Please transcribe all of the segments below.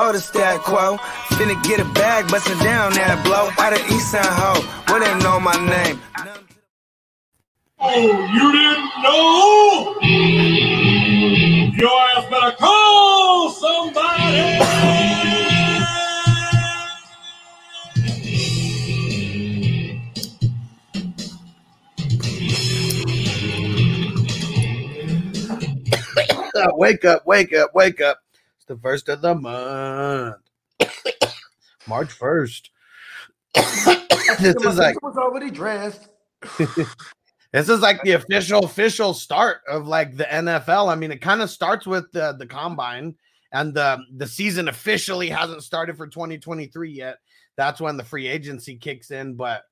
you know the stat quo. Finna get a bag, bustin' down that blow. Out of East Side Ho, where they know my name. Oh, you didn't know? Your ass better call somebody. wake up, wake up, wake up. The first of the month. March 1st. this is like was already dressed. this is like the official official start of like the NFL. I mean, it kind of starts with the the combine and the the season officially hasn't started for 2023 yet. That's when the free agency kicks in, but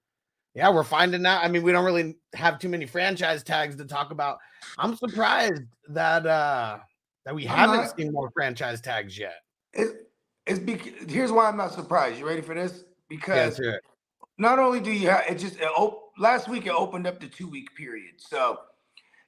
yeah, we're finding out. I mean, we don't really have too many franchise tags to talk about. I'm surprised that uh that we I'm haven't not- seen more franchise tags yet. It, it's bec- here's why I'm not surprised. You ready for this? Because it. not only do you have it just it op- last week it opened up the two week period, so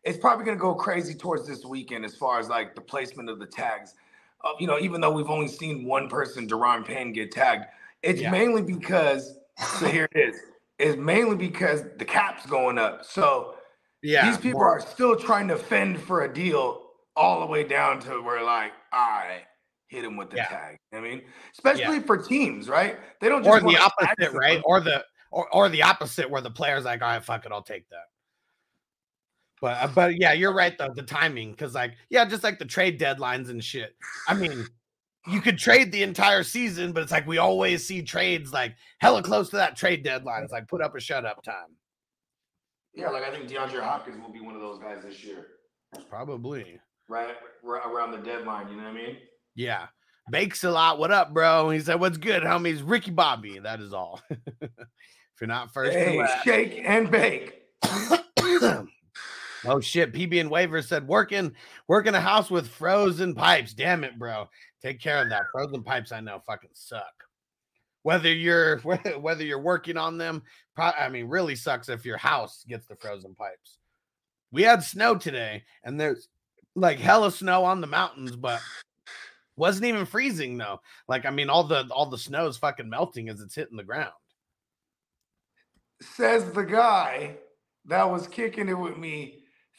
it's probably going to go crazy towards this weekend as far as like the placement of the tags. Uh, you know, even though we've only seen one person, Daron Payne, get tagged, it's Yeah. mainly because so here it is. It's mainly because the cap's going up. So Yeah, these people more- are still trying to fend for a deal all the way down to where like, all right, hit him with the Yeah. tag. I mean, especially for teams, right? They don't just or the opposite, right? Or the or, or the opposite where the player's like, all right, fuck it, I'll take that. But uh, but yeah, you're right though, the timing, because like, yeah, just like the trade deadlines and shit. I mean, you could trade the entire season, but it's like we always see trades like hella close to that trade deadline. It's like put up a shut up time. Yeah, like I think DeAndre Hopkins will be one of those guys this year, Probably. Right, right around the deadline. You know what I mean? Yeah. Bakes a lot. What up, bro? He said, What's good, homies? Ricky Bobby. That is all. if you're not first, Hey, shake and bake. oh shit. PB and Waiver said working working a house with frozen pipes. Damn it, bro. Take care of that. Frozen pipes, I know fucking suck. Whether you're whether you're working on them, pro- I mean, really sucks if your house gets the frozen pipes. We had snow today, and there's like hella snow on the mountains, but wasn't even freezing though. Like, I mean, all the all the snow is fucking melting as it's hitting the ground. Says the guy that was kicking it with me.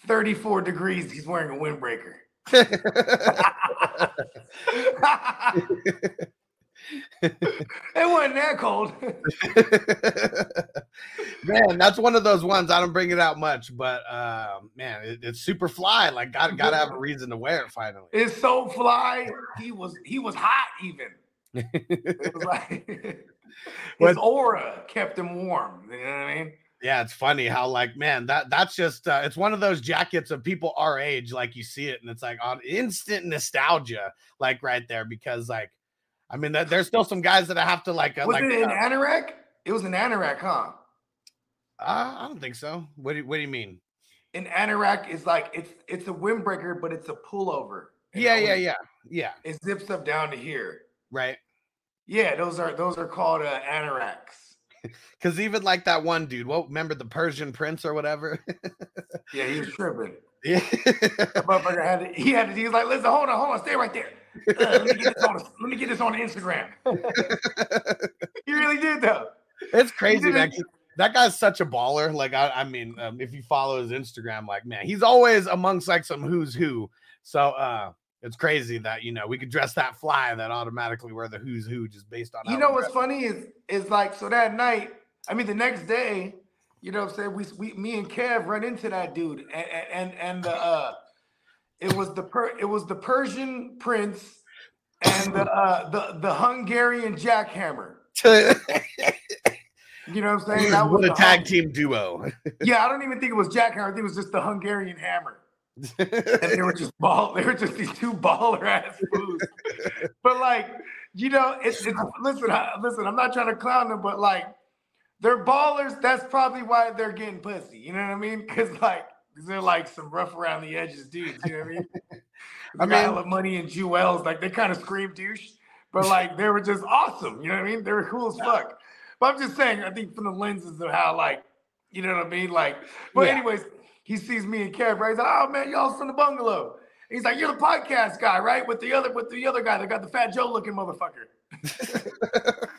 34 degrees. He's wearing a windbreaker. it wasn't that cold. man, that's one of those ones I don't bring it out much, but uh, man, it, it's super fly. Like, got gotta have a reason to wear it finally. It's so fly. He was he was hot even. It was like his aura kept him warm. You know what I mean? Yeah, it's funny how like man that that's just uh, it's one of those jackets of people our age like you see it and it's like on instant nostalgia like right there because like I mean there's still some guys that I have to like uh, Was like it an uh, anorak? It was an anorak, huh? uh, I don't think so. What do you, what do you mean? An anorak is like it's it's a windbreaker, but it's a pullover. Yeah, yeah, yeah, yeah. It zips up down to here. Right. Yeah, those are those are called uh, anoraks. Because even like that one dude, what remember the Persian prince or whatever? Yeah, he was tripping. yeah. Motherfucker had to, he had to, he was like, listen, hold on, hold on, stay right there. Let me get this on let me get this on Instagram. he really did though. It's crazy, didn't- That guy's such a baller. Like, I, I mean, um, if you follow his Instagram, like, man, he's always amongst like some who's who. So, uh, it's crazy that you know we could dress that fly and that automatically we're the who's who just based on. You know what's funny is is like so that night, I mean the next day, you know what I'm saying? We we me and Kev run into that dude and and and the uh it was the per it was the Persian prince and the uh the the Hungarian jackhammer. You know what I'm saying? That was what a tag hum- team duo. Yeah, I don't even think it was jackhammer. I think it was just the Hungarian hammer. and they were just ball. They were just these two baller ass fools. but like, you know, it's, it's listen, I, listen. I'm not trying to clown them, but like, they're ballers. That's probably why they're getting pussy. You know what I mean? Because like, 'cause they're like some rough around the edges dudes. You know what I mean? I mean- mean, money and jewels. Like they kind of scream douche, but like they were just awesome. You know what I mean? They were cool as fuck. But I'm just saying. I think from the lenses of how like, you know what I mean? Like, but Yeah. anyways, he sees me and Kev, right? He's like, oh man, y'all from the bungalow. He's like, you're the podcast guy, right? With the other with the other guy that got the fat Joe looking motherfucker.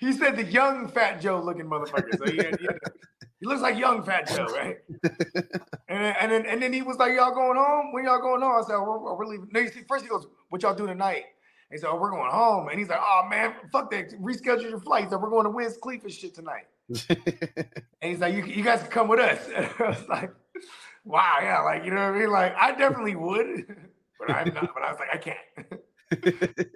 he said the young fat Joe looking motherfucker. So he, had- he, had- he looks like young fat Joe, right? and, then, and then and then he was like, Y'all going home? When y'all going home? I said, we're, we're leaving. No, you see, first he goes, What y'all doing tonight? He said, Oh, we're going home. And he's like, Oh man, fuck that. Reschedule your flight. He said, We're going to Wiz Khalifa shit tonight. And he's like, you, you guys can come with us. I was like, wow, yeah, like, you know what I mean? Like, I definitely would, but I'm not. But I was like, I can't.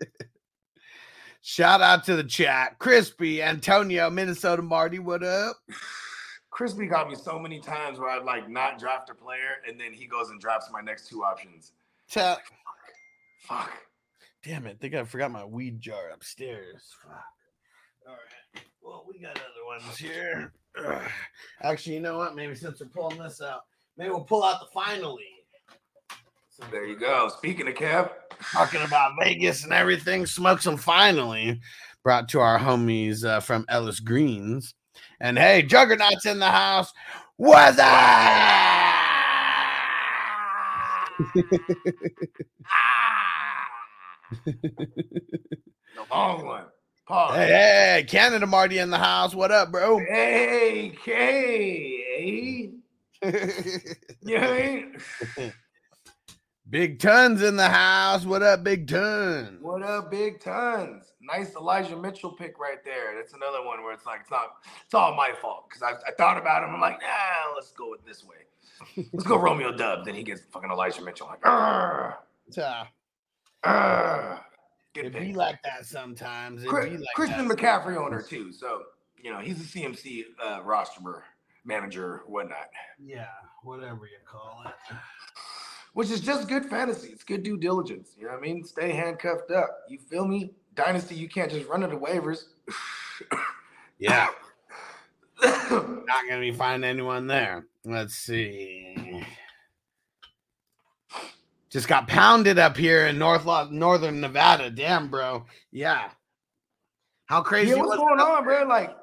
Shout out to the chat. Crispy, Antonio, Minnesota Marty, what up? Crispy got me so many times where I'd like not draft a player, and then he goes and drafts my next two options. Tell- Fuck. Damn it, I think I forgot my weed jar upstairs. Fuck. All right. Well, we got other ones here. Ugh. Actually, you know what? Maybe since we're pulling this out, maybe we'll pull out the finally. Since There you go. Speaking of Kev, Talking about Vegas and everything. Smoke some finally. Brought to our homies uh, from Ellis Greens. And hey, Juggernaut's in the house. What's the long one. Pause. Hey, hey, Canada Marty in the house. What up, bro? Hey, K. You know what I mean? Big Tons in the house. What up, Big Ton? What up, big tons? Nice Elijah Mitchell pick right there. That's another one where it's like it's not it's all my fault because I, I thought about him. I'm like, nah, let's go with this way. Let's go Romeo Dub. Then he gets fucking Elijah Mitchell. Like, "Arr, Uh, arr." Good it pick. be like that sometimes. It Chri- be like Christian that. McCaffrey owner too. So you know he's a CMC uh, roster manager, whatnot, Yeah, whatever you call it. Which is just good fantasy. It's good due diligence. You know what I mean? Stay handcuffed up. You feel me? Dynasty, you can't just run into waivers. Yeah, not gonna be finding anyone there. Let's see. Just got pounded up here in North Northern Nevada. Damn, bro. Yeah. How crazy Yeah, what's going on, bro? Like,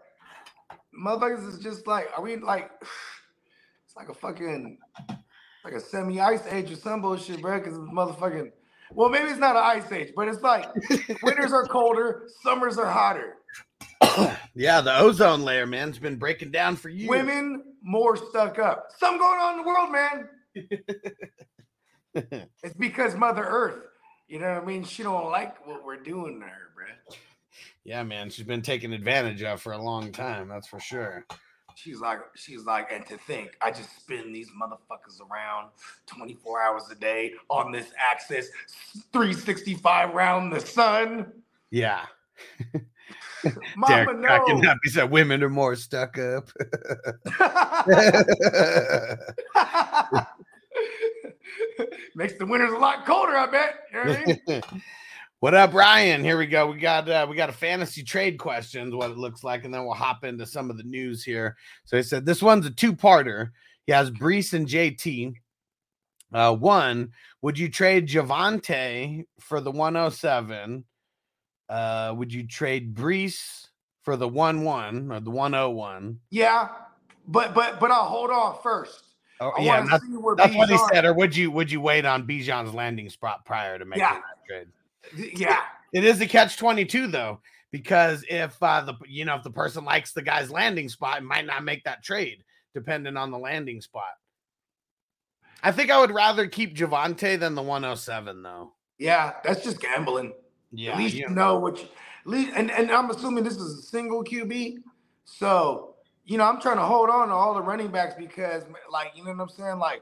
motherfuckers is just like, are we like, it's like a fucking, like a semi ice age or some bullshit, bro? Because it's motherfucking, well, maybe it's not an ice age, but it's like winters are colder, summers are hotter. Yeah, the ozone layer, man, it's been breaking down for you. Women more stuck up. Something going on in the world, man. It's because Mother Earth, you know what I mean? She don't like what we're doing to her, bro. yeah, man, she's been taken advantage of for a long time. That's for sure. She's like, she's like, and to think, I just spin these motherfuckers around 24 hours a day on this axis, 365 round the sun. Yeah. Mama, Derek cracking no. up. He said women are more stuck up. Makes the winters a lot colder, I bet. You know what I mean? what up, Ryan? Here we go. We got uh, we got a fantasy trade questions, what it looks like, and then we'll hop into some of the news here. So he said this one's a two-parter. He has Breece and JT. Uh, one, would you trade Javonte for the 107? Uh, would you trade Breece for the 1-1 or the 101? Yeah, but but but I'll hold off first. Oh, I yeah, that's, see where that's what he said. Or would you would you wait on Bijan's landing spot prior to making Yeah. that trade? Yeah, It is a catch 22 though, because if uh the you know if the person likes the guy's landing spot, might not make that trade depending on the landing spot. I think I would rather keep Javonte than the 107 though. yeah, that's just gambling. Yeah, at least you know what. You, least, and and I'm assuming this is a single QB, so you know I'm trying to hold on to all the running backs because, like, you know what I'm saying, like.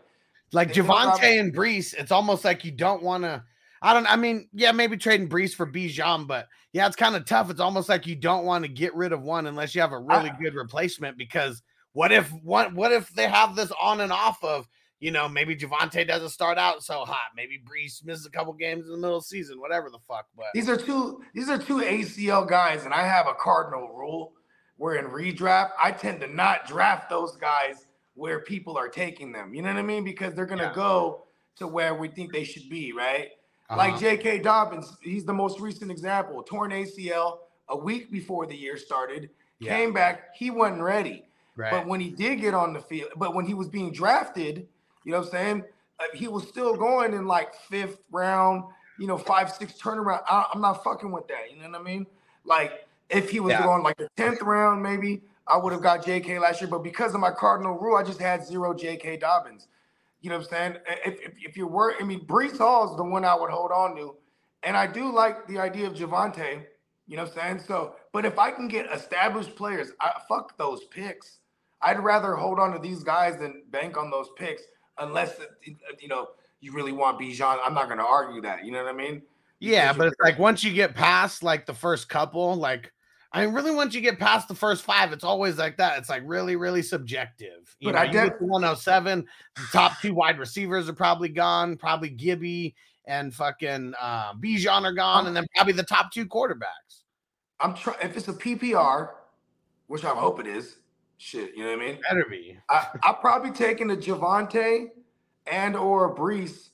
like Javonte and Breece, it's almost like you don't want to I don't. I mean, yeah, maybe trading Breece for Bijan, but yeah, it's kind of tough. It's almost like you don't want to get rid of one unless you have a really I- good replacement. Because what if what what if they have this on and off of you know maybe Javonte doesn't start out so hot, maybe Breece misses a couple games in the middle of the season, whatever the fuck. But These are two. These are two ACL guys, and I have a cardinal rule where in redraft I tend to not draft those guys where people are taking them. You know what I mean? Because they're gonna Yeah. go to where we think they should be, right? Like uh-huh. J.K. Dobbins, he's the most recent example. Torn ACL a week before the year started, Yeah. came back, he wasn't ready. right, But when he did get on the field, but when he was being drafted, you know what I'm saying? Uh, he was still going in like fifth round, you know, five, six turnaround. I, I'm not fucking with that. You know what I mean? Like if he was Yeah. going like the 10th round, maybe I would have got JK last year. But because of my cardinal rule, I just had zero JK Dobbins. You know what I'm saying? If, if, if you're worried, I mean, Breece Hall is the one I would hold on to. And I do like the idea of Javonte. You know what I'm saying? So, but if I can get established players, I fuck those picks. I'd rather hold on to these guys than bank on those picks, unless uh, you know you really want Bijan. I'm not going to argue that. You know what I mean? yeah, but it's like once you get past like the first couple, like. I mean, really, once you get past the first five, it's always like that. It's like really, really subjective. You But know, I to 107, the top two wide receivers are probably gone, probably Gibby and fucking uh, Bijan are gone, and then probably the top two quarterbacks. I'm trying. If it's a PPR, which I hope it is, shit. You know what I mean? Better be. I, I'll probably taking a Javonte and or a Breece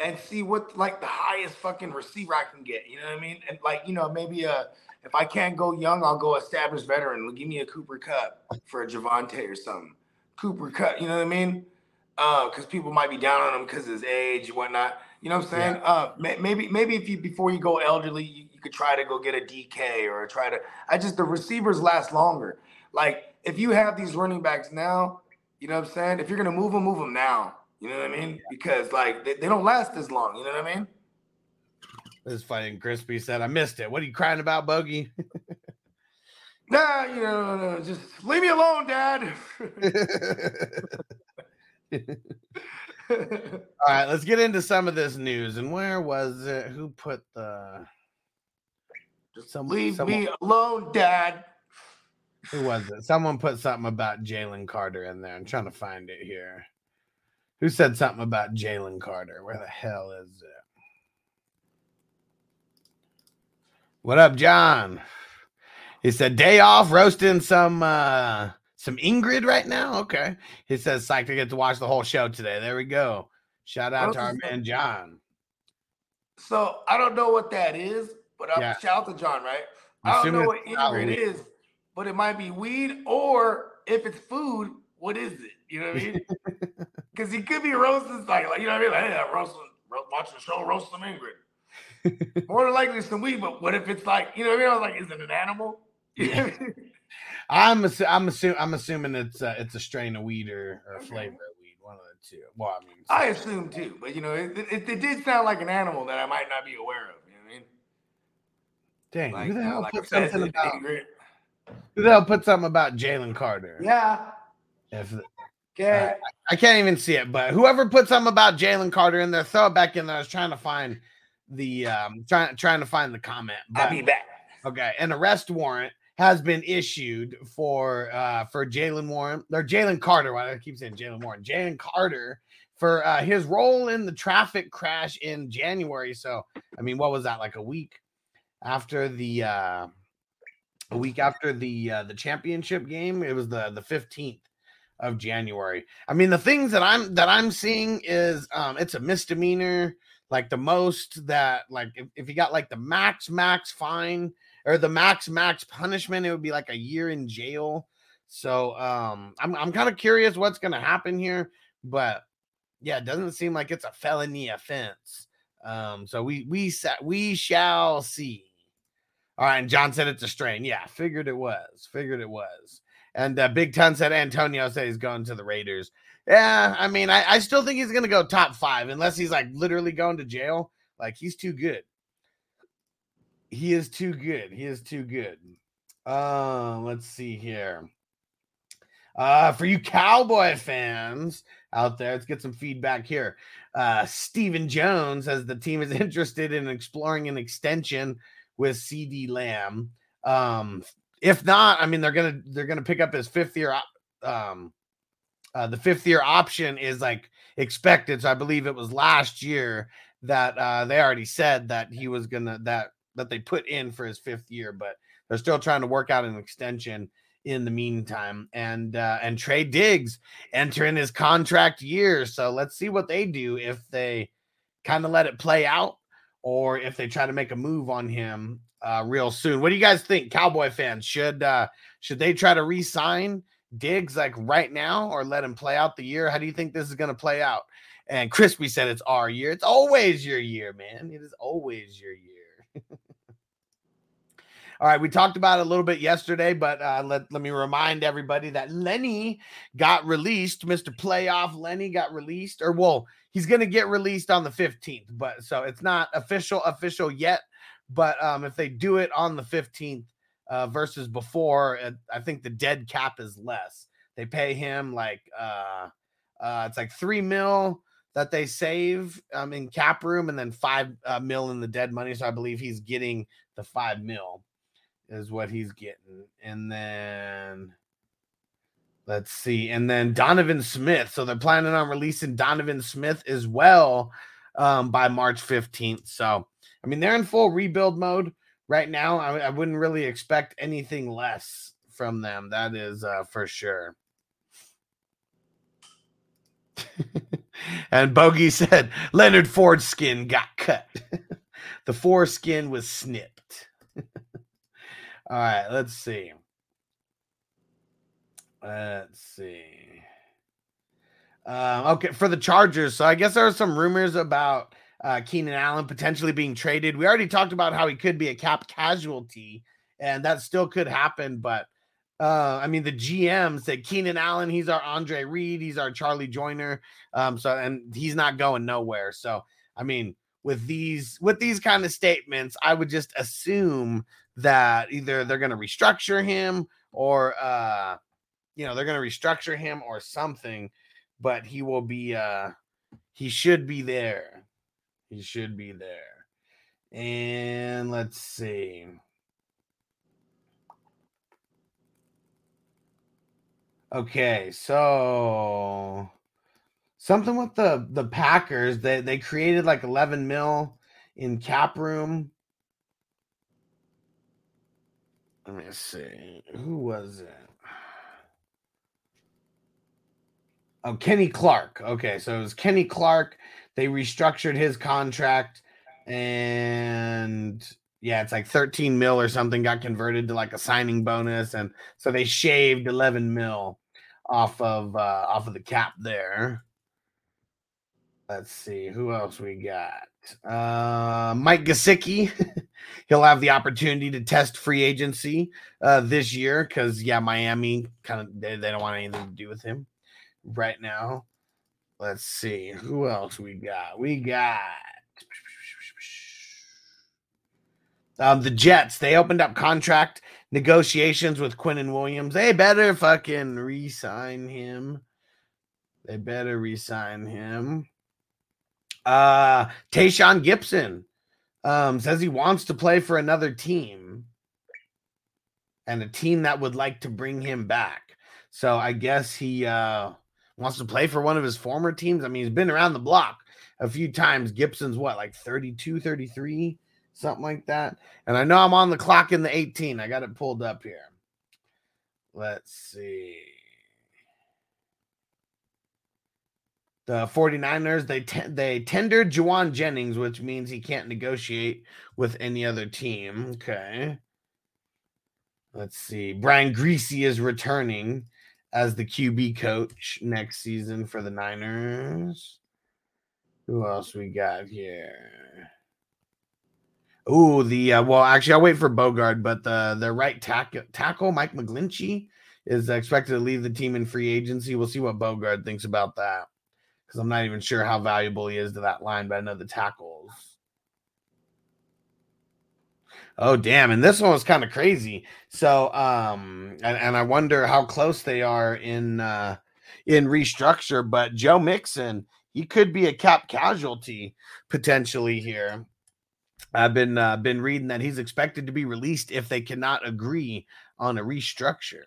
and see what like the highest fucking receiver I can get. You know what I mean? And like, you know, maybe a if I can't go young, I'll go established veteran. Give me a Cooper Kupp for a Javonte or something. Cooper Kupp, you know what I mean? Uh, because people might be down on him because of his age and whatnot. You know what I'm saying? Uh, may, maybe maybe if you before you go elderly, you, you could try to go get a DK or try to. I just the receivers last longer. Like if you have these running backs now, you know what I'm saying? If you're gonna move them, move them now. You know what I mean? Because like they, they don't last as long. You know what I mean? This is funny. Crispy said, I missed it. What are you crying about, Bogey? Nah, you know, no, no, just leave me alone, Dad. All right, let's get into some of this news. And where was it? Who put the just Some- leave someone- me alone, Dad. who was it? Someone put something about Jalen Carter in there. I'm trying to find it here. Who said something about Jalen Carter? Where the hell is it? What up, John? He said day off roasting some uh some Ingrid right now. Okay. He says psyched to get to watch the whole show today. There we go. Shout out to our Roasting man John. So I don't know what that is, but I'm Yeah. shout out to John, right? I'm I don't know what Ingrid is, but it might be weed, or if it's food, what is it? You know what I mean? Because he could be roasting like, like you know what I mean? Like, hey, I'm roasting, ro- watching the show, roast some Ingrid. More than likely some weed, but what if it's like, you know what I mean? I was like, is it an animal? You I mean? I'm assu- I'm assuming I'm assuming it's uh, it's a strain of weed or, or a flavor of weed, one of the two. Well, I mean, I assume too, but you know, it, it, it did sound like an animal that I might not be aware of. You know what I mean? dang, Like, who the hell like put something about who the hell put something about Jalen Carter? Yeah. If Okay. I can't even see it, but whoever put something about Jalen Carter in there, throw it back in there. I was trying to find the um trying trying to find the comment. I'll be back. okay, an arrest warrant has been issued for uh for Jalen Warren or Jalen Carter. Why do I keep saying Jalen Warren? Jalen Carter for uh his role in the traffic crash in January. So I mean, what was that like a week after the uh a week after the uh the championship game? It was the the 15th of January. I mean, the things that I'm that I'm seeing is um it's a misdemeanor, like the most that like if, if you got like the max max fine or the max max punishment, it would be like a year in jail. So um I'm I'm kind of curious what's gonna happen here, but yeah, it doesn't seem like it's a felony offense. Um, so we we we shall see. All right, and John said it's a strain. Yeah, figured it was. Figured it was. And uh, Big Ton said Antonio said he's going to the Raiders. Yeah, I mean, I, I still think he's going to go top five unless he's like literally going to jail. Like he's too good. He is too good. He is too good. Uh, let's see here. Uh, for you Cowboy fans out there, let's get some feedback here. Uh, Stephen Jones says the team is interested in exploring an extension with CeeDee Lamb. Um, if not, I mean they're gonna they're gonna pick up his fifth year. Um, uh, the fifth year option is like expected. So I believe it was last year that uh, they already said that he was gonna that that they put in for his fifth year, but they're still trying to work out an extension in the meantime. And uh, and Trey Diggs entering his contract year. So let's see what they do if they kind of let it play out or if they try to make a move on him uh, real soon. What do you guys think, Cowboy fans? Should uh, should they try to re-sign Diggs like right now or let him play out the year? How do you think this is going to play out? And Crispy said it's our year. It's always your year, man. It is always your year. All right, we talked about it a little bit yesterday, but uh, let, let me remind everybody that Lenny got released. Mr. Playoff Lenny got released, or well, he's going to get released on the 15th, but so it's not official, official yet. But um, if they do it on the 15th uh, versus before, I think the dead cap is less. They pay him like uh, uh, it's like three mil that they save um, in cap room, and then five uh, mil in the dead money. So I believe he's getting the five mil is what he's getting. And then let's see. And then Donovan Smith. So they're planning on releasing Donovan Smith as well um, by March 15th. So, I mean, they're in full rebuild mode right now. I, I wouldn't really expect anything less from them. That is uh, for sure. and Bogey said Leonard Ford's skin got cut. the foreskin was snipped. All right, let's see. Let's see. Um, okay, for the Chargers. So I guess there are some rumors about uh, Keenan Allen potentially being traded. We already talked about how he could be a cap casualty, and that still could happen. But uh, I mean, the GM said Keenan Allen, he's our Andre Reed, he's our Charlie Joiner. Um, so and he's not going nowhere. So I mean, with these with these kind of statements, I would just assume that either they're going to restructure him or uh you know they're going to restructure him or something but he will be uh he should be there he should be there and let's see okay so something with the the packers they they created like 11 mil in cap room let me see. Who was it? Oh, Kenny Clark. Okay, so it was Kenny Clark. They restructured his contract, and yeah, it's like 13 mil or something got converted to like a signing bonus, and so they shaved 11 mil off of uh off of the cap there. Let's see who else we got. Uh, Mike Gesicki. He'll have the opportunity to test free agency uh, this year because yeah, Miami kind of they, they don't want anything to do with him right now. Let's see who else we got. We got um, the Jets. They opened up contract negotiations with Quinnen Williams. They better fucking re-sign him. They better re-sign him. Uh Tayshawn Gibson um says he wants to play for another team and a team that would like to bring him back. So I guess he uh wants to play for one of his former teams. I mean, he's been around the block a few times. Gibson's what, like 32, 33, something like that. And I know I'm on the clock in the 18. I got it pulled up here. Let's see. the 49ers they te- they tendered Jauan Jennings which means he can't negotiate with any other team okay let's see Brian Griese is returning as the QB coach next season for the Niners who else we got here Oh, the uh, well, actually, I'll wait for Bogard, but the the right tackle, tackle Mike McGlinchey is expected to leave the team in free agency. We'll see what Bogard thinks about that because I'm not even sure how valuable he is to that line, but I know the tackles. Oh damn! And this one was kind of crazy. So, um, and, and I wonder how close they are in uh in restructure. But Joe Mixon, he could be a cap casualty potentially here. I've been uh, been reading that he's expected to be released if they cannot agree on a restructure.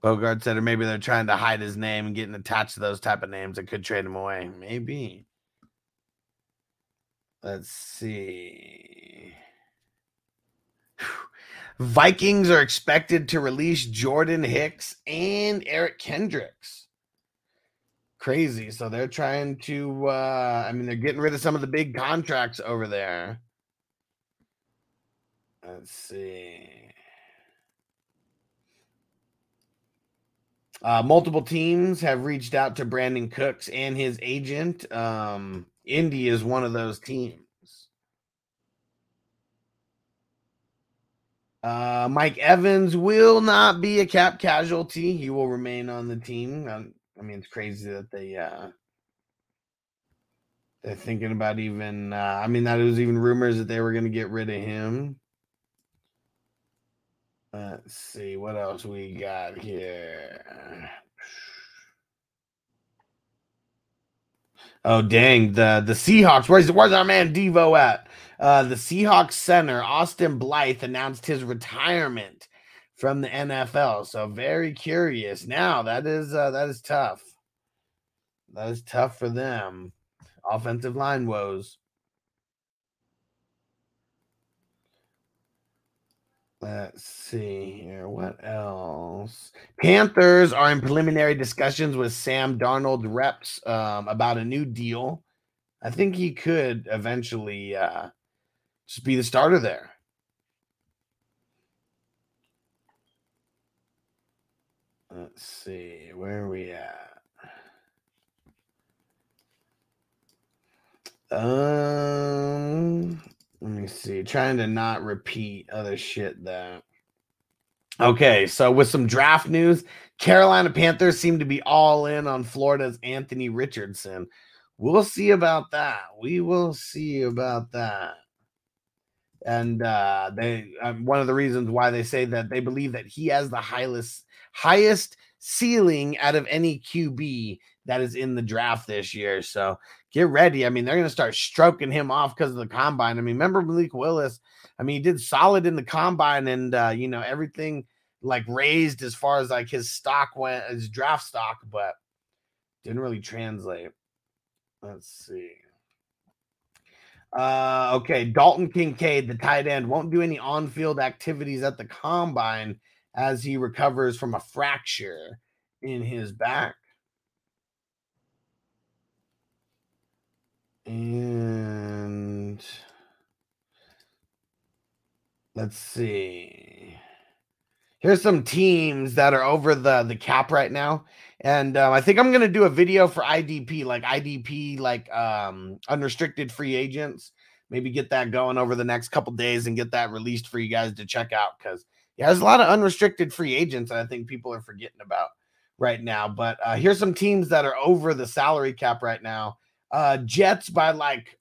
Bogart said, or maybe they're trying to hide his name and getting attached to those type of names that could trade him away. Maybe. Let's see. Vikings are expected to release Jordan Hicks and Eric Kendricks. Crazy. So they're trying to uh I mean they're getting rid of some of the big contracts over there. Let's see. Uh, multiple teams have reached out to Brandin Cooks and his agent. Um, Indy is one of those teams. Uh, Mike Evans will not be a cap casualty. He will remain on the team. Um, I mean, it's crazy that they uh, they're thinking about even. Uh, I mean, that was even rumors that they were going to get rid of him. Let's see what else we got here. Oh dang the the Seahawks. Where's where's our man Devo at? Uh, the Seahawks center Austin Blythe announced his retirement from the NFL. So very curious. Now that is uh, that is tough. That is tough for them. Offensive line woes. Let's see here. What else? Panthers are in preliminary discussions with Sam Darnold reps um, about a new deal. I think he could eventually uh, just be the starter there. Let's see. Where are we at? Um, let me see. Trying to not repeat other shit that. Okay, so with some draft news, Carolina Panthers seem to be all in on Florida's Anthony Richardson. We'll see about that. We will see about that. And uh, they um, one of the reasons why they say that they believe that he has the highest highest ceiling out of any QB that is in the draft this year. So get ready. I mean, they're going to start stroking him off because of the combine. I mean, remember Malik Willis? I mean, he did solid in the combine and, uh, you know, everything like raised as far as like his stock went, his draft stock, but didn't really translate. Let's see. Uh, okay, Dalton Kincaid, the tight end, won't do any on field activities at the combine as he recovers from a fracture in his back. And let's see. Here's some teams that are over the the cap right now, and um, I think I'm gonna do a video for IDP, like IDP, like um, unrestricted free agents. Maybe get that going over the next couple days and get that released for you guys to check out because yeah, there's a lot of unrestricted free agents that I think people are forgetting about right now. But uh, here's some teams that are over the salary cap right now uh, Jets by like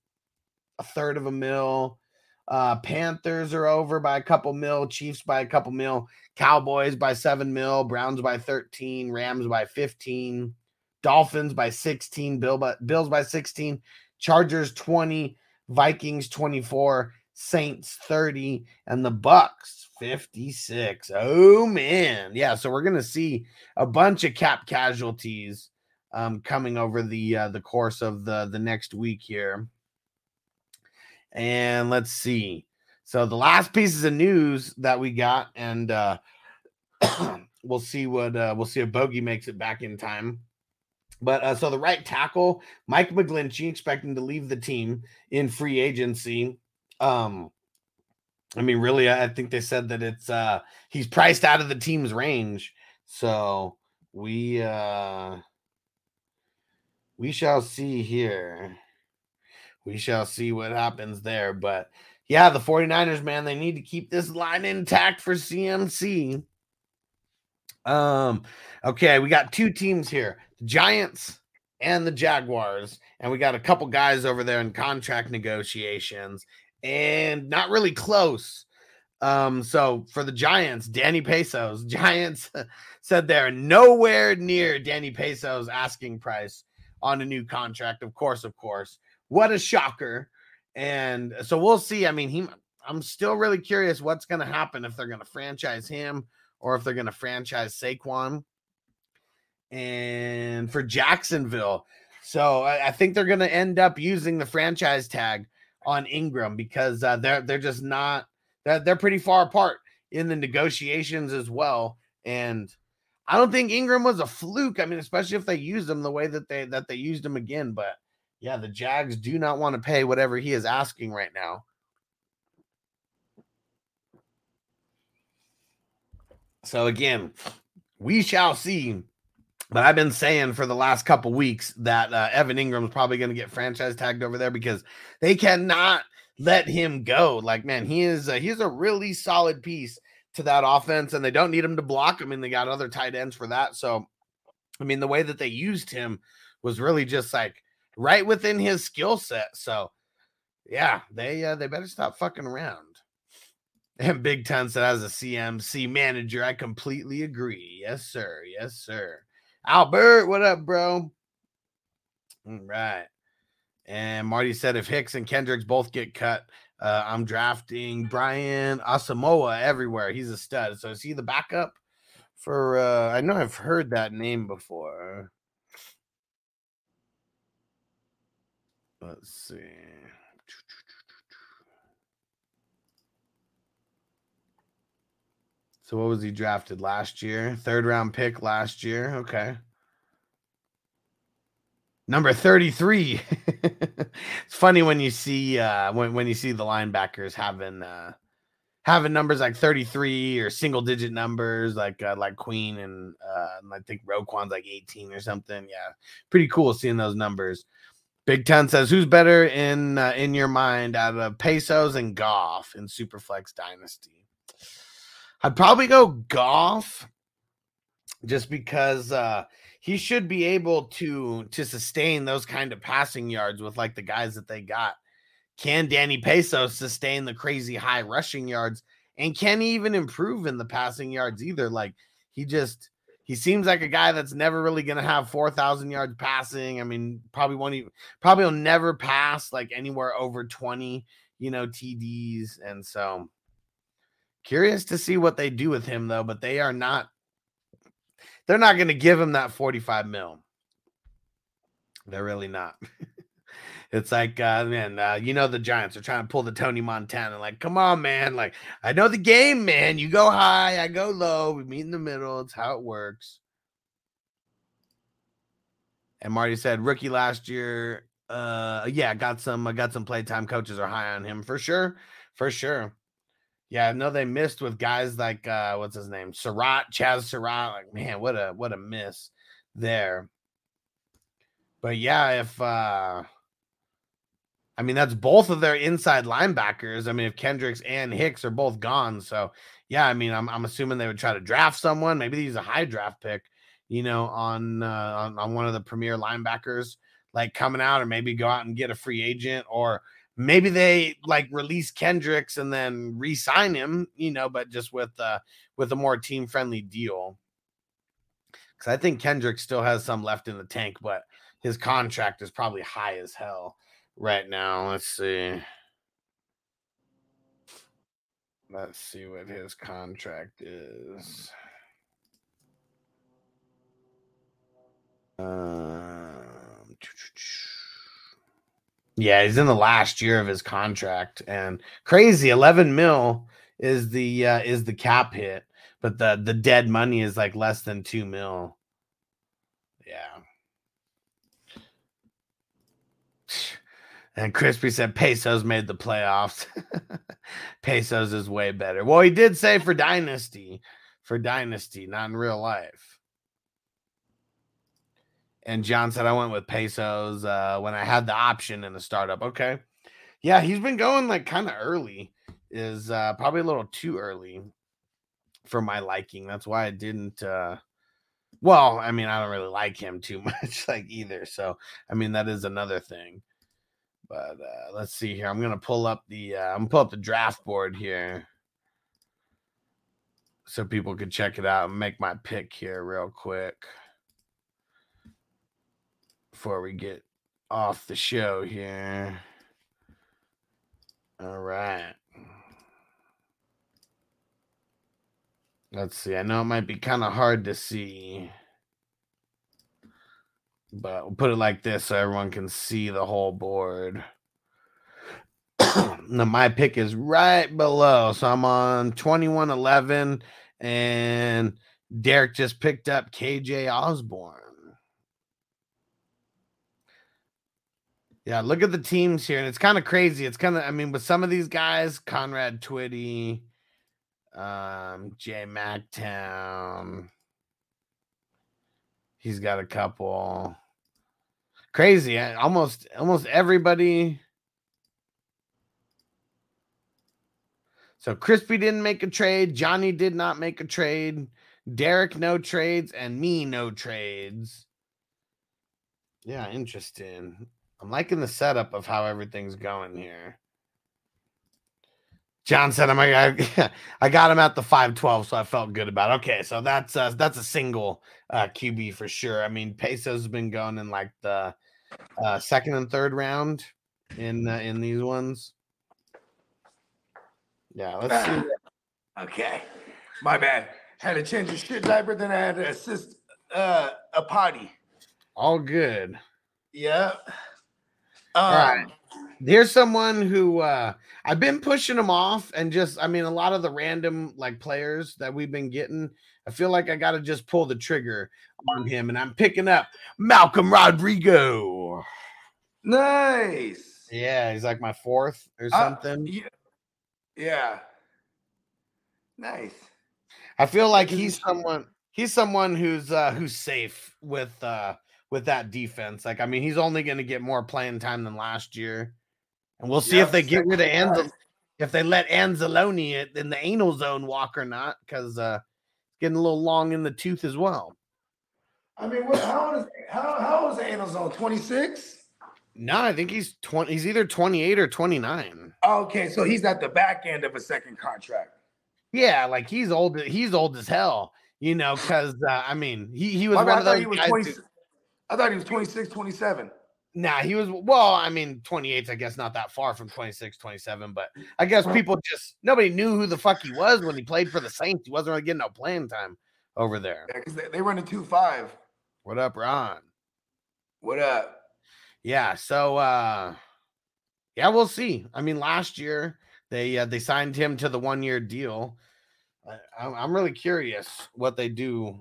a third of a mil. Uh, Panthers are over by a couple mil. Chiefs by a couple mil. Cowboys by seven mil. Browns by 13. Rams by 15. Dolphins by 16. Bill by, Bills by 16. Chargers 20. Vikings 24. Saints 30. And the Bucks 56. Oh man. Yeah, so we're gonna see a bunch of cap casualties um, coming over the uh, the course of the the next week here. And let's see. So the last pieces of news that we got, and uh, we'll see what uh, we'll see if Bogey makes it back in time. But uh, so the right tackle, Mike McGlinchey, expecting to leave the team in free agency. Um, I mean, really, I think they said that it's uh he's priced out of the team's range. So we uh we shall see here. We shall see what happens there. But yeah, the 49ers, man, they need to keep this line intact for CMC. Um, okay, we got two teams here the Giants and the Jaguars, and we got a couple guys over there in contract negotiations. And not really close. Um, so for the Giants, Danny Pesos, Giants said they're nowhere near Danny Pesos asking price on a new contract. Of course, of course. What a shocker. And so we'll see. I mean, he I'm still really curious what's to happen if they're to franchise him or if they're to franchise Saquon. And for Jacksonville, so I, I think they're to end up using the franchise tag on Engram because uh, they're they're just not they're, they're pretty far apart in the negotiations as well. And I don't think Engram was a fluke. I mean, especially if they used him the way that they that they used him again. But yeah, the Jags do not want to pay whatever he is asking right now. So again, we shall see. But I've been saying for the last couple weeks that uh, Evan Engram's probably going to get franchise tagged over there because they cannot let him go. Like, man, he is a, he's a really solid piece to that offense, and they don't need him to block. I mean, they got other tight ends for that. So, I mean, the way that they used him was really just like right within his skill set. So, yeah, they uh, they better stop fucking around. And Big Ten said, as a CMC manager, I completely agree. Yes, sir. Yes, sir. Albert, what up, bro? All right. And Marty said, if Hicks and Kendricks both get cut, uh, I'm drafting Brian Asamoah everywhere. He's a stud. So is he the backup for? Uh, I know I've heard that name before. Let's see. So what was he drafted last year? Third round pick last year. Okay. Number 33. it's funny when you see uh when, when you see the linebackers having uh having numbers like 33 or single digit numbers like uh, like Queen and uh I think Roquan's like 18 or something. Yeah. Pretty cool seeing those numbers. Big Ten says who's better in uh, in your mind out of Pesos and Goff in Superflex Dynasty? I'd probably go Goff just because uh he should be able to to sustain those kind of passing yards with like the guys that they got. Can Danny Peso sustain the crazy high rushing yards? And can he even improve in the passing yards either? Like he just he seems like a guy that's never really gonna have four thousand yards passing. I mean, probably won't even probably will never pass like anywhere over 20, you know, TDs. And so Curious to see what they do with him though, but they are not they're not going to give him that 45 mil. They're really not. it's like uh man, uh, you know the Giants are trying to pull the Tony Montana like, "Come on, man. Like, I know the game, man. You go high, I go low. We meet in the middle. It's how it works." And Marty said rookie last year uh yeah, got some I got some playtime coaches are high on him for sure. For sure. Yeah, I know they missed with guys like uh what's his name? Surratt, Chaz Surratt. Like, man, what a what a miss there. But yeah, if uh I mean that's both of their inside linebackers. I mean, if Kendricks and Hicks are both gone. So yeah, I mean, I'm I'm assuming they would try to draft someone. Maybe he's a high draft pick, you know, on uh on, on one of the premier linebackers like coming out, or maybe go out and get a free agent or maybe they like release Kendricks and then re-sign him, you know, but just with uh with a more team friendly deal. Because I think Kendrick still has some left in the tank, but his contract is probably high as hell right now. Let's see. Let's see what his contract is. Um, yeah, he's in the last year of his contract, and crazy eleven mil is the uh, is the cap hit, but the the dead money is like less than two mil. Yeah. And Crispy said Pesos made the playoffs. Pesos is way better. Well, he did say for Dynasty, for Dynasty, not in real life. And John said I went with pesos uh, when I had the option in the startup. Okay. Yeah, he's been going like kind of early, is uh, probably a little too early for my liking. That's why I didn't. Uh, well, I mean, I don't really like him too much, like either. So, I mean, that is another thing. But uh, let's see here. I'm gonna pull up the uh, I'm gonna pull up the draft board here so people can check it out and make my pick here real quick before we get off the show here. All right. Let's see. I know it might be kind of hard to see, but we'll put it like this so everyone can see the whole board. now, my pick is right below. So I'm on 2111, and Derek just picked up KJ Osborn. Yeah, look at the teams here, and it's kind of crazy. It's kind of, I mean, with some of these guys, Conrad Twitty, um, Jay Mactown, he's got a couple. Crazy, eh, almost, almost everybody. So Crispy didn't make a trade. Johnny did not make a trade. Derek no trades, and me no trades. Yeah, interesting. I'm liking the setup of how everything's going here. John said, "I'm I, I got him at the 512, so I felt good about. It. Okay, so that's uh, that's a single uh, QB for sure. I mean, Peso's been going in like the uh, second and third round in uh, in these ones. Yeah, let's see. Okay, my bad. Had to change a shit diaper, then I had to assist uh, a potty. All good. Yeah. Um, All right. Here's someone who uh I've been pushing him off and just I mean a lot of the random like players that we've been getting, I feel like I got to just pull the trigger on him and I'm picking up Malcolm Rodriguez. Nice. Yeah, he's like my fourth or Uh, something. yeah. Yeah. Nice. I feel like he's he's- someone he's someone who's uh who's safe with uh with that defense. Like I mean, he's only going to get more playing time than last year. And we'll see Yep, if they get rid of Anzel if they let Anzalone in the anal zone walk or not cuz uh getting a little long in the tooth as well. I mean, what, how old is how, how old is Anzalone? 26? No, I think he's 20 he's either 28 or 29. Okay, so he's at the back end of a second contract. Yeah, like he's old he's old as hell, you know, cuz uh, I mean, he he was My one of those he was guys 20. who- I thought he was 26, 27. Nah, he was well, I mean, 28's I guess not that far from 26, 27, but I guess people just nobody knew who the fuck he was when he played for the Saints. He wasn't really getting no playing time over there. Yeah, because they, they run a 2 5. What up, Ron? What up? Yeah, so uh yeah, we'll see. I mean, last year they uh, they signed him to the one year deal. I, I'm really curious what they do,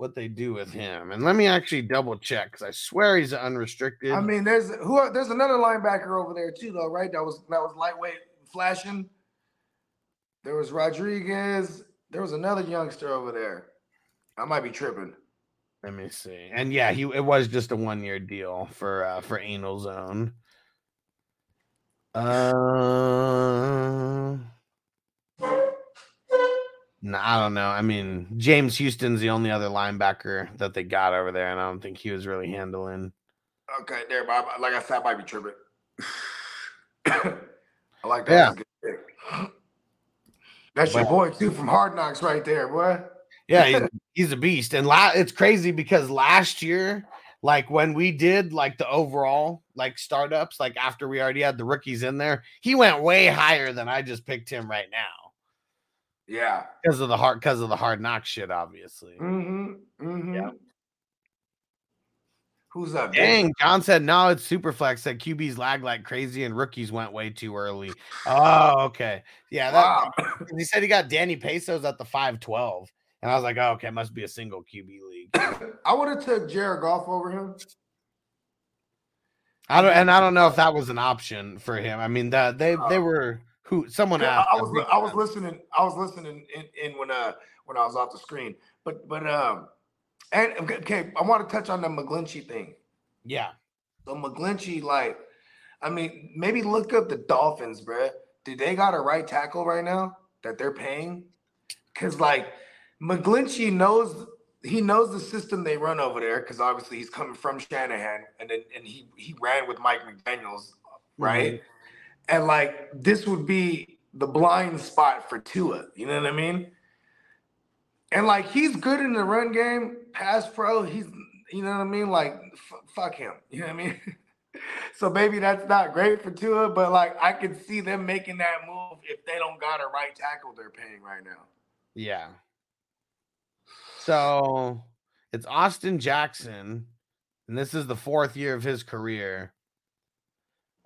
what they do with him. And let me actually double check because I swear he's unrestricted. I mean, there's who there's another linebacker over there too, though, right? That was that was lightweight flashing. There was Rodriguez. There was another youngster over there. I might be tripping. Let me see. And yeah, he it was just a one year deal for uh for Anzalone. Uh no, I don't know. I mean, James Houston's the only other linebacker that they got over there, and I don't think he was really handling. Okay, there, Bob. Like I said, I might be tripping. I like that. Yeah. That's a good pick. That's your boy too from Hard Knocks right there, boy. Yeah, he's, he's a beast. And la- it's crazy because last year, like when we did like the overall like startups, like after we already had the rookies in there, he went way higher than I just picked him right now. Yeah. because of the hard because of the hard knock shit, obviously. Mm-hmm. Mm-hmm. Yeah. Who's up? Dang, John said no, it's super flex. Said QBs lag like crazy and rookies went way too early. Oh, okay. Yeah, that Wow. he said he got Danny Pesos at the 512. And I was like, oh, okay, must be a single QB league. I would have took Jared Goff over him. I don't and I don't know if that was an option for him. I mean, that they they were who someone asked. I, I was I was listening. I was listening in, in when uh when I was off the screen. But but um and okay, I want to touch on the McGlinchey thing. Yeah. So McGlinchey, like, I mean, maybe look up the Dolphins, bruh. Do they got a right tackle right now that they're paying? Cause like McGlinchey knows he knows the system they run over there because obviously he's coming from Shanahan and then and he he ran with Mike McDaniels right? And like this would be the blind spot for Tua. You know what I mean? And like he's good in the run game, pass pro. He's you know what I mean? Like f- fuck him. You know what I mean? so maybe that's not great for Tua, but like I could see them making that move if they don't got a right tackle they're paying right now. Yeah. So it's Austin Jackson, and this is the fourth year of his career.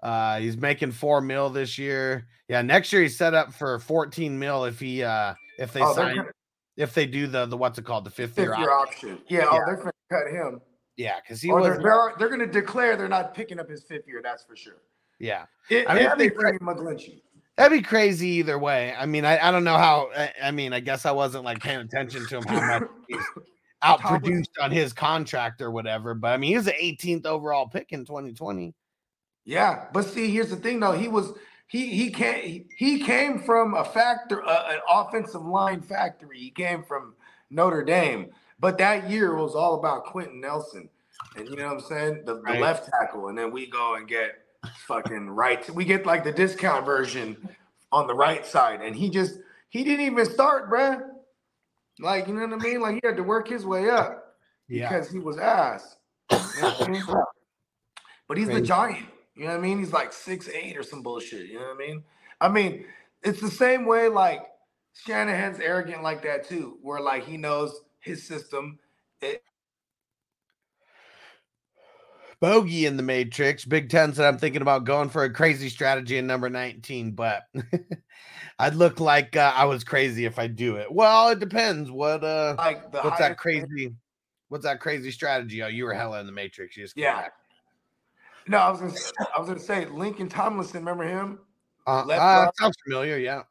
Uh, he's making four mil this year. Yeah, next year he's set up for 14 mil if he uh if they Oh, sign gonna- if they do the the what's it called the fifth, Fifth year, year option. option. Yeah, oh, Yeah. they're gonna cut him. Yeah, because he Or was they're, they're, they're gonna declare they're not picking up his fifth year, that's for sure. yeah. If, I mean, if they be bring McGlinchey. That'd be crazy either way. I mean, I, I don't know how. I, I mean, I guess I wasn't like paying attention to him how much he's outproduced on his contract or whatever. But I mean, he was the 18th overall pick in 2020. Yeah, but see, here's the thing though. He was he he came he came from a factor uh, an offensive line factory. He came from Notre Dame, but that year was all about Quenton Nelson, and you know what I'm saying, the, the left tackle, and then we go and get fucking right. We get like the discount version on the right side, and he just he didn't even start, bruh. Like you know what I mean? Like he had to work his way up because he was ass. You know what I mean? But he's the giant. You know what I mean? He's like six eight or some bullshit. You know what I mean? I mean, it's the same way like Shanahan's arrogant like that too, where like he knows his system. It, Bogey in the Matrix. Big Ten said I'm thinking about going for a crazy strategy in number 19, but I'd look like uh, I was crazy if I do it. Well, it depends. What uh like the what's that crazy what's that crazy strategy? Oh, you were hella in the Matrix. You just Yeah. back. No, I was gonna say, I was gonna say Laken Tomlinson. Remember him? Uh, Left uh, sounds familiar, yeah.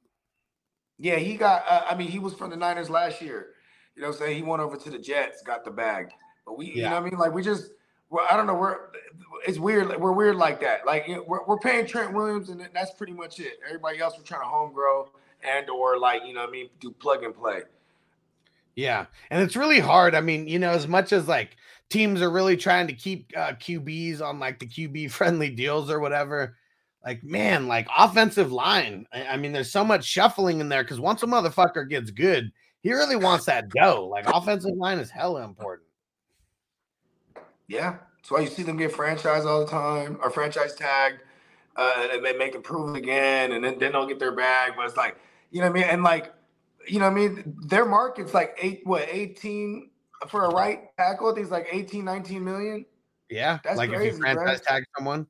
Yeah, he got. Uh, I mean, he was from the Niners last year. You know, what I'm saying he went over to the Jets, got the bag. But we, you know, what I mean, like we just. Well, I don't know. We're it's weird. We're weird like that. Like we're, we're paying Trent Williams, and that's pretty much it. Everybody else, we're trying to home grow and or like you know, what I mean, do plug and play. Yeah, and it's really hard. I mean, you know, as much as like teams are really trying to keep uh, QBs on like the QB friendly deals or whatever, like man, like offensive line. I, I mean, there's so much shuffling in there because once a motherfucker gets good, he really wants that dough. Like offensive line is hella important. Yeah, that's why you see them get franchise all the time or franchise tagged, uh, and they make them prove again, and then then they'll get their bag. But it's like, you know what I mean? And like, you know what I mean? Their market's like eight, what, 18 for a right tackle? I think it's like 18, 19 million. Yeah, That's like if crazy, you bro. franchise tag someone.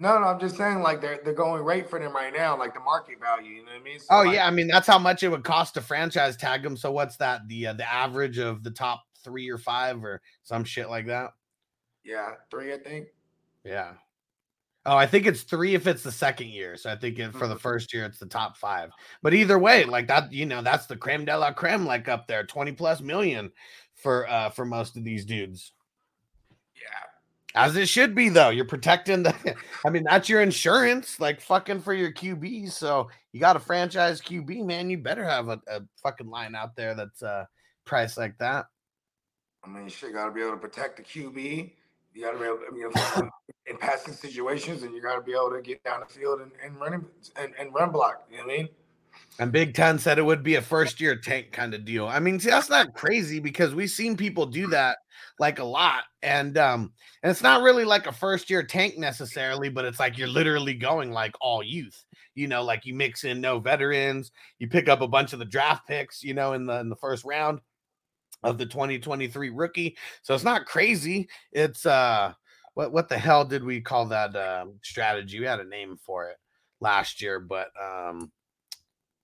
No, no, I'm just saying like they're they're going rate for them right now, like the market value. You know what I mean? So, Oh like, yeah, I mean that's how much it would cost to franchise tag them. So what's that? The uh, the average of the top three or five or some shit like that. yeah, three, I think. Yeah. Oh, I think it's three if it's the second year. So I think it, for the Mhm. first year it's the top five. But either way, like that, you know, that's the creme de la creme, like up there, twenty plus million for uh for most of these dudes. Yeah, As it should be, though. You're protecting the. I mean, that's your insurance, like fucking for your QB. So you got a franchise QB, man. You better have a, a fucking line out there that's uh priced like that. I mean, you shit, got to be able to protect the QB. You got to be able, to, you know, in passing situations, and you got to be able to get down the field and, and run and, and run block. You know what I mean? And Big Ten said it would be a first year tank kind of deal. I mean, see, that's not crazy because we've seen people do that like a lot. And um, and it's not really like a first year tank necessarily, but it's like you're literally going like all youth. You know, like you mix in no veterans, you pick up a bunch of the draft picks, you know, in the in the first round of the 2023 rookie. So it's not crazy. It's uh what what the hell did we call that um strategy? We had a name for it last year, but um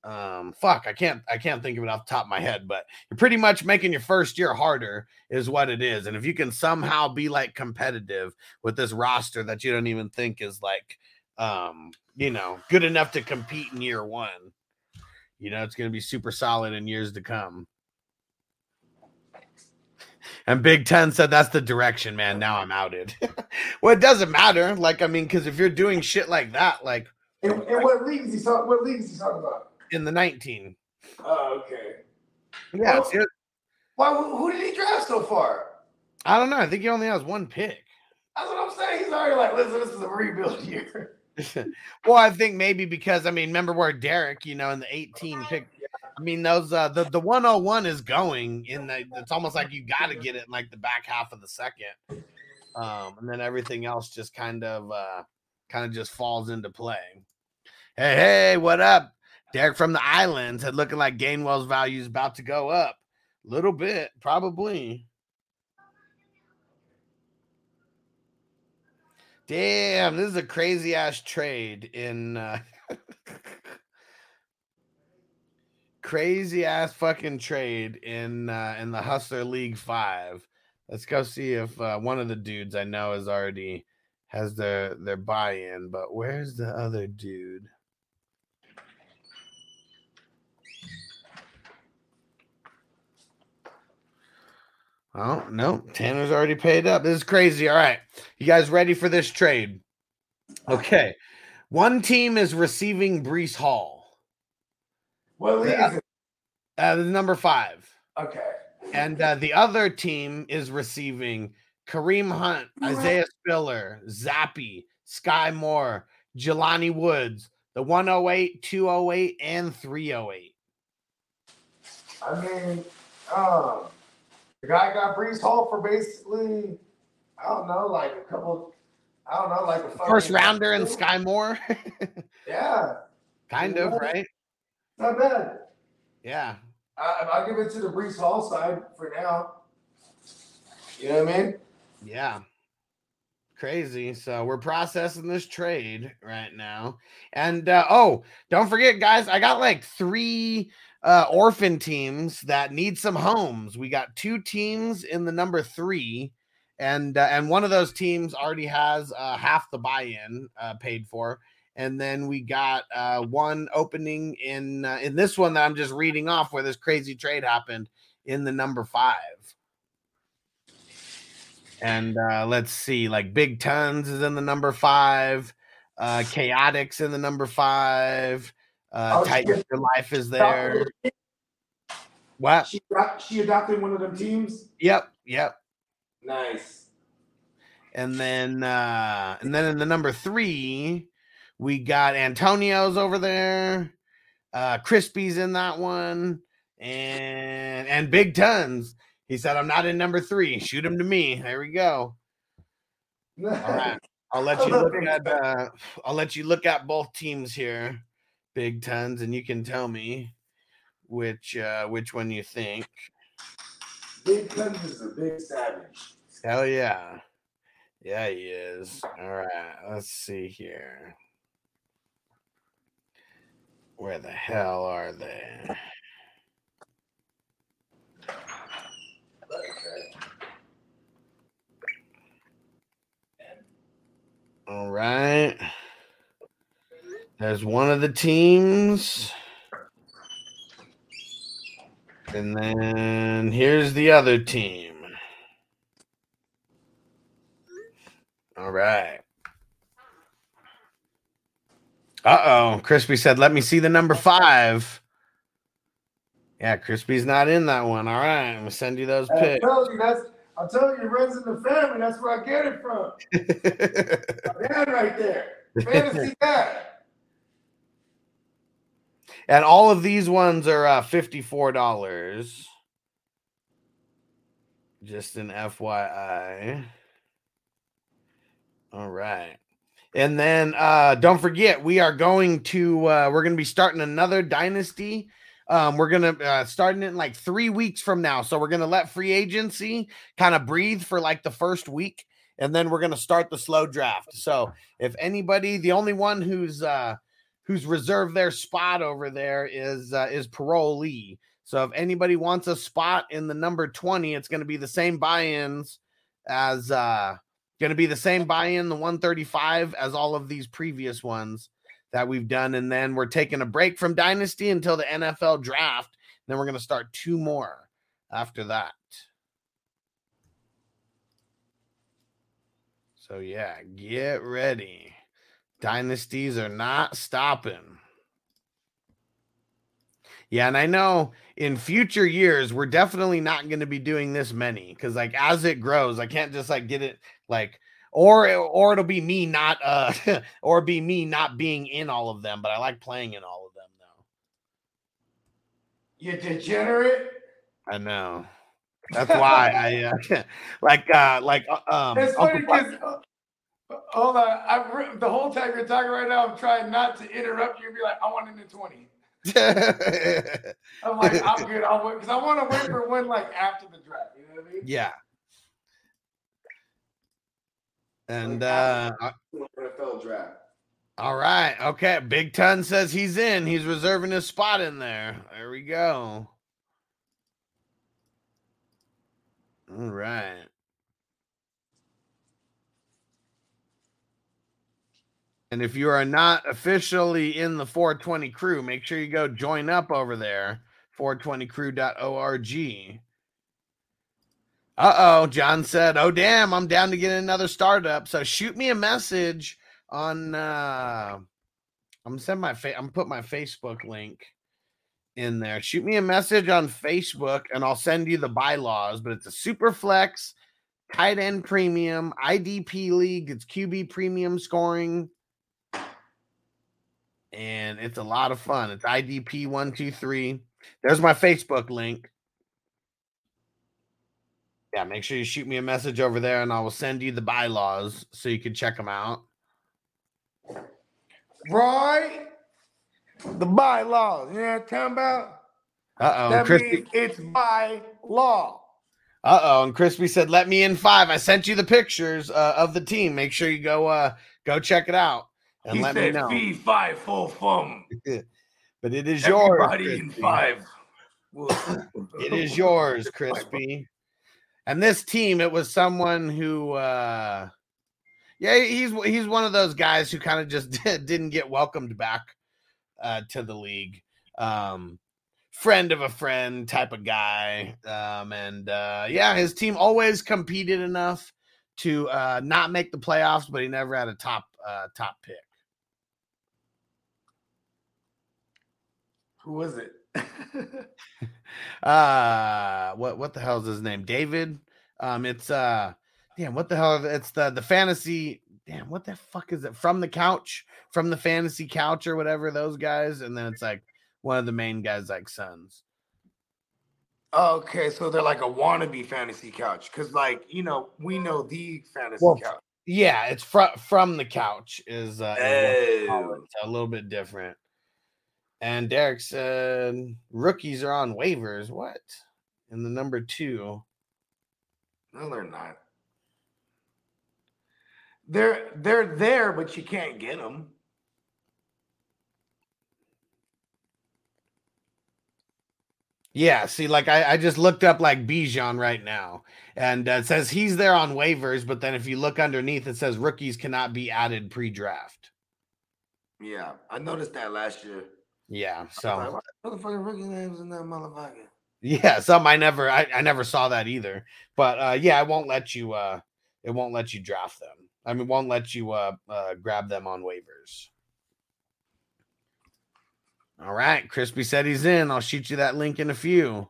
um fuck i can't i can't think of it off the top of my head but you're pretty much making your first year harder is what it is and if you can somehow be like competitive with this roster that you don't even think is like um you know good enough to compete in year one you know it's going to be super solid in years to come and big 10 said that's the direction man now i'm outed well it doesn't matter like i mean because if you're doing shit like that like And, and what leagues he? What leagues he talking about? In the 19 Oh, okay. yeah Well- Why? Who, who did he draft so far? I don't know. I think he only has one pick. That's what I'm saying. He's already like, listen, this is a rebuild year. well, I think maybe because I mean, remember where Derek, you know, in the 18 pick. I mean, those uh the, the 101 is going in the it's almost like you gotta get it in like the back half of the second. Um, and then everything else just kind of uh kind of just falls into play. Hey, hey, what up? Derek from the islands had looking like Gainwell's value is about to go up. A little bit, probably. Damn, this is a crazy ass trade in uh crazy ass fucking trade in uh in the Hustler League 5. Let's go see if uh, one of the dudes I know is already has their their buy-in, but where's the other dude? Oh, no. Tanner's already paid up. This is crazy. All right. You guys ready for this trade? Okay. One team is receiving Breece Hall. What league Yeah. is it? Uh, the number five. Okay. And uh, the other team is receiving Kareem Hunt, Isaiah Spiller, Zappe, Sky Moore, Jelani Woods, the 108, 208, and 308. I mean, um, the guy got Breece Hall for basically, I don't know, like a couple, I don't know, like a First rounder and Sky Moore. Yeah, kind of, right? not bad. Yeah. I, I'll give it to the Breece Hall side for now. You know what I mean? Yeah. Crazy. So we're processing this trade right now. And uh, oh, don't forget, guys, I got like three uh, orphan teams that need some homes. We got two teams in the number three, and uh, and one of those teams already has uh, half the buy-in uh, paid for. And then we got uh, one opening in uh, in this one that I'm just reading off where this crazy trade happened in the number five. And uh, let's see, like Big Tons is in the number five, uh, Chaotix in the number five, uh, Oh, Titan. Your Life is there. Wow. She, she adopted one of them teams. Yep, yep. Nice. And then uh and then in the number three, we got Antonio's over there, uh Crispy's in that one, and and Big Tons. He said, I'm not in number three. Shoot him to me. There we go. All right. I'll let you look at uh I'll let you look at both teams here, Big Tons, and you can tell me which uh which one you think. Big Tons is a big savage. Hell yeah. Yeah, he is. All right. Let's see here. Where the hell are they? All right. There's one of the teams. And then here's the other team. All right. Uh oh. Crispy said, let me see the number five. Yeah, Crispy's not in that one. All right. I'm going to send you those picks. I told you that's. I'm telling you, it runs in the family. That's where I get it from. Dad, right there, fantasy dad. And all of these ones are uh, $54. Just an FYI. All right. And then uh don't forget we are going to uh we're going to be starting another dynasty. Um we're going to uh starting it in like 3 weeks from now. So we're going to let free agency kind of breathe for like the first week and then we're going to start the slow draft. So if anybody the only one who's uh who's reserved their spot over there is uh, is parolee. So if anybody wants a spot in the number 20, it's going to be the same buy-ins as uh going to be the same buy-in the 135 as all of these previous ones that we've done. And then we're taking a break from dynasty until the NFL draft. Then we're going to start two more after that. So yeah get ready dynasties are not stopping yeah and i know in future years we're definitely not going to be doing this many because like as it grows i can't just like get it like or or it'll be me not uh or be me not being in all of them, but I like playing in all of them though. You degenerate. I know. That's why I uh, like uh like uh, um It's funny because hold on, I'm re- the whole time you're talking right now. I'm trying not to interrupt you and be like, I want in the twenty. I'm like, I'm good. I'll wait because I want to wait for one like after the draft. You know what I mean? yeah. And uh uh, NFL draft. all right, okay. Big Ton says he's in. He's reserving his spot in there. There we go. All right. And if you are not officially in the 420 crew, make sure you go join up over there, 420crew.org. Uh oh, John said, Oh, damn, I'm down to get another startup. So shoot me a message on, uh, I'm send my, fa- I'm put my Facebook link in there. Shoot me a message on Facebook and I'll send you the bylaws, but it's a super flex, tight end premium, IDP league, it's QB premium scoring and it's a lot of fun. It's IDP one two three. There's my Facebook link. Yeah, make sure you shoot me a message over there, and I will send you the bylaws so you can check them out. Roy, the bylaws. You know what I'm talking about? Uh oh, that Crispy. means it's by law. Uh oh, and Crispy said, "Let me in five. I sent you the pictures uh, of the team. Make sure you go uh go check it out and he let me said know." fee five full fum. But it is yours. Everybody in Crispy. five. It is yours, Crispy. And this team, it was someone who uh yeah, he's he's one of those guys who kind of just didn't get welcomed back uh to the league. Um friend of a friend type of guy. Um and uh yeah, his team always competed enough to uh not make the playoffs, but he never had a top uh top pick. Who was it? uh what what the hell is his name david um it's uh damn what the hell it's the the fantasy damn what the fuck is it from the couch from the fantasy couch or whatever those guys and then it's like one of the main guys like sons okay, so they're like a wannabe fantasy couch. Cause like, you know, we know the fantasy Well, couch. yeah it's from from the couch is uh is what they call it. So a little bit different and derek said rookies are on waivers what in the number two No, they're not. They're they're there, but you can't get them. Yeah, see, like I, I just looked up like Bijan right now, and uh, it says he's there on waivers, but then if you look underneath, it says rookies cannot be added pre-draft. Yeah, I noticed that last year. Yeah, so motherfucking rookie names in that motherfucker? yeah, some I never I, I never saw that either. But uh yeah, I won't let you uh it won't let you draft them. I mean, won't let you uh, uh grab them on waivers. All right, Crispy said he's in. I'll shoot you that link in a few.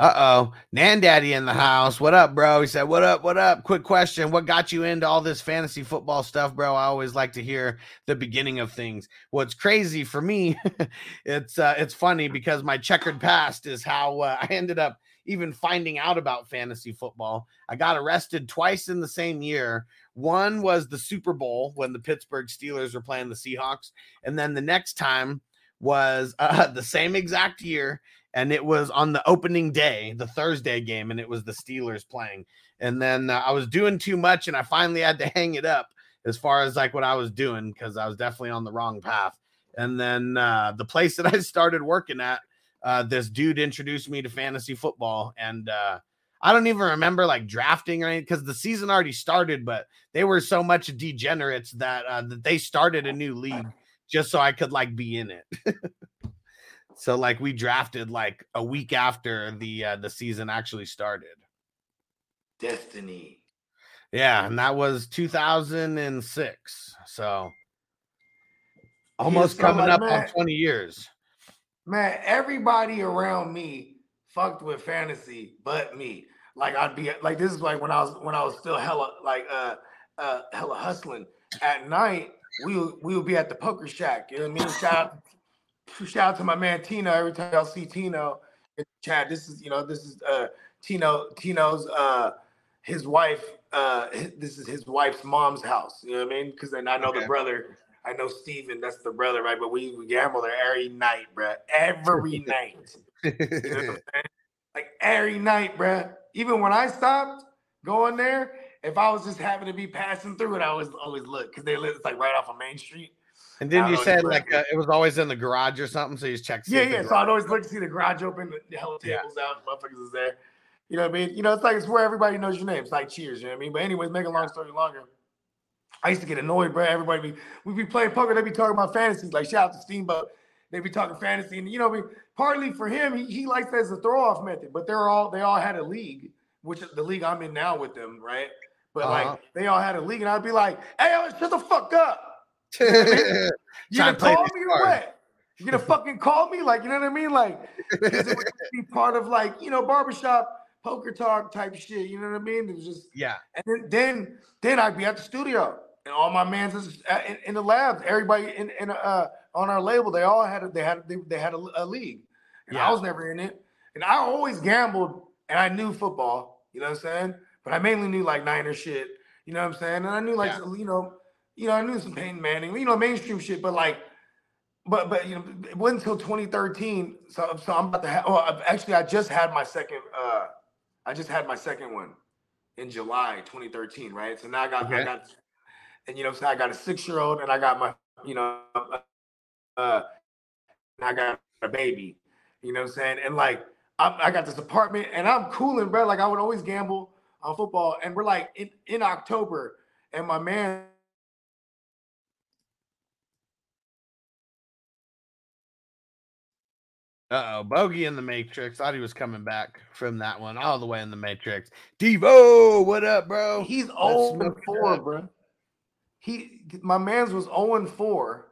Uh oh, Nan Daddy in the house. What up, bro? He said, What up? What up? Quick question. What got you into all this fantasy football stuff, bro? I always like to hear the beginning of things. What's crazy for me, it's uh, it's funny because my checkered past is how uh, I ended up even finding out about fantasy football. I got arrested twice in the same year. One was the Super Bowl when the Pittsburgh Steelers were playing the Seahawks, and then the next time was uh, the same exact year and it was on the opening day, the Thursday game, and it was the Steelers playing. And then uh, I was doing too much, and I finally had to hang it up as far as like what I was doing because I was definitely on the wrong path. And then uh, the place that I started working at, uh, this dude introduced me to fantasy football, and uh, I don't even remember like drafting or anything because the season already started, but they were so much degenerates that uh, that they started a new league just so I could like be in it. So like we drafted like a week after the uh, the season actually started. Destiny. Yeah, and that was 2006. So almost so, coming like, up on 20 years. Man, everybody around me fucked with fantasy but me. like I'd be like this is like when I was when I was still hella like uh uh hella hustling at night. We would, we would be at the poker shack. You know what I mean? Shout out, shout out to my man Tino. Every time y'all see Tino, in the chat. This is you know this is uh Tino Tino's uh his wife. Uh, hi- this is his wife's mom's house. You know what I mean? Because then I know Okay. the brother. I know Steven, that's the brother, right? But we, we gamble there every night, bruh. Every night. You know what I'm? Like every night, bruh. Even when I stopped going there, if I was just happen to be passing through it, I always always look because they live it's like right off of Main Street. And then you said like uh, it was always in the garage or something, so you just checked. Yeah, yeah. So I'd always look to see the garage open, the Yeah. tables out, motherfuckers is there. You know what I mean? You know, it's like it's where everybody knows your name. It's like cheers, you know what I mean? But anyways, make a long story longer. I used to get annoyed, bro. Everybody be we be playing poker, They'd be talking about fantasies. Like shout out to Steamboat. They'd be talking fantasy, and you know, what I mean, partly for him, he, he likes that as a throw off method. But they're all they all had a league, which is the league I'm in now with them, right? But Uh-huh. like they all had a league, and I'd be like, "Hey, shut the fuck up! You gonna call me or what? You gonna fucking call me? Like, you know what I mean? Like, it would be part of like, you know, barbershop poker talk type shit. You know what I mean? It was just, yeah, and then then, then I'd be at the studio, and all my mans is in, in the labs. Everybody in, in uh on our label, they all had a, they had they, they had a, a league, and Yeah. I was never in it. And I always gambled, and I knew football. You know what I'm saying? But I mainly knew like Niner shit. You know what I'm saying? And I knew like Yeah. you know, you know, I knew some Peyton Manning, you know, mainstream shit. But like, but but you know, it wasn't until 2013. So so I'm about to have. Oh, actually, I just had my second. uh I just had my second one in July 2013. Right. So now I got I got, and you know, so I got a six year old, and I got my you know, uh, and I got a baby. You know what I'm saying? And like, I, I got this apartment, and I'm cooling, bro. Like I would always gamble on football, and we're like in in October, and my man. Uh oh, Bogey in the Matrix. Thought he was coming back from that one all the way in the Matrix. Devo, what up, bro? He's Let's 0 smoke 4, bro. He my man's was 0 and 4.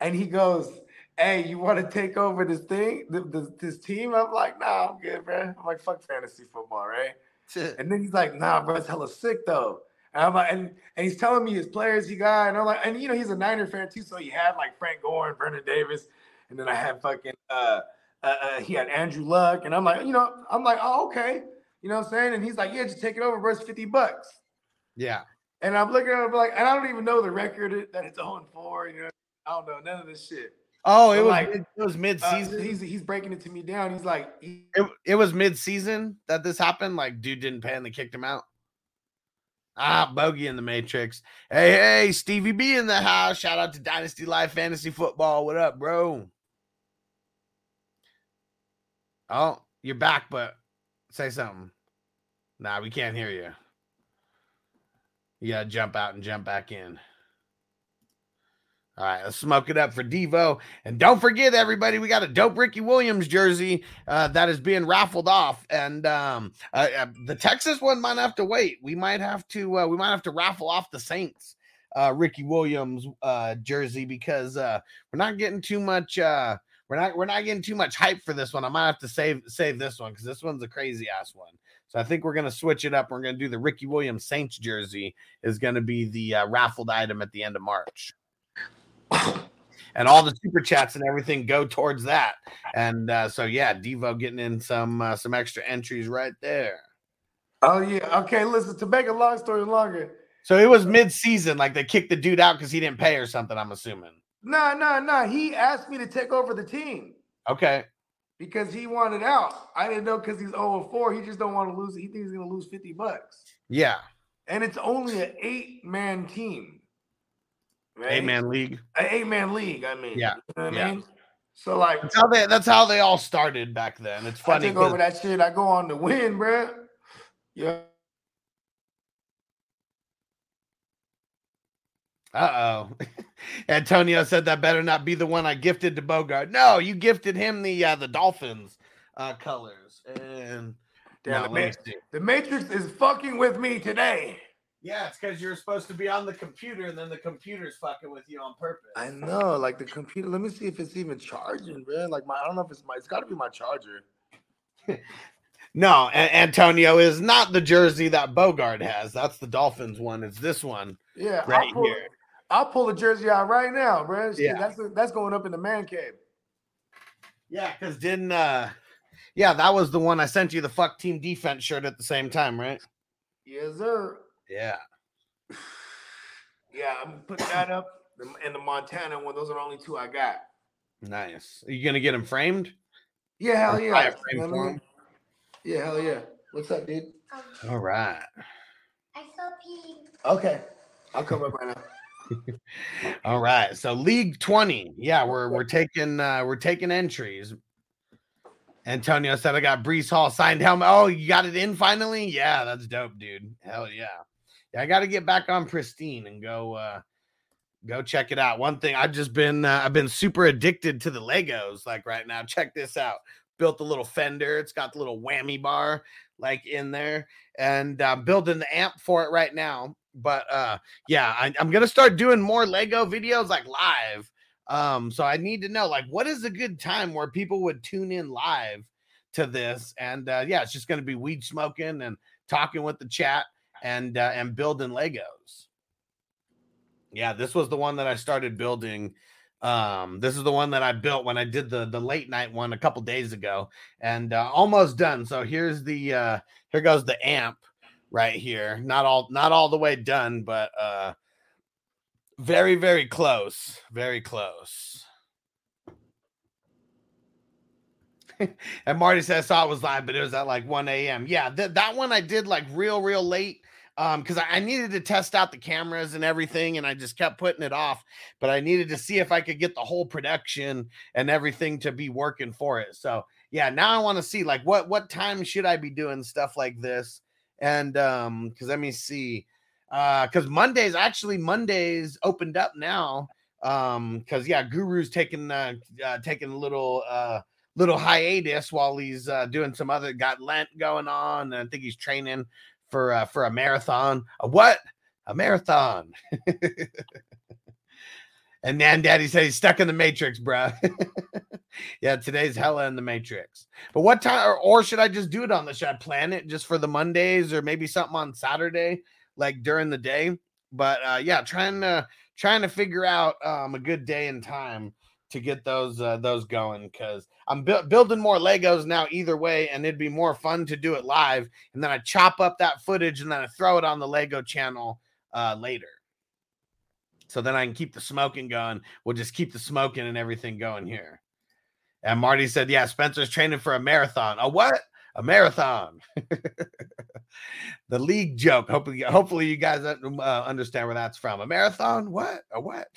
And he goes, Hey, you want to take over this thing, th- th- this team? I'm like, nah, I'm good, bro. I'm like, fuck fantasy football, right? And then he's like, nah, bro, it's hella sick though. And I'm like, and, and he's telling me his players he got, and I'm like, and you know, he's a Niner fan too. So he had like Frank Gore and Vernon Davis, and then I had fucking uh uh, uh he had Andrew Luck, and I'm like, you know, I'm like, oh, okay. You know what I'm saying? And he's like, yeah, just take it over, bro. It's 50 bucks. yeah. And I'm looking at him like, and I don't even know the record that it's on for. You know, I don't know none of this shit. Oh, it So, was like, mid, it was mid Uh, season. he's he's breaking it to me down. He's like, he- it, it was mid season that this happened. Like, dude didn't pay and they kicked him out. Ah, Bogey in the Matrix. Hey, hey, Stevie B in the house. Shout out to Dynasty Life Fantasy Football. What up, bro? Oh, you're back, but say something. Nah, we can't hear you. You gotta jump out and jump back in. All right, let's smoke it up for Devo. And don't forget, everybody, we got a dope Ricky Williams jersey uh, that is being raffled off. And um, uh, uh, the Texas one might have to wait. We might have to uh, we might have to raffle off the Saints uh, Ricky Williams jersey because we're not getting too much. We're not we're not getting too much hype for this one. I might have to save save this one because this one's a crazy ass one. So I think we're gonna switch it up. We're gonna do the Ricky Williams Saints jersey is gonna be the uh, raffled item at the end of March and all the super chats and everything go towards that. And uh, so yeah, Devo getting in some uh, some extra entries right there. oh yeah, okay. Listen, to make a long story longer, So it was mid season, like they kicked the dude out because he didn't pay or something. I'm assuming. Nah, nah, nah. He asked me to take over the team Okay, because he wanted out. I didn't know because he's 0 4. He just don't want to lose. He thinks he's gonna lose 50 bucks, yeah, and it's only an eight man team. Right? hey man, league. An eight man league. I mean, Yeah, you know what yeah. I mean. So like, That's how they. That's how they all started back then. It's funny. I take over that shit. I go on to win, bruh. Yeah. Uh oh. Antonio said that better not be the one I gifted to Bogart. No, you gifted him the uh, the Dolphins uh, colors. And no, the, let me Ma- the Matrix is fucking with me today. Yeah, it's because you're supposed to be on the computer, and then the computer's fucking with you on purpose. I know, like the computer. Let me see if it's even charging, man. Like my, I don't know if it's my. It's got to be my charger. No, A- Antonio is not the jersey that Bogard has. That's the Dolphins one. It's this one Yeah, right I'll pull, here. I'll pull the jersey out right now, bro. Shit, Yeah. that's that's going up in the man cave. Yeah, because didn't uh yeah, that was the one I sent you the fuck team defense shirt at the same time, right? Yes, sir. Yeah. Yeah, I'm putting that up. The- And the Montana one, those are the only two I got. Nice. Are you gonna get them framed? Yeah, hell yeah. buy frame for what him? Yeah, hell yeah. What's up, dude? All right. I saw pee. Okay. I'll come up right now. All right. So League 20. Yeah, we're we're taking uh we're taking entries. Antonio said I got Breece Hall signed helmet. Oh, you got it in finally? Yeah, that's dope, dude. Hell yeah. Yeah, I gotta get back on pristine and go uh go check it out. One thing I've just been uh, I've been super addicted to the Legos like right now. Check this out. Built a little fender, it's got the little whammy bar like in there, and I'm uh, building the amp for it right now. But uh yeah, I, I'm gonna start doing more Lego videos like live. Um, so I need to know like what is a good time where people would tune in live to this, and uh, yeah, it's just gonna be weed smoking and talking with the chat and uh, and building Legos. Yeah, this was the one that I started building. Um, this is the one that I built when I did the the late night one a couple days ago, and uh, almost done. So here's the uh, here goes the amp right here. Not all not all the way done, but uh, very very close, very close. and Marty I saw it was live, but it was at like 1 a.m. Yeah, th- that one I did like real, real late. Um, because I, I needed to test out the cameras and everything, and I just kept putting it off. But I needed to see if I could get the whole production and everything to be working for it. So yeah, now I want to see like what what time should I be doing stuff like this? And um, because let me see. Uh, because Mondays actually Mondays opened up now. Um, because yeah, Guru's taking uh, uh taking a little uh little hiatus while he's uh, doing some other got Lent going on. And I think he's training for uh, for a marathon. A what? A marathon. and Nan Daddy said he's stuck in the Matrix, bruh. yeah, today's hella in the Matrix. But what time, or, or should I just do it on the? Should I plan it just for the Mondays, or maybe something on Saturday, like during the day? But uh, yeah, trying to trying to figure out um, a good day and time to get those uh, those going because I'm bu- building more Legos now either way, and it'd be more fun to do it live. And then I chop up that footage and then I throw it on the Lego channel uh, later. So then I can keep the smoking going. We'll just keep the smoking and everything going here. And Marty said, "Yeah, Spencer's training for a marathon. A what? A marathon." the league joke. Hopefully, hopefully you guys uh, understand where that's from. A marathon? What? A what?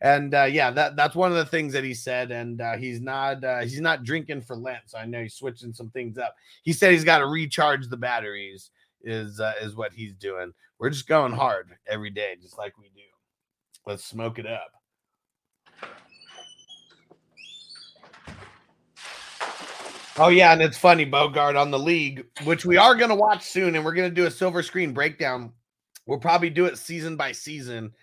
and uh, yeah, that that's one of the things that he said. And uh, he's not uh, he's not drinking for Lent, so I know he's switching some things up. He said he's got to recharge the batteries. Is uh, is what he's doing. We're just going hard every day, just like we do. Let's smoke it up. Oh yeah, and it's funny, Bogart on the league, which we are gonna watch soon, and we're gonna do a silver screen breakdown. We'll probably do it season by season,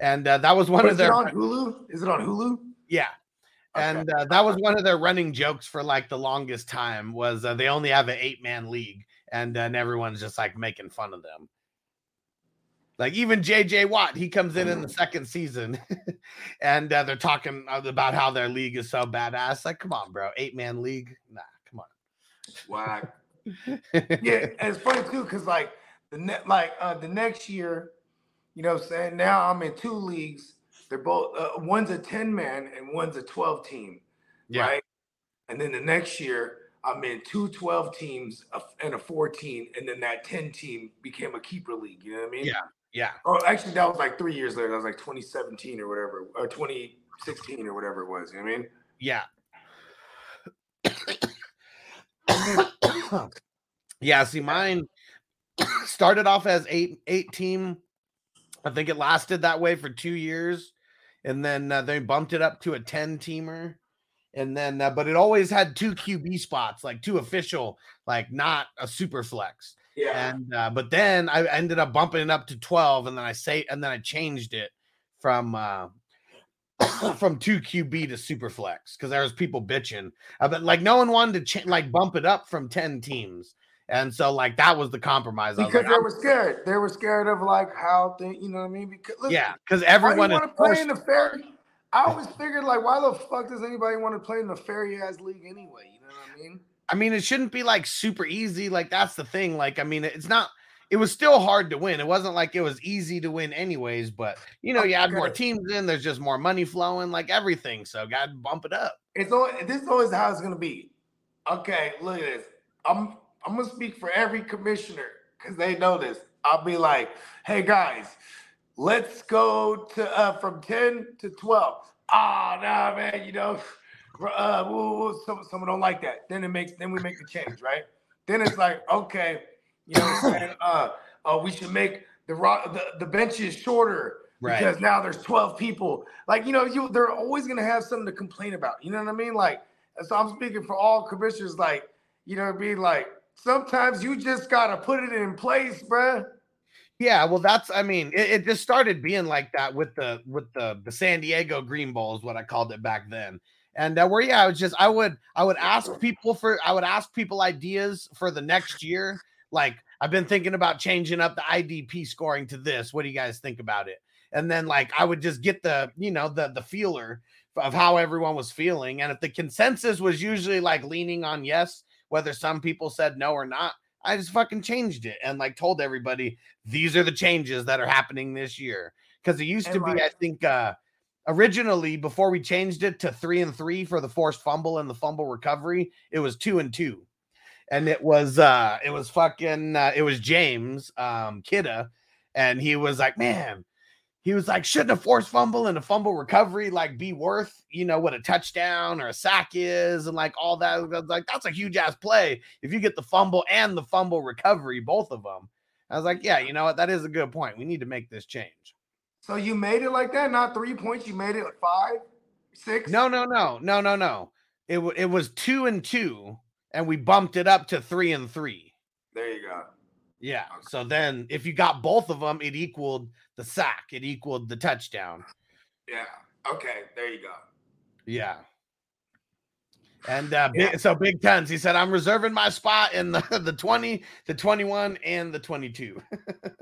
and uh, that was one But of their on Hulu? Is it on Hulu? yeah. Okay. And uh, that was one of their running jokes for like the longest time was uh, they only have an eight man league, and then everyone's just like making fun of them. Like even JJ Watt, he comes in in the second season, and uh, they're talking about how their league is so badass. Like, come on, bro, eight man league, nah, Whack. yeah, and it's funny too, because like the net, like uh, the next year, you know, what I'm saying now I'm in two leagues. They're both uh, one's a ten man and one's a twelve team, yeah, right? And then the next year I'm in two 12 teams and a 14, and then that 10 team became a keeper league. You know what I mean? Yeah. yeah, Oh, actually, that was like three years later. That was like 2017 or whatever, or 2016 or whatever it was. You know what I mean? yeah. yeah, see, mine started off as eight eight team. I think it lasted that way for two years, and then uh, they bumped it up to a ten teamer, and then uh, but it always had two QB spots, like two official, like not a super flex. Yeah. And uh, but then I ended up bumping it up to twelve, and then I say and then I changed it from uh, from two QB to super flex because there was people bitching. Uh, but like no one wanted to ch- like bump it up from 10 teams. And so like that was the compromise. I was Because like, they were scared. They were scared of like how they, you know what I mean? Because listen, yeah, because why do you everyone want to play in the fair? I always figured like, why the fuck does anybody want to play in the fairy ass league anyway? You know what I mean? I mean, it shouldn't be like super easy. Like that's the thing. Like, I mean, it's not. It was still hard to win. It wasn't like it was easy to win, anyways. But you know, you add more teams in. There's just more money flowing, like everything. So, got to bump it up. It's always, this is always how it's gonna be. Okay, look at this. I'm I'm gonna speak for every commissioner because they know this. I'll be like, hey guys, let's go to uh from 10 to 12. Ah, nah, man, you know, uh, woo, woo, some, someone don't like that. Then it makes then we make the change, right? Then it's like, okay, you know, what I'm saying? uh, uh, we should make the rock the, the benches shorter Right. because now there's 12 people. Like, you know, you they're always gonna have something to complain about. You know what I mean? Like, so I'm speaking for all commissioners, like, you know, being like, sometimes you just gotta put it in place, bruh. Yeah, well, that's. I mean, it, it just started being like that with the with the the San Diego Green Bowl is what I called it back then. And uh, where yeah, I was just I would I would ask people for I would ask people ideas for the next year. Like I've been thinking about changing up the IDP scoring to this. What do you guys think about it? And then like I would just get the you know the the feeler of how everyone was feeling. And if the consensus was usually like leaning on yes, whether some people said no or not, I just fucking changed it and like told everybody these are the changes that are happening this year. Because it used to And, be, I think, uh originally before we changed it to three and three for the forced fumble and the fumble recovery, it was two and two. And it was uh it was fucking uh, it was James um Kidda, and he was like, Man, he was like, shouldn't a forced fumble and a fumble recovery like be worth, you know, what a touchdown or a sack is, and like all that. Like, that's a huge ass play if you get the fumble and the fumble recovery, both of them. I was like, yeah, you know what? That is a good point. We need to make this change. So you made it like that, not three points. You made it like five, six. No, no, no, no, no, no. It w- it was two and two, and we bumped it up to three and three. There you go. Yeah. So then, if you got both of them, it equaled the sack. It equaled the touchdown. Yeah. Okay. There you go. Yeah. And uh, Yeah. big, so Big Tens, he said, I'm reserving my spot in the, the 20, the 21, and the 22.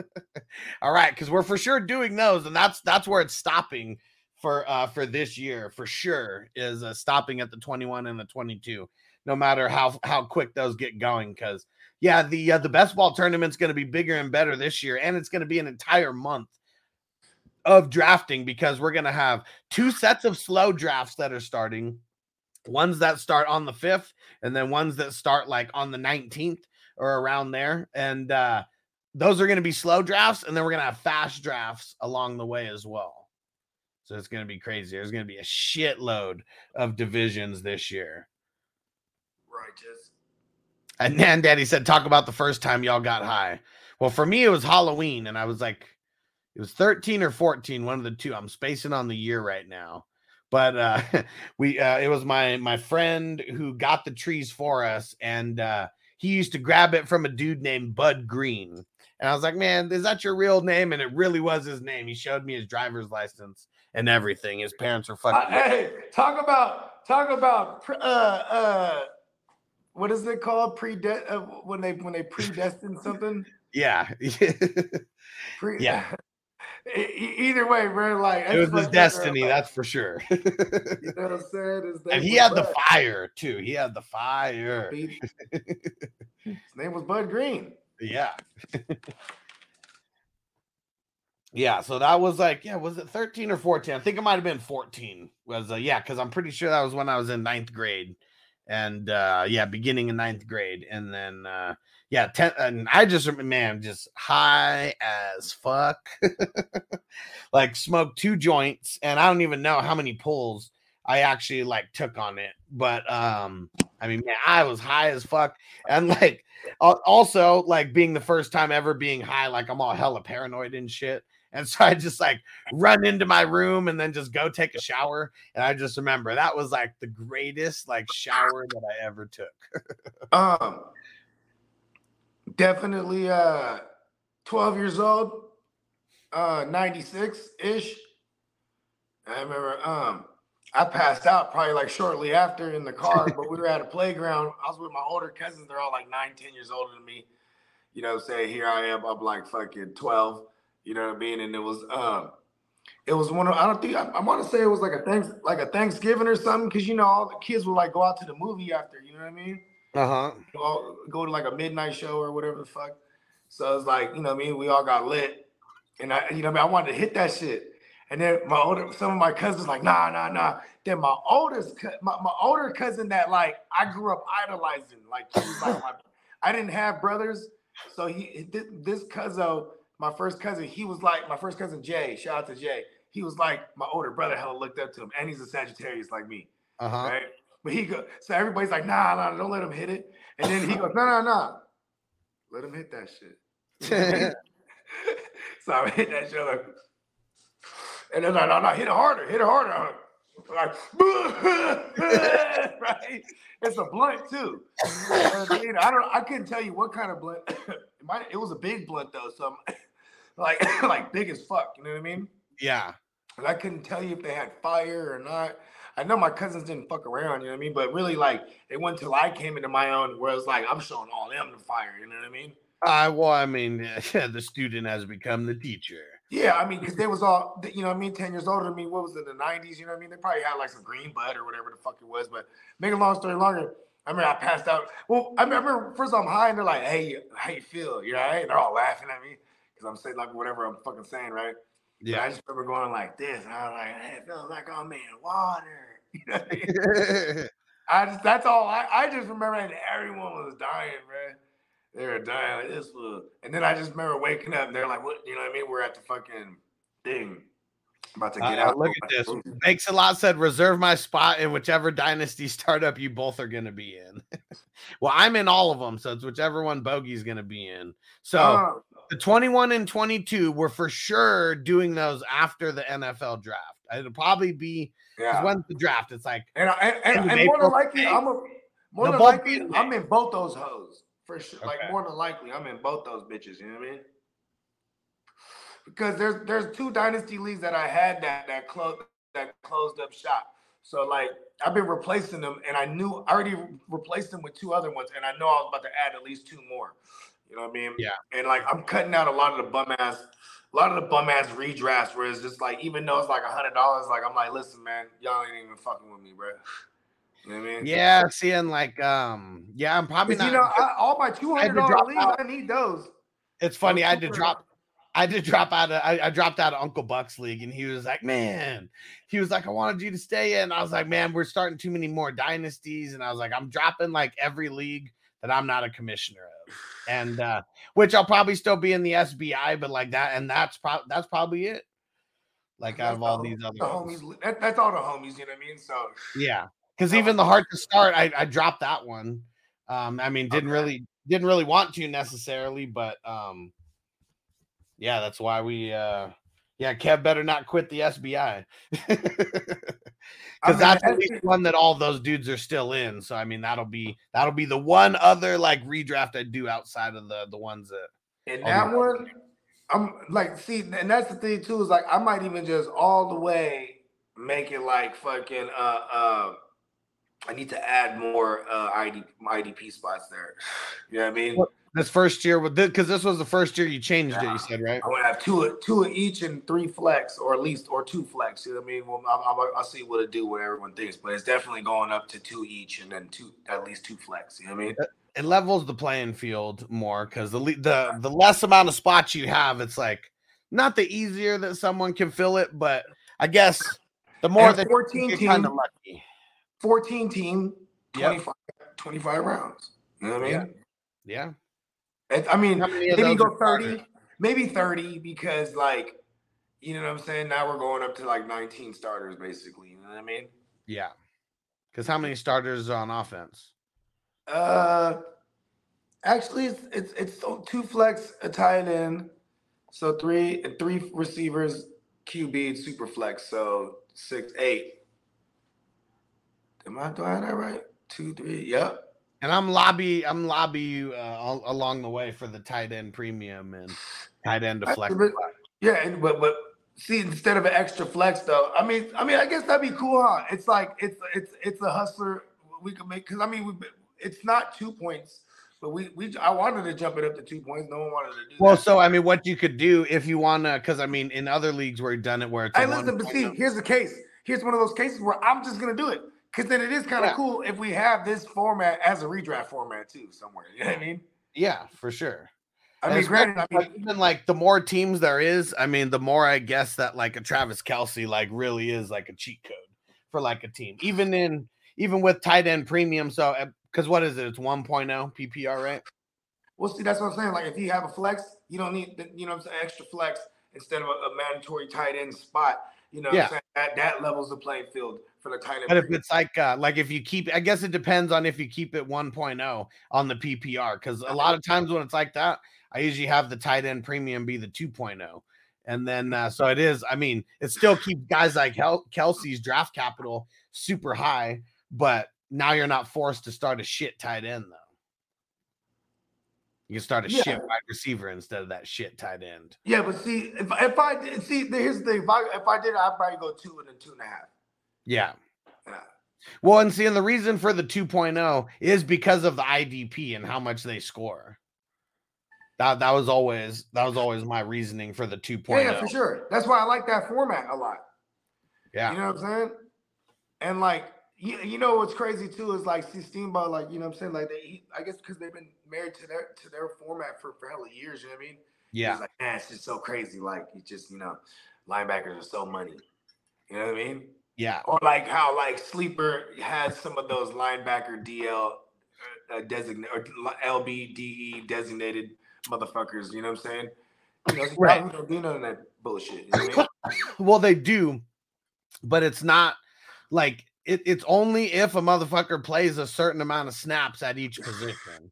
All right, because we're for sure doing those, and that's that's where it's stopping for uh for this year for sure is uh, stopping at the 21 and the 22 no matter how how quick those get going because yeah the uh, the best ball tournament's going to be bigger and better this year and it's going to be an entire month of drafting because we're going to have two sets of slow drafts that are starting ones that start on the 5th and then ones that start like on the 19th or around there and uh those are going to be slow drafts and then we're going to have fast drafts along the way as well. So it's going to be crazy. There's going to be a shitload of divisions this year Righteous. and then daddy said talk about the first time y'all got high. Well for me it was halloween and i was like it was 13 or 14 one of the two. I'm spacing on the year right now. But uh we uh it was my my friend who got the trees for us and uh he used to grab it from a dude named bud green. And i was like man is that your real name? And it really was his name. He showed me his driver's license and everything. His parents were Uh, fucking hey, talk about talk about uh uh what is it called? Prede uh, when they when they predestined something. yeah Pre- Yeah. Either way, bro. Like it was his destiny that's for sure You know what I'm saying? And he had the fire too he had the fire His name was Bud Green. Yeah. yeah, so that was like, yeah, was it 13 or 14? I think it might have been 14. Was uh, yeah, because I'm pretty sure that was when I was in ninth grade. And uh yeah, beginning in ninth grade. And then uh yeah, 10 and I just man, just high as fuck. like smoked two joints, and I don't even know how many pulls I actually like took on it. But um, I mean, man, I was high as fuck. And like also like being the first time ever being high like i'm all hella paranoid and shit and so i just like run into my room and then just go take a shower and i just remember that was like the greatest like shower that i ever took Um, definitely uh, 12 years old, uh, 96 ish. I remember um I passed out probably like shortly after in the car, but we were at a playground. I was with my older cousins, they're all like nine, ten years older than me. You know, say here I am, I'm like fucking 12, you know what I mean? And it was um it was one of I don't think I, I want to say it was like a thanks like a Thanksgiving or something, because you know all the kids would like go out to the movie after, you know what I mean? Uh-huh. Go, go to like a midnight show or whatever the fuck. So it's like, you know what I mean? We all got lit. And I, you know what I mean? I wanted to hit that shit. And then my older, some of my cousins like, nah, nah, nah. Then my oldest, my, my older cousin that like I grew up idolizing, like he was like my, I didn't have brothers, so he this, this cousin, my first cousin, he was like my first cousin Jay. Shout out to Jay. He was like my older brother. Hella looked up to him, and he's a Sagittarius like me, Uh-huh. right? But he go, so everybody's like, nah, nah, don't let him hit it. And then he goes, no, no, no, let him hit that shit. so I hit that shit like, and then no, no, no, hit it harder, hit it harder. Like, right? It's a blunt too. You I don't, I couldn't tell you what kind of blunt. it, might, it was a big blunt though, so I'm- like, like big as fuck. You know what I mean? yeah. And I couldn't tell you if they had fire or not. I know my cousins didn't fuck around, you know what I mean? But really, like, it wasn't until I came into my own where it's like I'm showing all them the fire, you know what I mean? Uh, well, I mean, yeah, the student has become the teacher. Yeah, I mean, because they was all, you know what I mean, 10 years older than me. What was it, the 90s? You know what I mean? They probably had like some green bud or whatever the fuck it was. But make a long story longer, I remember I passed out. Well, I remember first I'm high and they're like, hey, how you feel? You all right? They're all laughing at me because I'm saying like whatever I'm fucking saying, right? But I just remember going like this. And I was like, hey, it feels like I'm in water. You know what I mean? I just that's all I, I just remember and everyone was dying, man. They were dying like this was and then I just remember waking up and they're like, what you know what I mean? We're at the fucking thing. About to get Uh, out. look at this. Makes a lot said reserve my spot in whichever dynasty startup you both are going to be in. well, I'm in all of them, so it's whichever one Bogey's going to be in. So Oh, the 21 and 22 were for sure doing those after the NFL draft. It'll probably be yeah. when's the draft? It's like And, I, and, and more than likely, I'm a more than likely in I'm in both those hoes for sure. Like more than likely, I'm in both those bitches. You know what I mean? Because there's there's two dynasty leagues that I had that that closed that closed up shop. So like I've been replacing them, and I knew I already replaced them with two other ones, and I know I was about to add at least two more. You know what I mean? Yeah. And like I'm cutting out a lot of the bum ass, a lot of the bum ass redrafts where it's just like even though it's like a hundred dollars, like I'm like, listen, man, y'all ain't even fucking with me, bro. You know what I mean? yeah, seeing like um yeah, I'm probably not. you know, I, all my two hundred dollar had hundred to dollar drop leagues, out. I need those. It's funny. I had to drop. I to drop out of. I, I dropped out of Uncle Buck's league, and he was like, "Man," he was like, "I wanted you to stay in." I was like, "Man, we're starting too many more dynasties," and I was like, "I'm dropping like every league that I'm not a commissioner of, and uh which I'll probably still be in the SBI, but like that, and that's probably that's probably it. Like out of all the- these other the ones. homies. That, that's all the homies. You know what I mean? So Yeah, because even the hard to start, I, I dropped that one. Um, I mean, didn't Okay. really didn't really want to necessarily, but um, yeah, that's why we uh, yeah, Kev better not quit the SBI because that's the at least one that all those dudes are still in. So I mean, that'll be that'll be the one other like redraft I do outside of the the ones that and that one, I'm like, see, and that's the thing too is like I might even just all the way make it like fucking. uh uh I need to add more uh ID IDP spots there. You know what I mean? What- this first year with because this was the first year you changed it. You said right? I to have two, two of each and three flex, or at least, or two flex. You know what I mean? Well, I'll, I'll, I'll see what it do, what everyone thinks, but it's definitely going up to two each, and then two, at least two flex. You know what I mean? it levels the playing field more because the the the less amount of spots you have, it's like not the easier that someone can fill it, but I guess the more And that 14 you get kind of team. lucky. 14 team, Yep. 25, 25 rounds. You know what I mean? Yeah. Yeah. It- I mean, How many of maybe those go 30, maybe 30 because like, you know what I'm saying? Now we're going up to like 19 starters basically. You know what I mean? Yeah. Because how many starters are on offense? Uh, actually, it's it's, it's so- two flex, a tight end, so three three receivers, QB, super flex, so six, eight. Am I doing that right? Two, three, yep. And I'm lobby, I'm lobby you uh, al- along the way for the tight end premium and tight end to flex. a bit- Yeah, and, but but See, instead of an extra flex though, I mean, I mean, I guess that'd be cool, huh? It's like it's it's it's a hustler we could make because I mean, we, it's not two points, but we we I wanted to jump it up to two points. No one wanted to do that. Well, that. so I mean, what you could do if you want to, because I mean, in other leagues where you've done it, where it's Hey, listen, but see, 1.0. here's the case. Here's one of those cases where I'm just gonna do it because then it is kind of Yeah. cool if we have this format as a redraft format too somewhere. You know what I mean? yeah, for sure. I And mean, granted, I mean, even like the more teams there is, I mean, the more I guess that like a Travis Kelce like really is like a cheat code for like a team, even in even with tight end premium. So, eh, because what is it? It's 1.0 PPR, right? well, see, that's what I'm saying. Like, if you have a flex, you don't need, the, you know, I'm saying, extra flex instead of a, a mandatory tight end spot. You know, what Yeah. I'm saying that that levels the playing field for the tight end. But if it's like uh like if you keep I guess it depends on if you keep it 1.0 on the PPR because a lot of times when it's like that, I usually have the tight end premium be the 2.0. And then uh so it is, I mean, it still keeps guys like Kel- Kelce's draft capital super high, but now you're not forced to start a shit tight end though. You can start a Yeah. shit wide receiver instead of that shit tight end. yeah, but see, if if I see, here's the thing. If I if I did, I'd probably go two and then two and a half. Yeah. Yeah. Well, and see, and the reason for the 2.0 is because of the IDP and how much they score. That that was always that was always my reasoning for the 2.0. Yeah, yeah, for sure. That's why I like that format a lot. Yeah. You know what I'm saying? And like, you, you know what's crazy too is like, see Steamboat, like, you know what I'm saying? Like, they, I guess because they've been married to their to their format for for hella years. You know what I mean? Yeah. He's like, man, it's just so crazy. Like, you just, you know, linebackers are so money. You know what I mean? Yeah. Or like how like Sleeper has some of those linebacker DL uh, designated or LBDE designated motherfuckers. You know what I'm saying? You know, Right. don't do none of that bullshit. You know what I mean? Well, they do, but it's not like it, it's only if a motherfucker plays a certain amount of snaps at each position.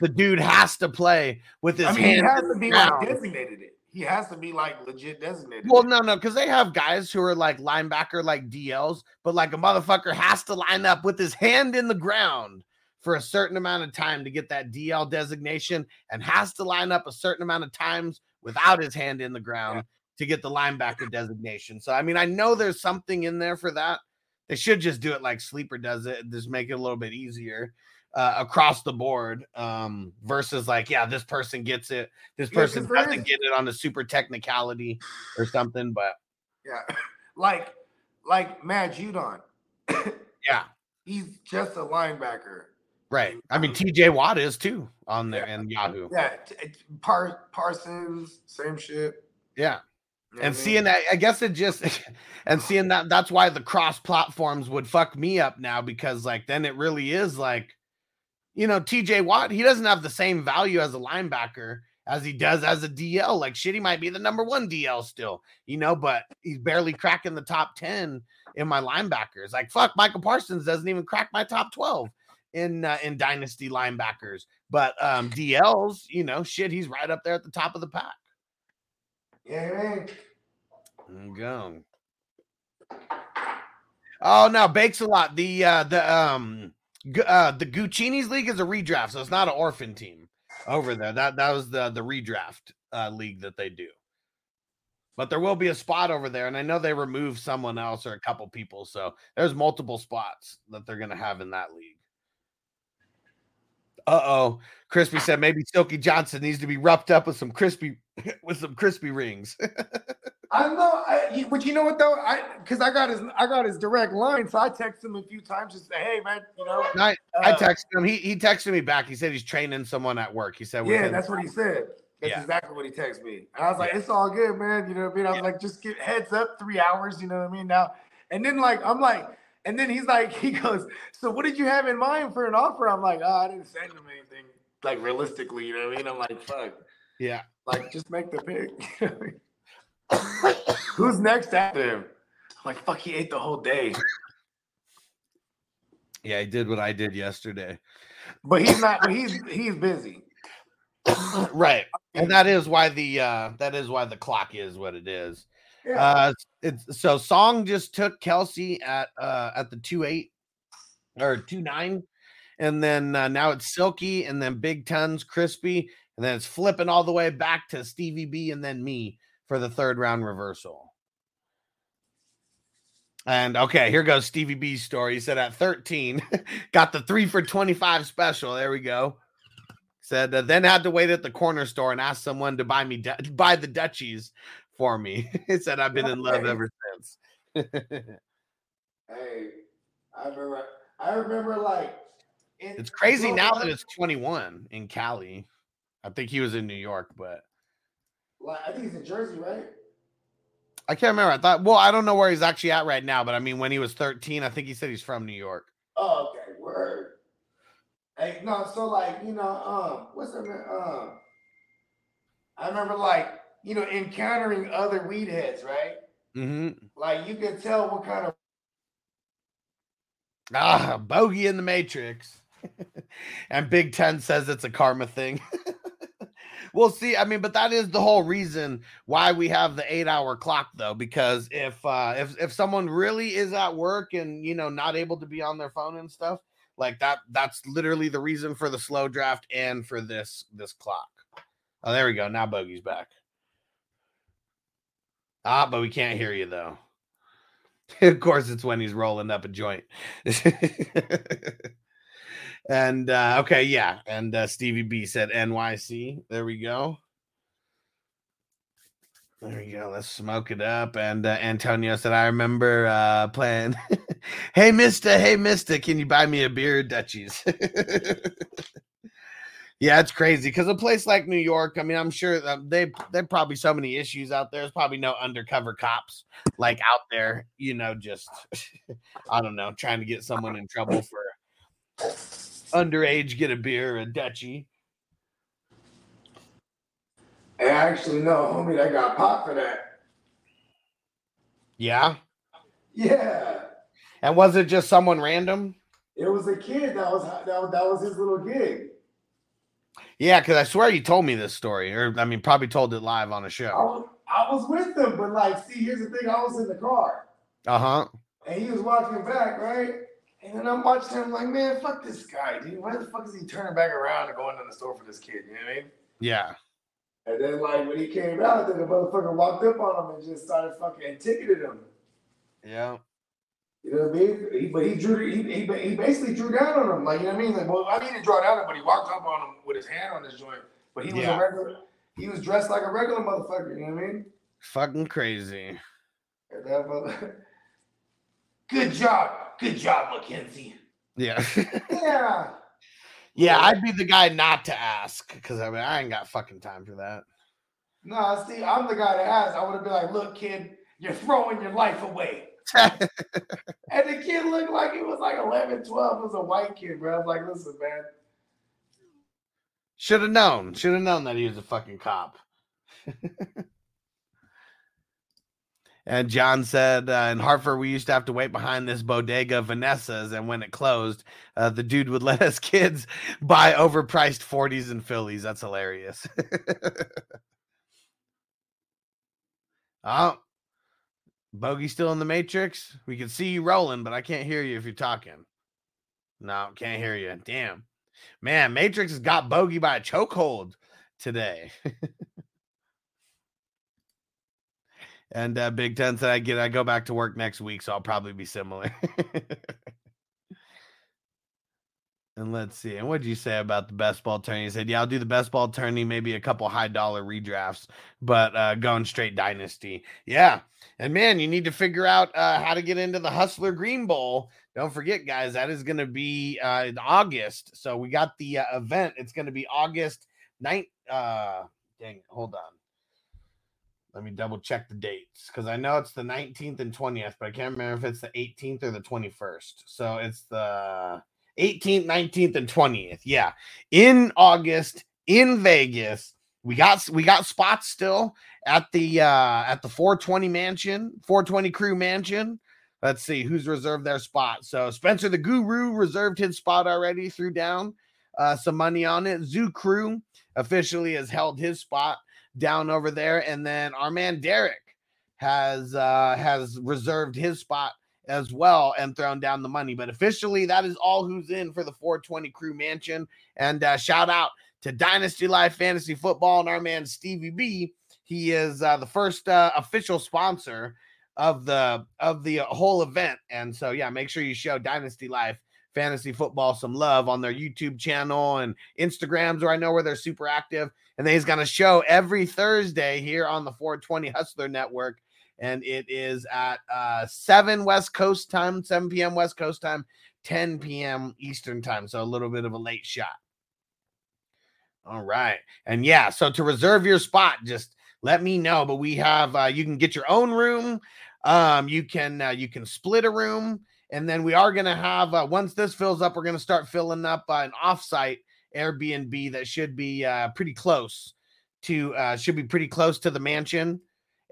The dude has to play with his I mean, he has to be like designated it. He has to be like legit designated. Well, no, no, because they have guys who are like linebacker, like DLs, but like a motherfucker has to line up with his hand in the ground for a certain amount of time to get that DL designation and has to line up a certain amount of times without his hand in the ground to get the linebacker designation. So, I mean, I know there's something in there for that. They should just do it like Sleeper does it, just make it a little bit easier. Uh, across the board um versus like yeah this person gets it this person there doesn't is- get it on a super technicality or something but Yeah, like like Matt Judon. Yeah, He's just a linebacker. right. I mean, TJ Watt is too on there and Yahoo. Yeah, t- Par- Parsons, same shit. Yeah. You know And seeing mean? that, I guess it just, and seeing that, that's why the cross platforms would fuck me up now because, like, then it really is like, you know, TJ Watt, he doesn't have the same value as a linebacker as he does as a DL. Like, shit, he might be the number one DL still, you know, but he's barely cracking the top 10 in my linebackers. Like, fuck, Micah Parsons doesn't even crack my top 12 in uh, in dynasty linebackers. But um DLs, you know, shit, he's right up there at the top of the pack. Yeah, go. Oh no, bakes a lot. The uh the um uh the Guccini's league is a redraft, so it's not an orphan team over there. That that was the the redraft uh league that they do. But there will be a spot over there, and I know they removed someone else or a couple people, so there's multiple spots that they're gonna have in that league. Uh oh, Crispy said maybe Silky Johnson needs to be wrapped up with some crispy with some crispy rings. I know, I, but you know what though? I because I got his I got his direct line, so I texted him a few times just say, hey man, you know. I, I uh, texted him. He he texted me back. He said he's training someone at work. He said, Yeah, that's what he said. That's Yeah. exactly what he texted me. And I was like, Yeah. it's all good, man. You know what I mean? I was like, just get heads up, three hours, you know what I mean? Now, and then like I'm like, and then he's like, he goes, So what did you have in mind for an offer? I'm like, oh, I didn't send him anything like realistically, you know what I mean? I'm like, fuck, yeah. like just make the pick. Who's next after him? I'm like, fuck, he ate the whole day. Yeah, he did what I did yesterday. But he's not, he's he's busy. right. And that is why the uh that is why the clock is what it is. Yeah. Uh it's so Song just took Kelce at uh at the two eight or two nine, and then uh, now it's Silky and then Big Tons Crispy, and then it's flipping all the way back to Stevie B and then me for the third round reversal. And okay, here goes Stevie B's story. He said at 13, got the three for 25 special. There we go. Said uh, then had to wait at the corner store and ask someone to buy me buy the Dutchies for me. he said I've been in love ever since. Hey, I remember. I remember like. in- it's crazy now that it's 21 in Cali. I think he was in New York, but Like, I think he's in Jersey, right? I can't remember. I thought, well, I don't know where he's actually at right now, but I mean, when he was 13, I think he said he's from New York. Oh, okay, word. Hey, no, so like, you know, um, what's man? Um, I remember like, you know, encountering other weed heads, right? Mm-hmm. Like you could tell what kind of Ah, bogey in the Matrix. and Big Ten says it's a karma thing. we'll see. I mean, but that is the whole reason why we have the eight hour clock, though, because if uh if if someone really is at work and you know not able to be on their phone and stuff, like that, that's literally the reason for the slow draft and for this this clock. Oh, there we go. Now bogey's back. Ah, but we can't hear you though. of course, it's when he's rolling up a joint. and uh, okay, yeah. And uh, Stevie B said NYC. There we go. There we go. Let's smoke it up. And uh, Antonio said, I remember uh, playing. hey, Mister. Hey, Mister. Can you buy me a beer, Dutchies? yeah, it's crazy because a place like New York. I mean, I'm sure that they they probably so many issues out there. There's probably no undercover cops like out there. You know, just I don't know, trying to get someone in trouble for underage get a beer, a Dutchie. I actually know, homie, that got popped for that. Yeah. Yeah. And was it just someone random? It was a kid that was that was, that was his little gig. Yeah, because I swear you told me this story, or I mean, probably told it live on a I show. was I was with them, but like, see, here's the thing: I was in the car, Uh huh. and he was walking back, right? And then I'm watching him, like, man, fuck this guy, dude. Why the fuck is he turning back around and going to the store for this kid? You know what I mean? Yeah. And then, like, when he came out, then the motherfucker walked up on him and just started fucking and ticketed him. Yeah. You know what I mean? He, but he drew, he, he, he basically drew down on him. Like, you know what I mean? Like, well, I mean, he draw down on him, but he walked up on him with his hand on his joint. But he was Yeah. a regular, he was dressed like a regular motherfucker. You know what I mean? Fucking crazy. Mother- Good job. Good job, Mackenzie. Yeah. Yeah. yeah, I'd be the guy not to ask because I mean, I ain't got fucking time for that. No, see, I'm the guy that asked. I would have been like, look, kid, you're throwing your life away. And the kid looked like he was like 11, 12. It was a white kid, bro. I was like, listen, man. Should have known. Should have known that he was a fucking cop. and John said uh, in Hartford, we used to have to wait behind this bodega Vanessa's, and when it closed, uh, the dude would let us kids buy overpriced 40s and Phillies. That's hilarious. oh, Bogey still in the Matrix? We can see you rolling, but I can't hear you if you're talking. No, can't hear you. Damn. Man, Matrix has got Bogey by a chokehold today. and uh, Big Ten said I get I go back to work next week, so I'll probably be similar. and let's see. And what did you say about the best ball tourney? He said, Yeah, I'll do the best ball tourney, maybe a couple high dollar redrafts, but uh, going straight dynasty. Yeah. And man, you need to figure out uh, how to get into the Hustler Green Bowl. Don't forget, guys, that is going to be uh, in August. So we got the uh, event. It's going to be August 9th. Uh, dang, hold on. Let me double check the dates because I know it's the 19th and 20th, but I can't remember if it's the 18th or the 21st. So it's the 18th, 19th, and 20th. Yeah, in August in Vegas. We got we got spots still at the uh at the 420 mansion, 420 crew mansion. Let's see who's reserved their spot. So Spencer the Guru reserved his spot already, threw down uh some money on it. Zoo Crew officially has held his spot down over there, and then our man Derek has uh has reserved his spot as well and thrown down the money. But officially, that is all who's in for the 420 crew mansion. And uh, shout out to Dynasty Life Fantasy Football and our man Stevie B. He is uh, the first uh, official sponsor of the of the whole event. And so yeah, make sure you show Dynasty Life fantasy football some love on their YouTube channel and Instagrams, where I know where they're super active. And then he's going to show every Thursday here on the 420 Hustler Network. And it is at uh, 7 West Coast time, 7 p.m. West Coast time, 10 p.m. Eastern time. So a little bit of a late shot. All right. And yeah, so to reserve your spot, just let me know. But we have uh, you can get your own room. Um, you can uh, you can split a room, and then we are gonna have uh, once this fills up, we're gonna start filling up uh, an offsite Airbnb that should be uh, pretty close to uh, should be pretty close to the mansion.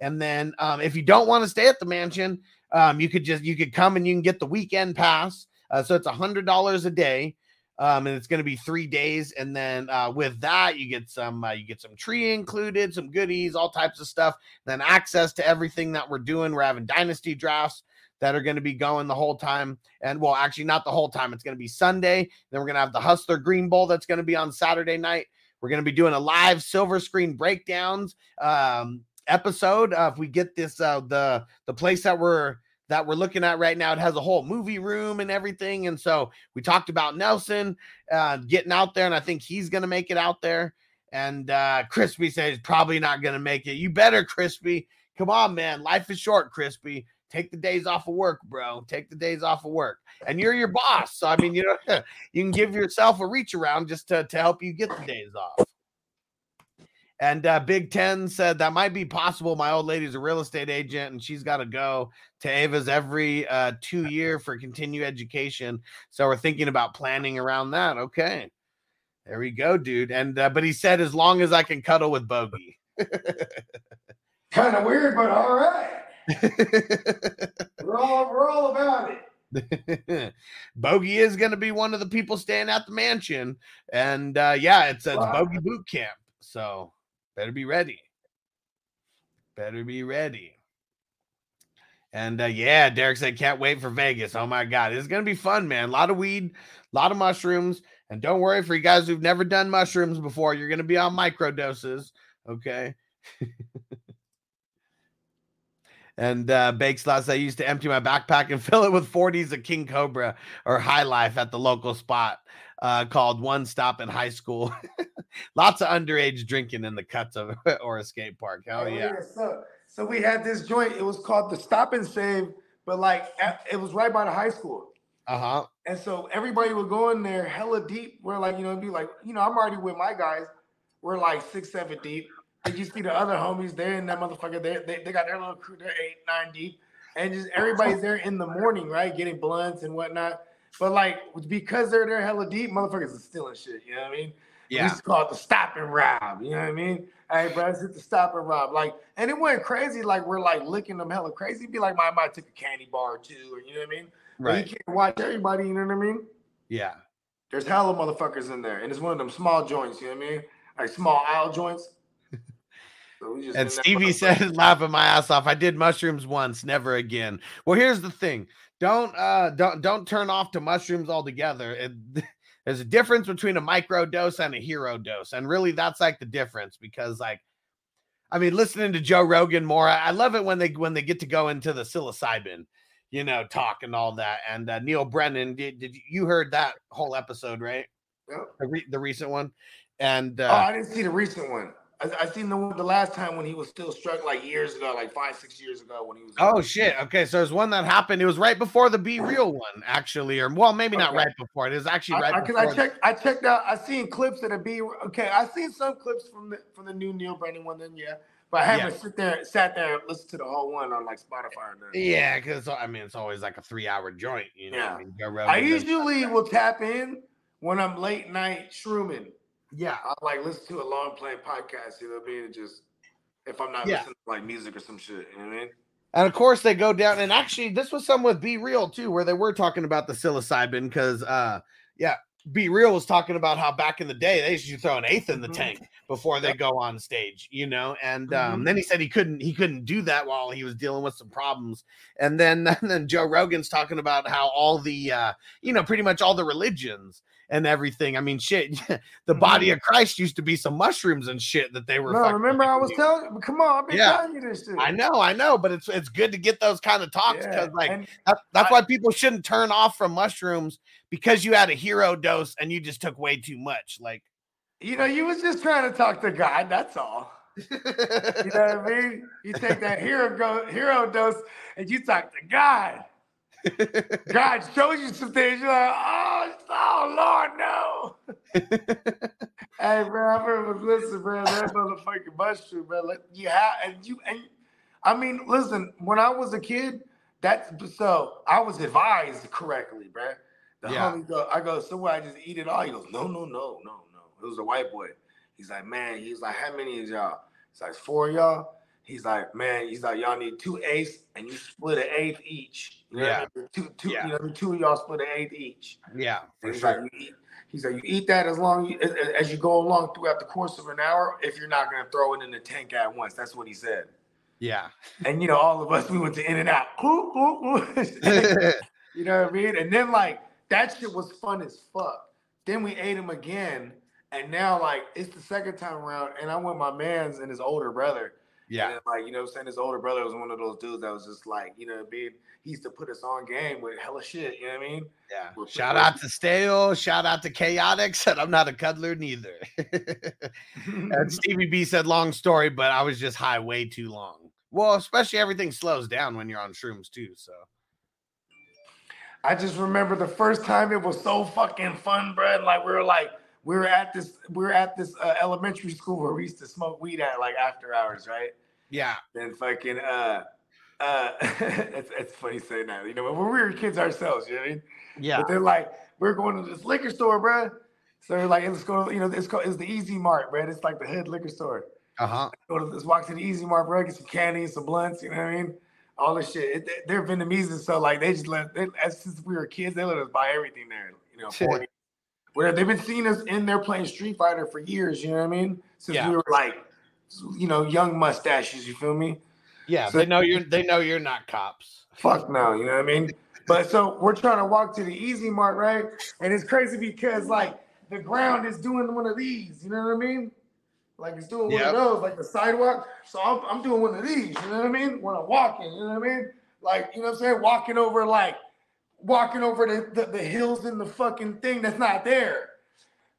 And then um, if you don't want to stay at the mansion, um, you could just you could come and you can get the weekend pass. Uh, so it's a hundred dollars a day um, and it's going to be three days. And then uh, with that, you get some uh, you get some tree included, some goodies, all types of stuff. Then access to everything that we're doing. We're having dynasty drafts that are going to be going the whole time. And well, actually, not the whole time. It's going to be Sunday. Then we're going to have the Hustler Green Bowl that's going to be on Saturday night. We're going to be doing a live silver screen breakdowns um, episode. Uh, if we get this, uh, the the place that we're that we're looking at right now. It has a whole movie room and everything. And so we talked about Nelson uh, getting out there, and I think he's going to make it out there. And uh, Crispy says probably not going to make it. You better, Crispy. Come on, man. Life is short, Crispy. Take the days off of work, bro. Take the days off of work. And you're your boss. So, I mean, you know, you can give yourself a reach around just to, to help you get the days off. And uh, Big Ten said that might be possible. My old lady's a real estate agent, and she's got to go to Ava's every uh, two year for continued education. So we're thinking about planning around that. Okay, there we go, dude. And uh, but he said as long as I can cuddle with Bogey. kind of weird, but all right. We're all we're all about it. Bogey is going to be one of the people staying at the mansion, and uh, yeah, it says wow. Bogey Boot Camp. So Better be ready. Better be ready. And uh, yeah, Derek said, can't wait for Vegas. Oh my God. It's going to be fun, man. A lot of weed, a lot of mushrooms. And don't worry for you guys who've never done mushrooms before, you're going to be on micro doses. Okay. and uh, Bake Slots, I used to empty my backpack and fill it with 40s of King Cobra or High Life at the local spot uh, called One Stop in High School. Lots of underage drinking in the cuts of or a skate park. Hell oh, yeah. yeah. So, so we had this joint. It was called the Stop and Save, but like it was right by the high school. Uh huh. And so everybody would go in there hella deep. We're like, you know, be like, you know, I'm already with my guys. We're like six, seven deep. And you see the other homies, they're in that motherfucker. They, they, they got their little crew, they're eight, nine deep. And just everybody's there in the morning, right? Getting blunts and whatnot. But like because they're there hella deep, motherfuckers are stealing shit. You know what I mean? Yeah. We used to call it the stop and rob. You know what I mean? Hey, bro, it's the stop and rob. Like, and it went crazy. Like we're like licking them hella crazy. It'd be like my might took a candy bar too, or you know what I mean? Right. But you can't watch everybody. You know what I mean? Yeah. There's hella motherfuckers in there, and it's one of them small joints. You know what I mean? Like small aisle joints. So and Stevie said, laughing my ass off. I did mushrooms once, never again. Well, here's the thing don't uh don't don't turn off to mushrooms altogether. It, there's a difference between a micro dose and a hero dose, and really that's like the difference because like I mean, listening to Joe Rogan more, I, love it when they when they get to go into the psilocybin, you know, talk and all that. And uh, Neal Brennan, did, did you heard that whole episode, right? Yep. The, re- the recent one, and uh, oh, I didn't see the recent one. I, I seen the one the last time when he was still struck like years ago, like five, six years ago when he was. Oh shit! Okay, so there's one that happened. It was right before the B-Real one, actually, or well, maybe not right before. It was actually right. Because I, I, I, checked, I checked out. I seen clips that B-Real. okay. I seen some clips from the from the new Neal Brennan one. Then yeah. But I haven't yeah. sit there, sat there, and listened to the whole one on like Spotify. Or yeah, because I mean it's always like a three-hour joint. You know, yeah. I, mean, I usually will tap in when I'm late night shrooming. Yeah. I like listen to a long playing podcast, you know what I mean? just if I'm not yeah. listening to like music or some shit, you know what I mean? And of course they go down and actually this was some with B-Real too, where they were talking about the psilocybin because uh yeah, B-Real was talking about how back in the day they used to throw an eighth in the mm-hmm. tank before they go on stage, you know. And um, mm-hmm. then he said he couldn't he couldn't do that while he was dealing with some problems. And then and then Joe Rogan's talking about how all the uh, you know, pretty much all the religions and everything. I mean, shit, the body of Christ used to be some mushrooms and shit that they were. Mm-hmm. No, remember I was telling. Come on, I've been Yeah. telling you this shit. I know, I know, but it's it's good to get those kind of talks because Yeah, like and that, that's I- why people shouldn't turn off from mushrooms because you had a hero dose and you just took way too much. Like, you know, you was just trying to talk to God. That's all. You know what I mean? You take that hero go, hero dose and you talk to God. God shows you some things. You're like, oh, oh Lord, no. hey, bro, I remember, listen, bro, that motherfucking mushroom, bro. Like, you have, and you, and I mean, listen, when I was a kid, that's so I was advised correctly, bro. The Yeah. homie go, I go, somewhere? I just eat it all. He goes, no, no, no, no, no. It was a white boy. He's like, man, he's like, how many of y'all? He's like, four of y'all. He's like, man, he's like, y'all need two eighths and you split an eighth each. You know what I mean? Two, two, Yeah. you know, the two of y'all split an eighth each. yeah, for he's sure. like, you eat, he's like, you eat that as long as, as, you go along throughout the course of an hour. If you're not gonna throw it in the tank at once, that's what he said. Yeah. And you know, all of us, we went to In-N-Out. Ooh, ooh, ooh. you know what I mean? And then like that shit was fun as fuck. Then we ate him again, and now like it's the second time around, and I'm with my man's and his older brother. Yeah. And, like, you know I'm saying? His older brother was one of those dudes that was just like, you know, being he used to put us on game with hella shit, you know what I mean? Yeah. We're- Shout out to Stale. Shout out to Chaotic. Said I'm not a cuddler neither. and Stevie B said long story, but I was just high way too long. Well, especially everything slows down when you're on shrooms too. So I just remember the first time it was so fucking fun, bro. Like we were like we were at this we were at this uh, elementary school where we used to smoke weed at like after hours, right? Yeah, Then fucking uh uh it's it's funny saying that, you know, when we were kids ourselves, you know what I mean? yeah, But they're like, we're going to this liquor store, bro. So they're like, let's go, to, you know, it's called it's the Easy Mart, bro. It's like the hood liquor store. uh huh, Go to let's walk to the Easy Mart, bro. Get some candy, some blunts, you know what I mean? All this shit. It, they- they're Vietnamese, and so like they just let they, as since we were kids, they let us buy everything there. You know, 40. Where they've been seeing us in there playing Street Fighter for years. You know what I mean? Since Yeah. we were like, you know, young mustaches. You feel me? yeah. So- They know you're. They know you're not cops. Fuck no, you know what I mean? But so we're trying to walk to the Easy Mart, right? And it's crazy because like the ground is doing one of these, you know what I mean? Like it's doing one Yep. of those, like the sidewalk. So I'm, I'm doing one of these, you know what I mean? When I'm walking, you know what I mean? Like, you know what I'm saying? Walking over like walking over the, the, the hills in the fucking thing that's not there.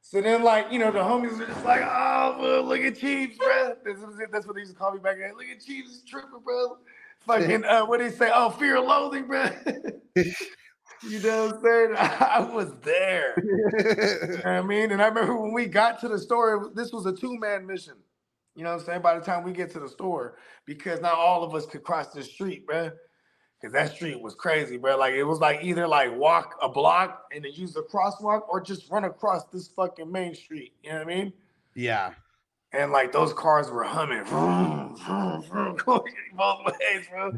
So then, like, you know, the homies are just like, oh, bro, look at Chiefs, bro. That's, what- that's what they used to call me back then. Look at Chiefs, is tripping, bro. Fucking, uh, what they say? Oh, fear loathing, bro. you know what I'm saying? I was there. You know what I mean? And I remember when we got to the store, this was a two man mission. You know what I'm saying? By the time we get to the store, because not all of us could cross the street, bro. Because that street was crazy, bro. Like it was like either like walk a block and then use the crosswalk or just run across this fucking main street. You know what I mean? Yeah, And like those cars were humming, vroom, vroom, vroom, both ways, bro.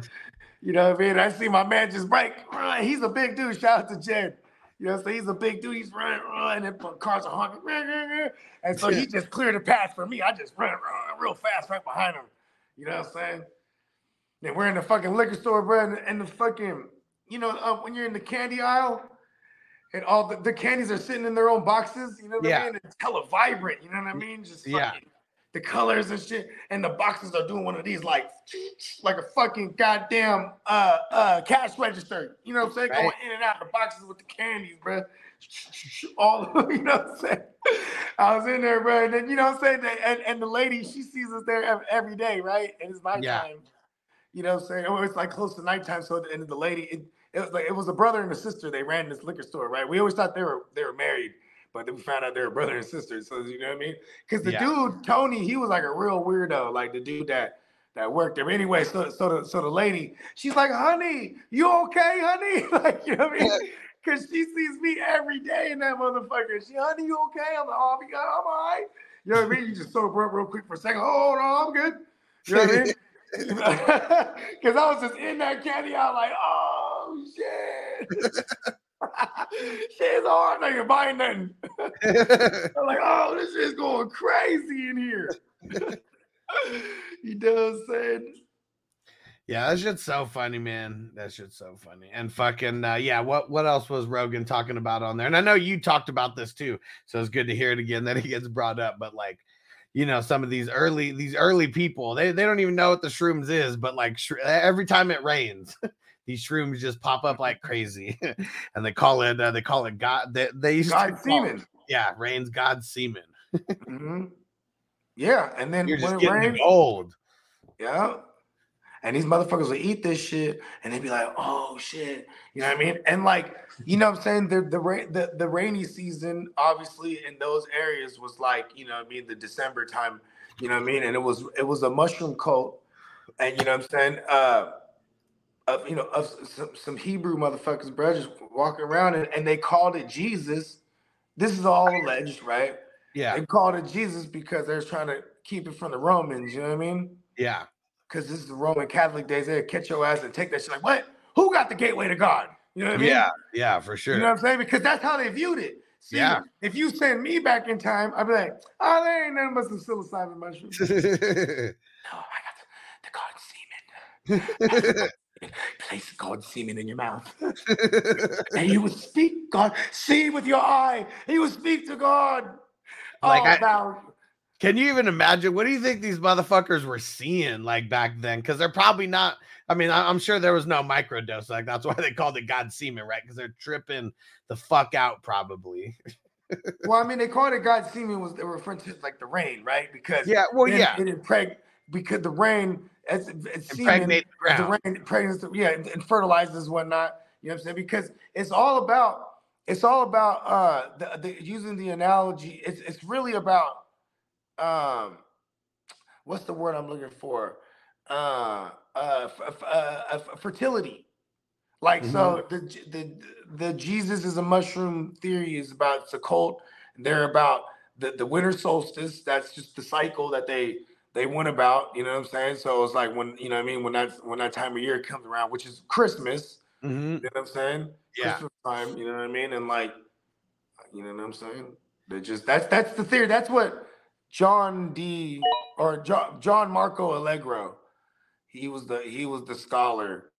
You know what I mean? I see my man just break. run. He's a big dude. Shout out to Jed. You know what I'm saying? He's a big dude. He's running, running, and cars are honking. And so he just cleared the path for me. I just ran, run real fast right behind him. You know what I'm saying? Then we're in the fucking liquor store, bro, and, and the fucking, you know, uh, when you're in the candy aisle, and all the, the candies are sitting in their own boxes, you know what Yeah. I mean? It's hella vibrant, you know what I mean? Just Yeah. the colors and shit. And the boxes are doing one of these like like a fucking goddamn uh uh cash register. You know what I'm saying? Right. Going in and out of the boxes with the candies, bro. All you know what I'm saying? I was in there, bro. And then you know what I'm saying? And, and the lady, she sees us there every day, right? And it's my Yeah. You know what I'm saying? Or it's like close to nighttime. So and the lady, it, it was like it was a brother and a sister. They ran this liquor store, right? We always thought they were they were married, but then we found out they were brother and sister. So you know what I mean? Because the Yeah. dude Tony, he was like a real weirdo, like the dude that that worked there. Anyway, so so the so the lady, she's like, "Honey, you okay, honey?" like you know what I mean? Because she sees me every day in that motherfucker. She, honey, you okay? I'm like, oh, I'm all right. You know what I mean? You just sober up real quick for a second. Oh no, I'm good. You know what I mean? Because I was just in that candy, I was like, oh shit. Shit's hard, nigga, buying nothing. I'm like, oh, this is going crazy in here. you know what I'm saying? Yeah, that shit's so funny, man. That shit's so funny. And fucking uh, yeah, what what else was Rogan talking about on there? And I know you talked about this too, so it's good to hear it again that it gets brought up. But like, you know, some of these early these early people, they they don't even know what the shrooms is, but like sh- every time it rains. These shrooms just pop up like crazy, and they call it uh, they call it God. They, they used God call- semen. Yeah, rains God's semen. hmm Yeah, and then You're when just it getting rains, gold. yeah. And these motherfuckers will eat this shit, and they'd be like, "Oh shit," you know what I mean? And like, you know, what I'm saying the the ra- the the rainy season, obviously in those areas was like, you know, what I mean, the December time, you know what I mean, and it was it was a mushroom cult, and you know, what I'm saying, uh, of you know, of some, some Hebrew motherfuckers, bro, just walking around, and, and they called it Jesus. This is all alleged, right? Yeah, They called it Jesus because they're trying to keep it from the Romans. You know what I mean? yeah. Because this is the Roman Catholic days. They'd catch your ass and take that shit. Like, what? Who got the gateway to God? You know what I mean? Yeah, yeah, for sure. You know what I'm saying? Because that's how they viewed it. See, Yeah. If you send me back in time, I'd be like, oh, there ain't nothing but some psilocybin mushrooms. no, I got the, the God semen. Place God semen in your mouth. and you would speak God. See with your eye. You would speak to God. Like oh, I- now Can you even imagine? What do you think these motherfuckers were seeing like back then? Because they're probably not. I mean, I- I'm sure there was no microdose. Like that's why they called it God semen, right? Because they're tripping the fuck out, probably. Well, I mean, they called it God semen was they were referring to like the rain, right? Because Yeah. Well, it, yeah. it impreg because the rain it's, it's Impregnate the the rain impregnates yeah, and fertilizes whatnot. You know what I'm saying? Because it's all about it's all about uh the, the using the analogy. It's it's really about um what's the word I'm looking for? Uh uh, f- uh, uh f- fertility. Like so, the the the Jesus is a mushroom theory is about it's a cult. They're about the the winter solstice. That's just the cycle that they they went about. You know what I'm saying? So it's like when you know what I mean when that when that time of year comes around, which is Christmas. Mhm. You know what I'm saying? Yeah. Christmas time. You know what I mean? And like, you know what I'm saying? They just that's that's the theory. That's what John D or John, John Marco Allegro. He was the he was the scholar.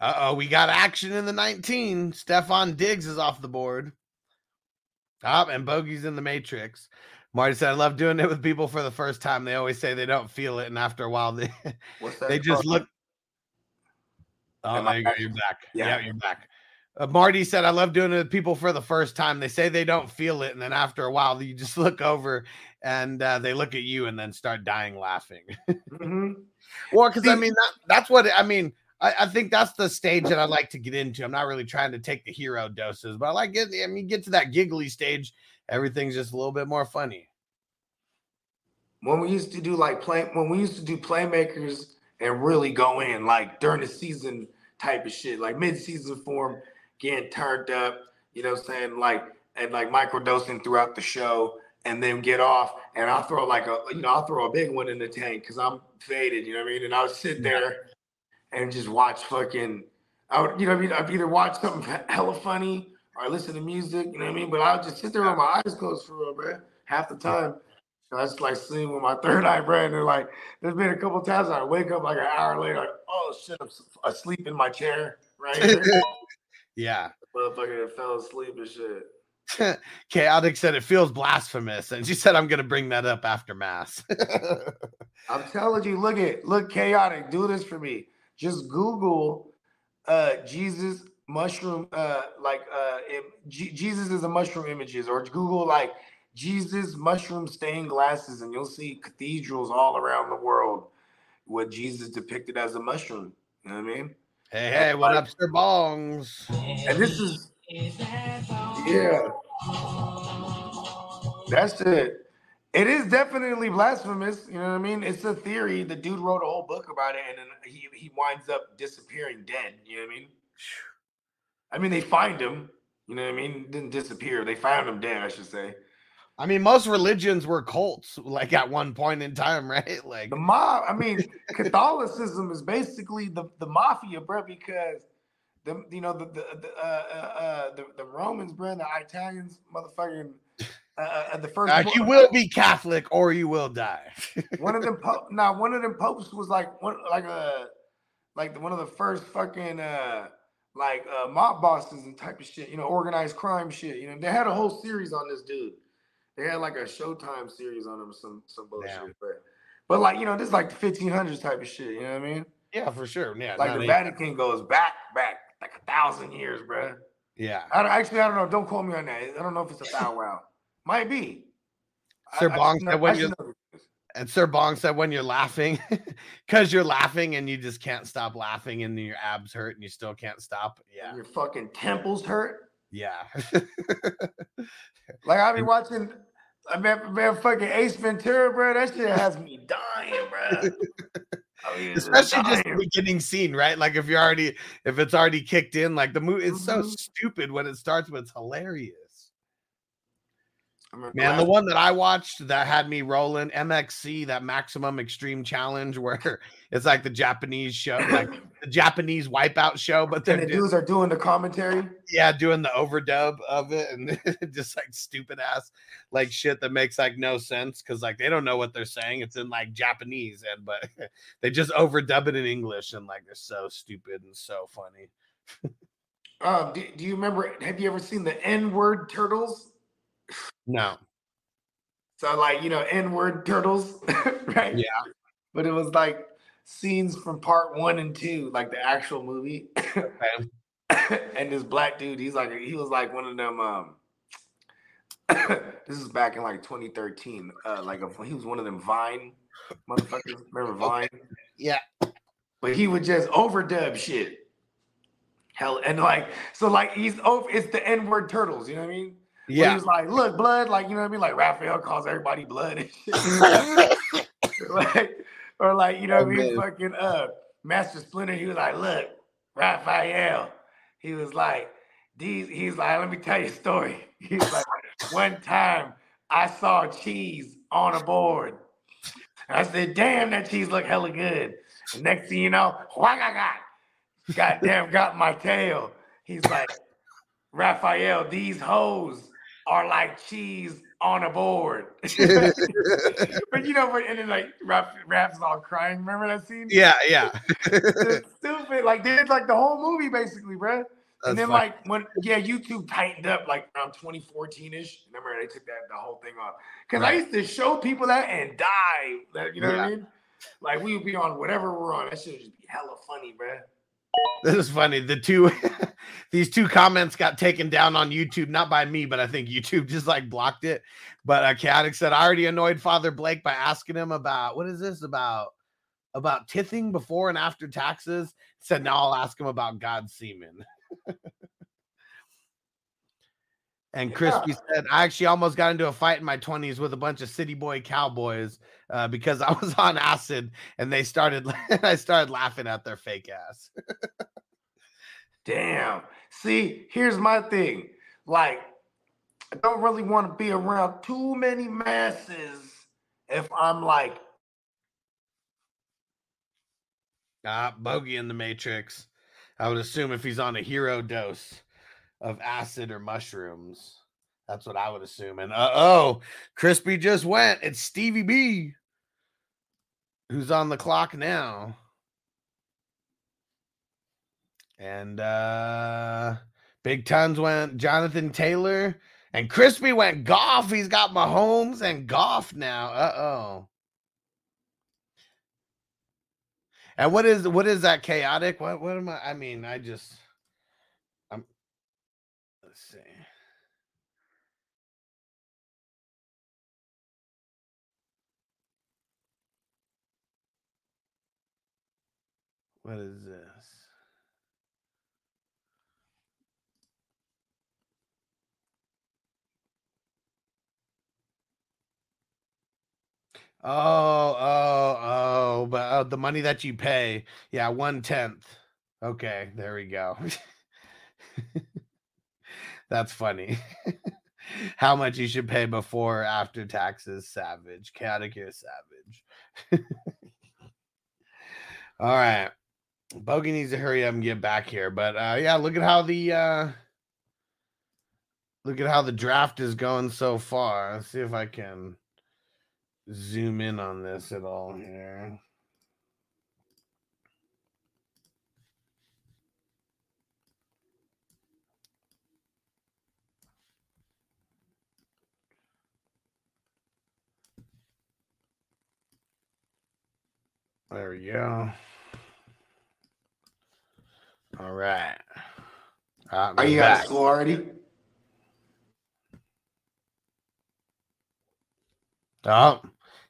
Uh oh, we got action in the 19. Stefon Diggs is off the board. Up and Bogey's in the Matrix. Marty said, I love doing it with people for the first time. They always say they don't feel it, and after a while, they they just called? look. Oh, Am I there you go. You're back. Yeah. Yeah, you're back. Uh, Marty said, I love doing it with people for the first time. They say they don't feel it. And then after a while, you just look over and uh, they look at you and then start dying laughing. Mhm. Well, because I mean, that, that's what I mean. I, I think that's the stage that I like to get into. I'm not really trying to take the hero doses, but I like it. I mean, get to that giggly stage, everything's just a little bit more funny. when we used to do like play when we used to do playmakers and really go in like during the season type of shit, like mid-season form, getting turned up, you know what I'm saying? Like and like microdosing throughout the show and then get off and I'll throw like a you know, I'll throw a big one in the tank because I'm faded, you know what I mean? And I'll sit there and just watch fucking I would, you know what I mean? I'd either watched something hella funny or I listen to music, you know what I mean? But I'll just sit there with my eyes closed for real, man, half the time. So that's like seeing with my third eye, bro. And they're like, there's been a couple times I wake up like an hour later, like, oh shit, I'm asleep in my chair, right? Yeah. Motherfucker that fell asleep and shit. Chaotic said it feels blasphemous. And she said, I'm to bring that up after Mass. I'm telling you, look at look chaotic. Do this for me. Just Google uh Jesus mushroom uh like uh G- Jesus is a mushroom images or Google like Jesus mushroom stained glasses and you'll see cathedrals all around the world with Jesus depicted as a mushroom. You know what I mean? Hey, hey, what up, Sir Bongs? And this is yeah. That's it. It is definitely blasphemous. You know what I mean? It's a theory. The dude wrote a whole book about it, and then he he winds up disappearing dead. You know what I mean? I mean, they find him. You know what I mean? Didn't disappear. They found him dead. I should say. I mean, most religions were cults, like at one point in time, right? Like, The mob. I mean, Catholicism is basically the the mafia, bro. Because the you know the the the, uh, uh, uh, the, the Romans, bro, the Italians, motherfucking. Uh, uh, the first uh, you will be Catholic or you will die. one of them po- now one of them popes was like one like a like the, one of the first fucking uh like uh mob bosses and type of shit, you know, organized crime shit. You know, they had a whole series on this dude. They had like a Showtime series on them, some some bullshit. Damn. But but like you know, this is like the 1500s type of shit. You know what I mean? Yeah, for sure. Yeah, Like no, the they- Vatican goes back back like a thousand years, bruh. yeah. I don't, actually I don't know. Don't quote me on that. I don't know if it's a thou wow. Might be. Sir I Bong know- said when you and Sir Bong said when you're laughing, because you're laughing and you just can't stop laughing and your abs hurt and you still can't stop. Yeah. your fucking temples hurt. Yeah. Like I be watching, I man, man, fucking Ace Ventura, bro. That shit has me dying, bro. I mean, it's Especially just the beginning scene, right? Like if you're already if it's already kicked in, like the movie it's so Mhm. stupid when it starts, but it's hilarious. Man, the one that I watched that had me rolling MXC, that Maximum Extreme Challenge, where it's like the Japanese show, like the Japanese wipeout show, but the dudes are doing the commentary. yeah, doing the overdub of it and just like stupid ass like shit that makes like no sense because like they don't know what they're saying. It's in like Japanese and but they just overdub it in English and like they're so stupid and so funny. Um, do, do you remember? Have you ever seen the N-word turtles? No, So like you know N-word turtles, right? Yeah. But it was like scenes from part one and two, like the actual movie. and this black dude, he's like he was like one of them. Um, this is back in like 2013. Uh, like a, he was one of them Vine motherfuckers. Remember Vine? yeah, But he would just overdub shit. Hell, and like so, like he's over. It's the N-word turtles. You know what I mean? Where yeah. He was like, look, blood, like, you know what I mean? Like Raphael calls everybody blood and shit. like, or like, you know what I mean? Fucking uh Master Splinter, he was like, look, Raphael. He was like, these, he's like, let me tell you a story. He's like, one time I saw cheese on a board. And I said, damn, that cheese look hella good. And next thing you know, whack I got. Goddamn, got my tail. He's like, Raphael, these hoes are like cheese on a board. but you know, but and then like Rap, Rap's all crying. Remember that scene? yeah, yeah. Stupid. Like they did like the whole movie basically, bro. That's and then funny. like when yeah, YouTube tightened up like around 2014-ish. Remember they took that the whole thing off. Because I used to show people that and die. That, you know what I mean? Like we would be on whatever we're on. That shit would just be hella funny, bro. This is funny. The two these two comments got taken down on YouTube, not by me, but I think YouTube just like blocked it. But uh Chaotic said, I already annoyed Father Blake by asking him about what is this about about tithing before and after taxes. Said now I'll ask him about God's semen. and Crispy said, I actually almost got into a fight in my 20s with a bunch of city boy cowboys uh, because I was on acid and they started I started laughing at their fake ass. Damn. See, here's my thing. Like, I don't really want to be around too many masses if I'm like, Ah, bogey in the Matrix. I would assume if he's on a hero dose of acid or mushrooms, that's what I would assume. And uh oh, Crispy just went. It's Stevie B who's on the clock now. And uh Big Tons went Jonathan Taylor. And Crispy went golf. He's got Mahomes and golf now. Uh oh. And what is what is that chaotic? What what am I? I mean, I just I'm let's see. What is this? Oh, oh, oh, but uh, the money that you pay. Yeah, one tenth. Okay, there we go. That's funny. How much you should pay before or after taxes, savage. Chaotic here, savage. All right. Bogey needs to hurry up and get back here. But uh, yeah, look at how the uh, look at how the draft is going so far. Let's see if I can zoom in on this at all here. There we go. All right. Ah, Are you got a back. score already? Oh,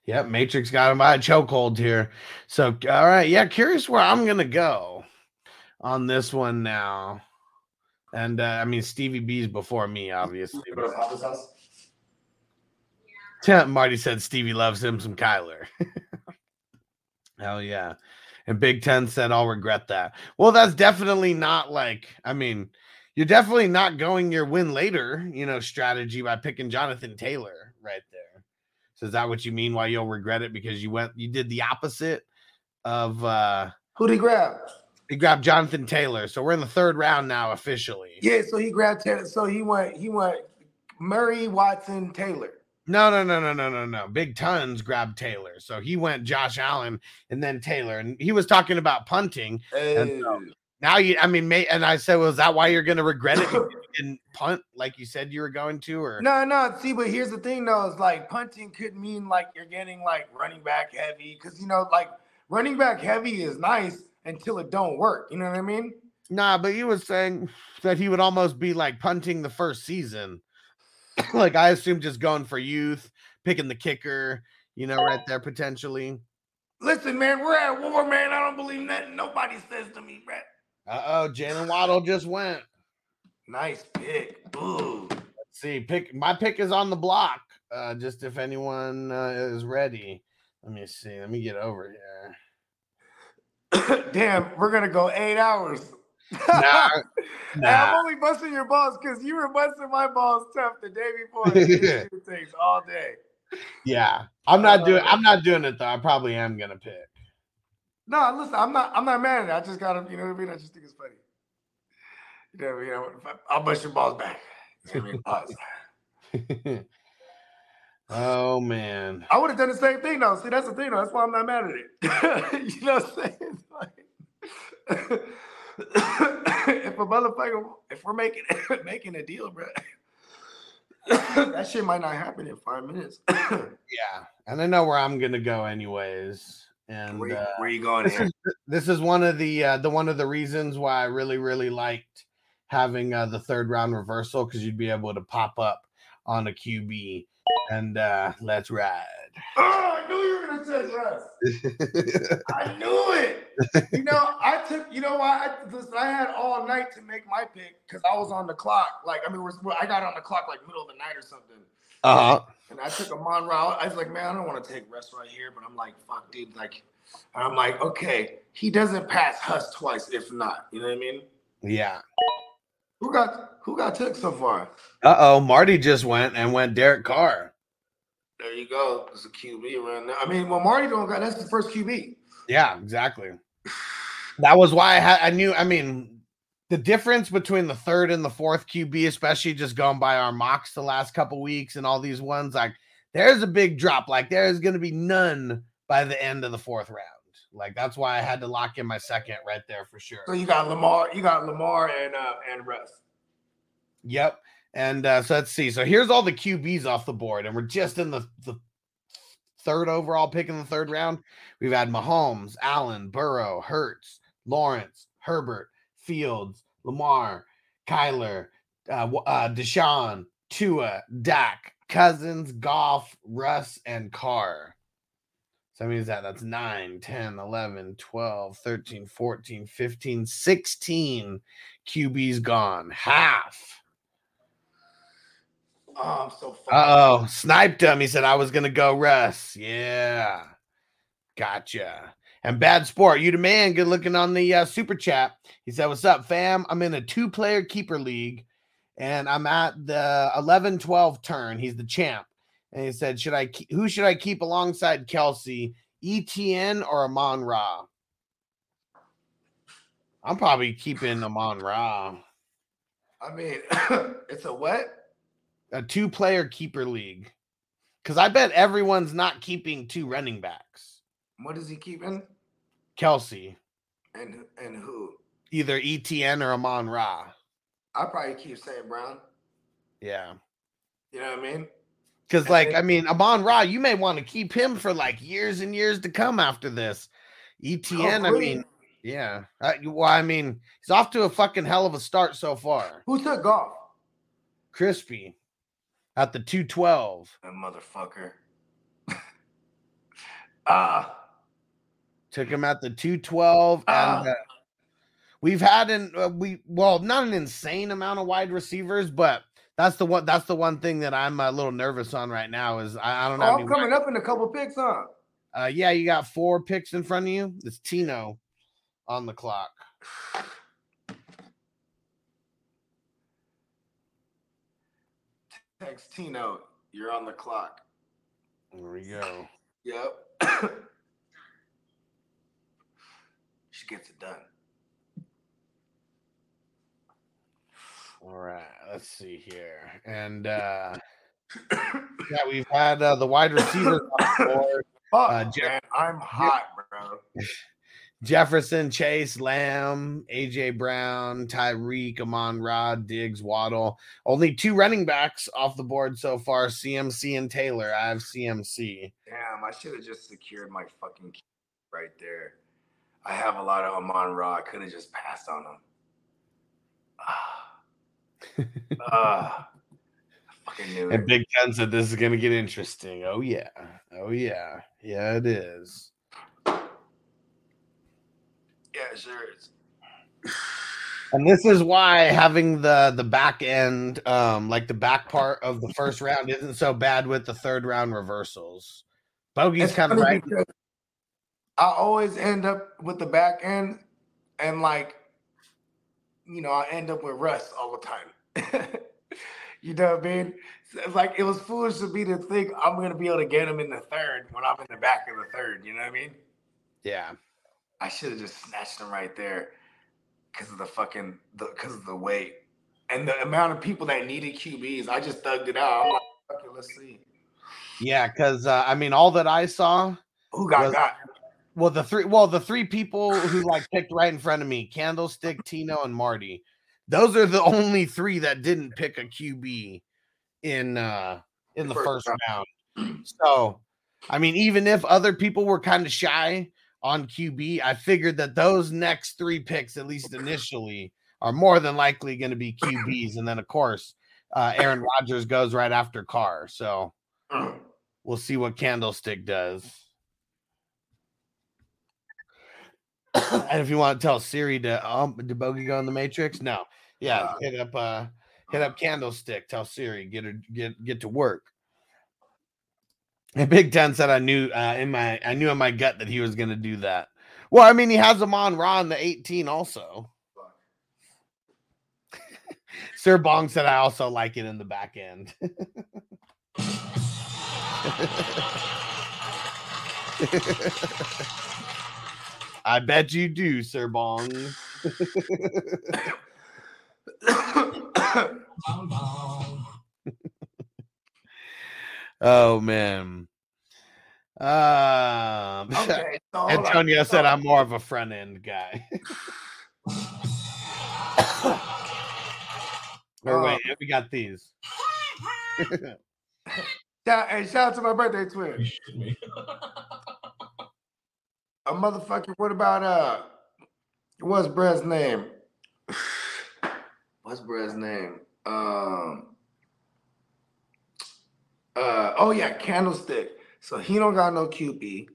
yep. Matrix got him by a chokehold here. So, all right. Yeah. Curious where I'm going to go on this one now. And uh, I mean, Stevie B's before me, obviously. Go to Papa's. Yeah, Marty said Stevie loves him some Kyler. Hell yeah. And Big Ten said, I'll regret that. Well, that's definitely not like, I mean, you're definitely not going your win later, you know, strategy by picking Jonathan Taylor right there. So is that what you mean why you'll regret it? Because you went, you did the opposite of, uh, Who'd he grab? you grabbed Jonathan Taylor. So we're in the third round now officially. Yeah, so he grabbed Taylor. So he went, he went Murray, Watson, Taylor. No, no, no, no, no, no, no. Big Tons grabbed Taylor. So he went Josh Allen and then Taylor. And he was talking about punting. And so- Now you, I mean, may, and I said, well, is that why you're going to regret it? You didn't punt like you said you were going to, or No, no. See, but here's the thing, though. Is like punting could mean like you're getting like running back heavy, because you know, like running back heavy is nice until it don't work. You know what I mean? nah? But he was saying that he would almost be like punting the first season. like I assume just going for youth, picking the kicker, you know, right there potentially. Listen, man, we're at war, man. I don't believe nothing nobody says to me, Brett. Uh oh, Jalen Waddle just went. Nice pick. Ooh. Let's see, pick my pick is on the block. Uh, just if anyone uh, is ready. Let me see. Let me get over here. Damn, we're gonna go eight hours. Nah, nah. I'm only busting your balls because you were busting my balls tough the day before. Takes all day. Yeah, I'm not doing. Uh, I'm not doing it though. I probably am gonna pick. No, listen, I'm not. I'm not mad at it. I just gotta, you know what I mean. I just think it's funny. You know, you know, I'll bust your balls back. You know I mean? Oh man. I would have done the same thing though. See, that's the thing though. That's why I'm not mad at it. you know what I'm saying? Like, if a motherfucker, if we're making making a deal, bro, that shit might not happen in five minutes. Yeah, and I know where I'm gonna go anyways. And where, you- uh, where you going this here? is this is one of the uh, the one of the reasons why I really really liked having uh, the third round reversal because you'd be able to pop up on a QB and uh, let's ride. Oh, I knew you were gonna say Russ. I knew it. You know, I took. You know why? I, listen, I had all night to make my pick because I was on the clock. Like, I mean, we're, I got on the clock like middle of the night or something. Uh huh. And I took a Mon route. I was like, man, I don't want to take Russ right here. But I'm like, fuck, dude. Like, and I'm like, okay, he doesn't pass Huss twice, if not. You know what I mean? Yeah. Who got who got took so far? Uh oh, Marty just went and went Derek Carr. There you go. It's a QB now. I mean, well, Marty don't got that's the first QB. Yeah, exactly. That was why I had I knew I mean the difference between the third and the fourth QB, especially just going by our mocks the last couple weeks and all these ones, like there's a big drop. Like there is gonna be none by the end of the fourth round. Like that's why I had to lock in my second right there for sure. So you got Lamar, you got Lamar and uh and Russ. Yep. And uh, so let's see. So here's all the QBs off the board, and we're just in the, the third overall pick in the third round. We've had Mahomes, Allen, Burrow, Hurts, Lawrence, Herbert, Fields, Lamar, Kyler, uh, uh, Deshaun, Tua, Dak, Cousins, Goff, Russ, and Carr. So that means that that's 9, 10, 11, 12, 13, 14, 15, 16 QBs gone. Half. Oh, I'm so oh, sniped him. He said I was gonna go Russ. Yeah, gotcha. And bad sport, you the man. Good looking on the uh, super chat. He said, "What's up, fam? I'm in a two player keeper league, and I'm at the 11 12 turn. He's the champ." And he said, "Should I? Keep, who should I keep alongside Kelce? ETN or Amon Ra?" I'm probably keeping Amon Ra. I mean, it's a what? A two player keeper league because I bet everyone's not keeping two running backs. What is he keeping? Kelce, And and who? either ETN or Amon Ra. I probably keep St. Brown. Yeah. You know what I mean? Because, like, I mean, Amon Ra, you may want to keep him for like years and years to come after this. ETN, I mean, yeah. Uh, well, I mean, he's off to a fucking hell of a start so far. Who took golf? Crispy at the 212. That motherfucker. Ah, Took him at the 212 and Ah. uh, we've had an uh, we well, not an insane amount of wide receivers, but that's the one that's the one thing that I'm a little nervous on right now is I, I don't know. oh, I'm coming up in a couple picks, huh? Uh, yeah, you got four picks in front of you. It's Tino on the clock. Text Tino, you're on the clock. There we go. Yep. she gets it done. All right, let's see here. And uh yeah, we've had uh, the wide receiver on board. Fuck, Uh, Jeff- man, I'm hot, bro. Jefferson, Chase, Lamb, AJ Brown, Tyreek, Amon Ra, Diggs, Waddle. Only two running backs off the board so far, CMC and Taylor. I have CMC. Damn, I should have just secured my fucking key right there. I have a lot of Amon Ra. I could have just passed on him. Ah. Ah. I fucking knew And it. Big Ten said this is gonna get interesting. Oh yeah. Oh yeah. Yeah, it is. Yeah, it sure is. And this is why having the the back end, um, like the back part of the first round, isn't so bad with the third round reversals. Bogey's kind of right. I always end up with the back end, and like, you know, I end up with Russ all the time. you know what I mean? It's like it was foolish of me to think I'm gonna be able to get him in the third when I'm in the back of the third. You know what I mean? Yeah. I should have just snatched him right there because of the fucking because of the weight and the amount of people that needed QBs. I just thugged it out. I'm like, okay, let's see Yeah, because uh, I mean, all that I saw, who got Was- got. well, the three, well, the three people who like picked right in front of me, Candlestick, Tino, and Marty. Those are the only three that didn't pick a QB in uh in the First first round. So, I mean, even if other people were kind of shy on QB, I figured that those next three picks, at least initially, are more than likely going to be QBs, and then of course, uh, Aaron Rodgers goes right after Carr. So we'll see what Candlestick does. and if you want to tell Siri to um did Bogey go in the Matrix? No. Yeah, hit up uh hit up Candlestick, tell Siri, get her get get to work. And Big Ten said I knew uh in my I knew in my gut that he was gonna do that. Well, I mean he has Amon Ra in the 18 also. Sir Bong said I also like it in the back end. I bet you do, Sir Bong. Oh man. Um okay, so hold on. Antonio said So- I'm more of a front end guy. or wait, Um, we got these. Shout, hey, shout out to my birthday twin. A motherfucker. What about uh? What's Brad's name? What's Brad's name? Um. Uh oh yeah, Candlestick. So he don't got no QB.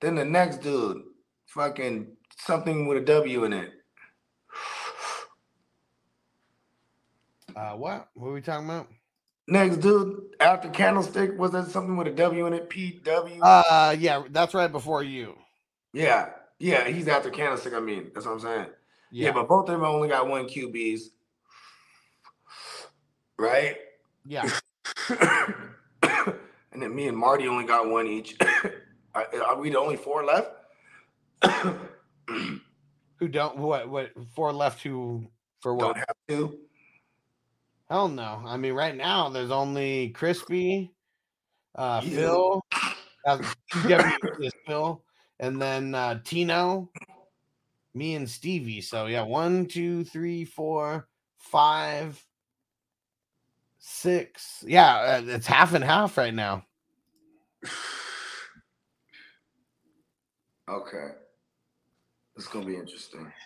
Then the next dude, fucking something with a W in it. Uh what? What are we talking about? Next dude after Candlestick was that something with a W in it? P W. Uh yeah, that's right before you. yeah, yeah, he's after Candlestick. I mean, that's what I'm saying. Yeah, Yeah, but both of them only got one QBs, right? yeah. and then me and Marty only got one each. are, are we the only four left? Who don't what what four left who for what? Don't have two. Hell no. I mean, right now there's only Crispy, uh, You. Phil, uh, is Phil, and then uh, Tino, me and Stevie. So yeah, one, two, three, four, five, six. Yeah, uh, it's half and half right now. Okay. It's gonna be interesting.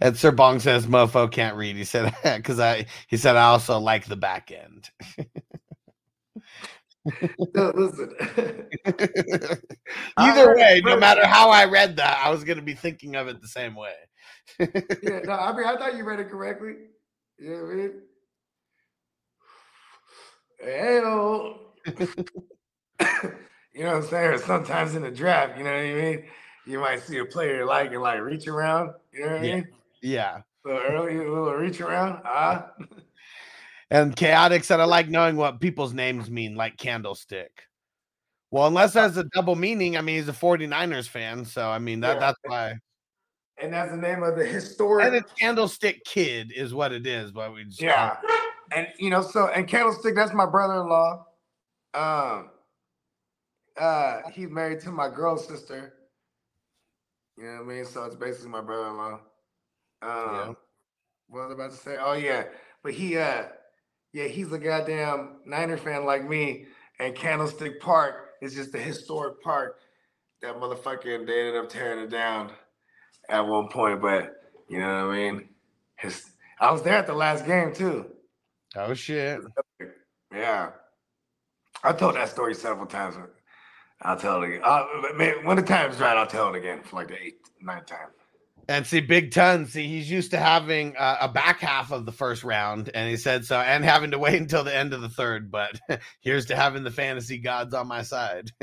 And Sir Bong says mofo can't read. He said because I he said I also like the back end. No, listen. Either way, no matter how I read that, I was gonna be thinking of it the same way. yeah, no, I mean I thought you read it correctly. You know what I mean? Hey, you know what I'm saying? Or sometimes in the draft, you know what I mean? You might see a player like and like reach around. You know what I mean? yeah. So early, a little reach around. Ah, And chaotic said I like knowing what people's names mean, like candlestick. Well, unless there's a double meaning, I mean he's a 49ers fan, so I mean that Yeah. that's why. and that's the name of the historic. And it's candlestick kid is what it is, but we just Yeah. And you know, so and Candlestick, that's my brother-in-law. Um uh he's married to my girl sister. You know what I mean? So it's basically my brother-in-law. Um Yeah. what was I about to say? Oh yeah. But he uh yeah, he's a goddamn Niner fan like me. And Candlestick Park is just a historic park. That motherfucking they ended up tearing it down at one point, but you know what I mean? His I was there at the last game too. Oh shit. Yeah. I told that story several times. I'll tell it again. Uh, man, when the time's right, I'll tell it again for like the eighth, ninth time. And see, Big Ton, see, he's used to having uh, a back half of the first round, and he said so, and having to wait until the end of the third. But here's to having the fantasy gods on my side.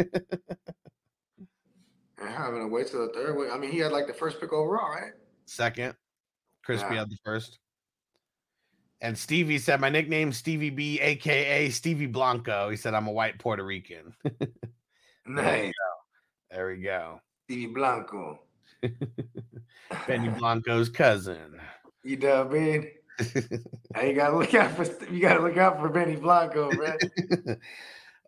And having to wait till the third. I mean, he had like the first pick overall, right? Second, Crispy Yeah. had the first. And Stevie said, My nickname's Stevie B, aka Stevie Blanco. He said, I'm a white Puerto Rican. Nice. There we go. Stevie Blanco. Benny Blanco's cousin. You know what I mean? You gotta look out for you gotta look out for Benny Blanco, man.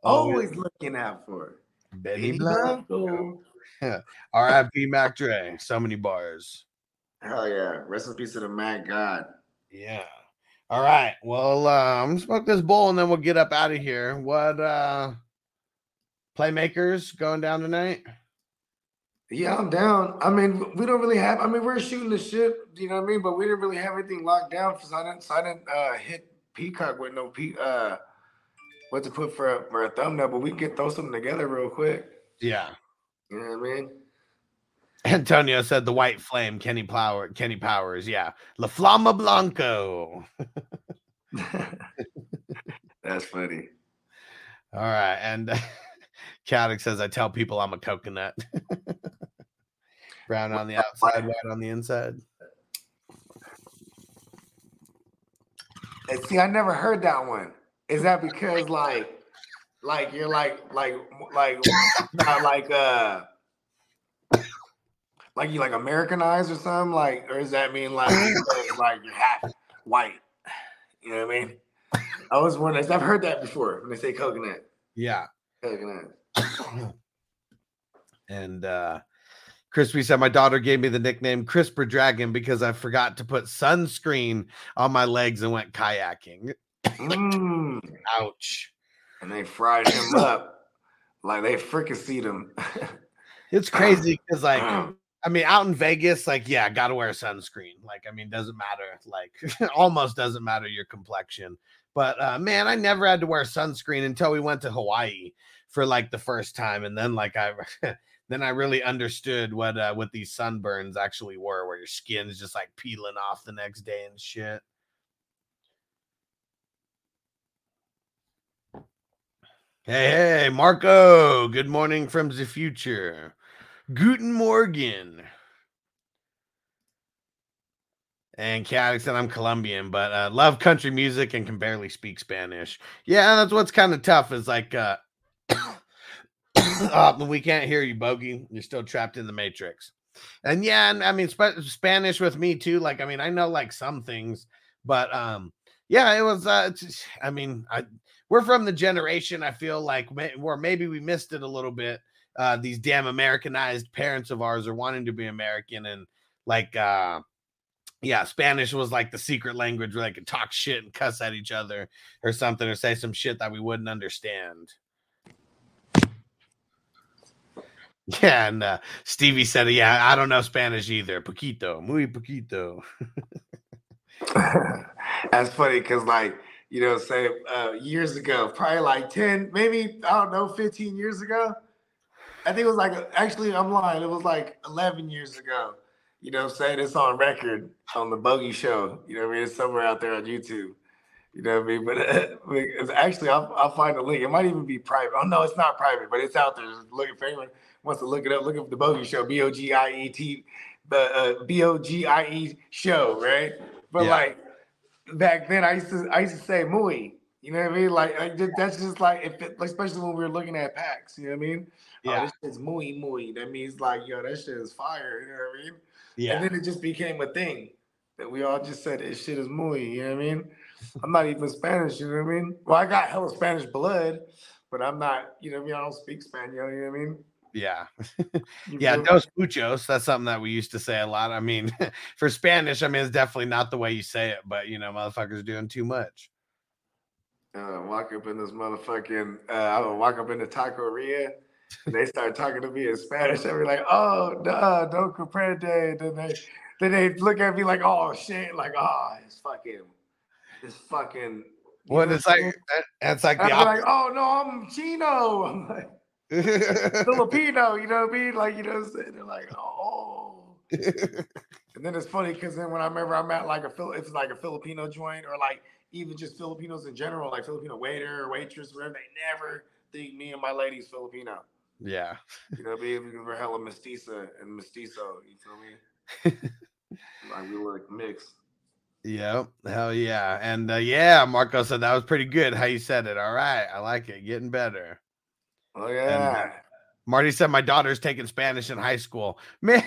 Oh, Always Always looking out for Benny Benny Blanco. Blanco. R.I.P. Mac Dre. So many bars. Hell yeah. Rest in peace to the mad God. Yeah. All right. Well, uh, I'm gonna smoke this bowl and then we'll get up out of here. What uh playmakers going down tonight? Yeah, I'm down. I mean, we don't really have. I mean, we're shooting the shit. You know what I mean? But we didn't really have anything locked down because I didn't. So I didn't uh, hit Peacock with no pe uh, what to put for a, for a thumbnail. But we can throw something together real quick. Yeah. You know what I mean? Antonio said the white flame, Kenny Power, Kenny Powers. Yeah. La Flama Blanco. That's funny. All right. And Caddick says, I tell people I'm a coconut. Brown on the outside, white on the inside. See, I never heard that one. Is that because like, like you're like like like not like uh like you like Americanized or something? Like, or does that mean like like you're half white? You know what I mean? I was wondering. I've heard that before when they say coconut. Yeah. Coconut. And uh Crispy said my daughter gave me the nickname Crisper Dragon because I forgot to put sunscreen on my legs and went kayaking. Mm. Ouch. And they fried him up like they fricasseed him. It's crazy because like I mean out in Vegas, like yeah, gotta wear sunscreen. Like, I mean, doesn't matter, like almost doesn't matter your complexion. But uh man, I never had to wear sunscreen until we went to Hawaii for like the first time. And then like I then I really understood what uh what these sunburns actually were, where your skin is just like peeling off the next day and shit. Hey, hey, Marco. Good morning from the future. Guten Morgen. And Caddick said I'm Colombian, but uh, love country music and can barely speak Spanish. Yeah, that's what's kind of tough. Is like, uh, uh, we can't hear you, Bogey. You're still trapped in the matrix. And yeah, and I mean Sp- Spanish with me too. Like, I mean, I know like some things, but um, yeah, it was. Uh, I mean, I we're from the generation. I feel like where maybe we missed it a little bit. Uh, these damn Americanized parents of ours are wanting to be American and like uh yeah, Spanish was like the secret language where they could talk shit and cuss at each other or something or say some shit that we wouldn't understand. Yeah, and uh, Stevie said, "Yeah, I don't know Spanish either. Poquito, muy poquito." That's funny because, like, you know, say uh, years ago, probably like 10, maybe, I don't know, 15 years ago. I think it was like, actually, I'm lying. It was like 11 years ago. You know, I'm saying it's on record on the Bogey Show. You know, what I mean, it's somewhere out there on YouTube. You know what I mean? But uh, it's actually, I'll, I'll find the link. It might even be private. Oh no, it's not private, but it's out there. Just look if anyone wants to look it up. Look up the Bogey Show, B O G I E T, the uh, B O G I E show, right? But Yeah. like back then, I used to I used to say muy. You know what I mean? Like I that's just like if it, like, especially when we were looking at packs. You know what I mean? Oh, this shit's muy muy. That means like yo, that shit is fire. You know what I mean? yeah, And then it just became a thing that we all just said this shit is muy. You know what I mean? I'm not even Spanish. You know what I mean? Well, I got hella Spanish blood, but I'm not. You know what I mean? I don't speak Spanish. You know what I mean? yeah, yeah. Dos muchos. That's something that we used to say a lot. I mean, for Spanish, I mean, it's definitely not the way you say it, but you know, motherfuckers doing too much. uh, walk up in this motherfucking, uh, I would walk up in the taqueria and they start talking to me in Spanish. I'd be like, oh, no comprende. Then they, then they look at me like, oh, shit. Like, oh, it's fucking, it's fucking. Well, it's like I'm it's like the be like, oh, no, I'm Chino. I'm like. Filipino. You know what I mean? Like, you know what I'm saying? They're like, oh. And then it's funny because then when I remember I'm at like a Phil, it's like a Filipino joint or like even just Filipinos in general, like Filipino waiter or waitress, whatever, they never think me and my lady's Filipino. Yeah, You know what I mean? Because we're hella mestiza and mestizo. You feel me? like we look mixed. yep, hell yeah, and uh, yeah, Marco said that was pretty good. How you said it. All right, I like it. Getting better. Oh yeah. Marty said my daughter's taking Spanish in high school. Man,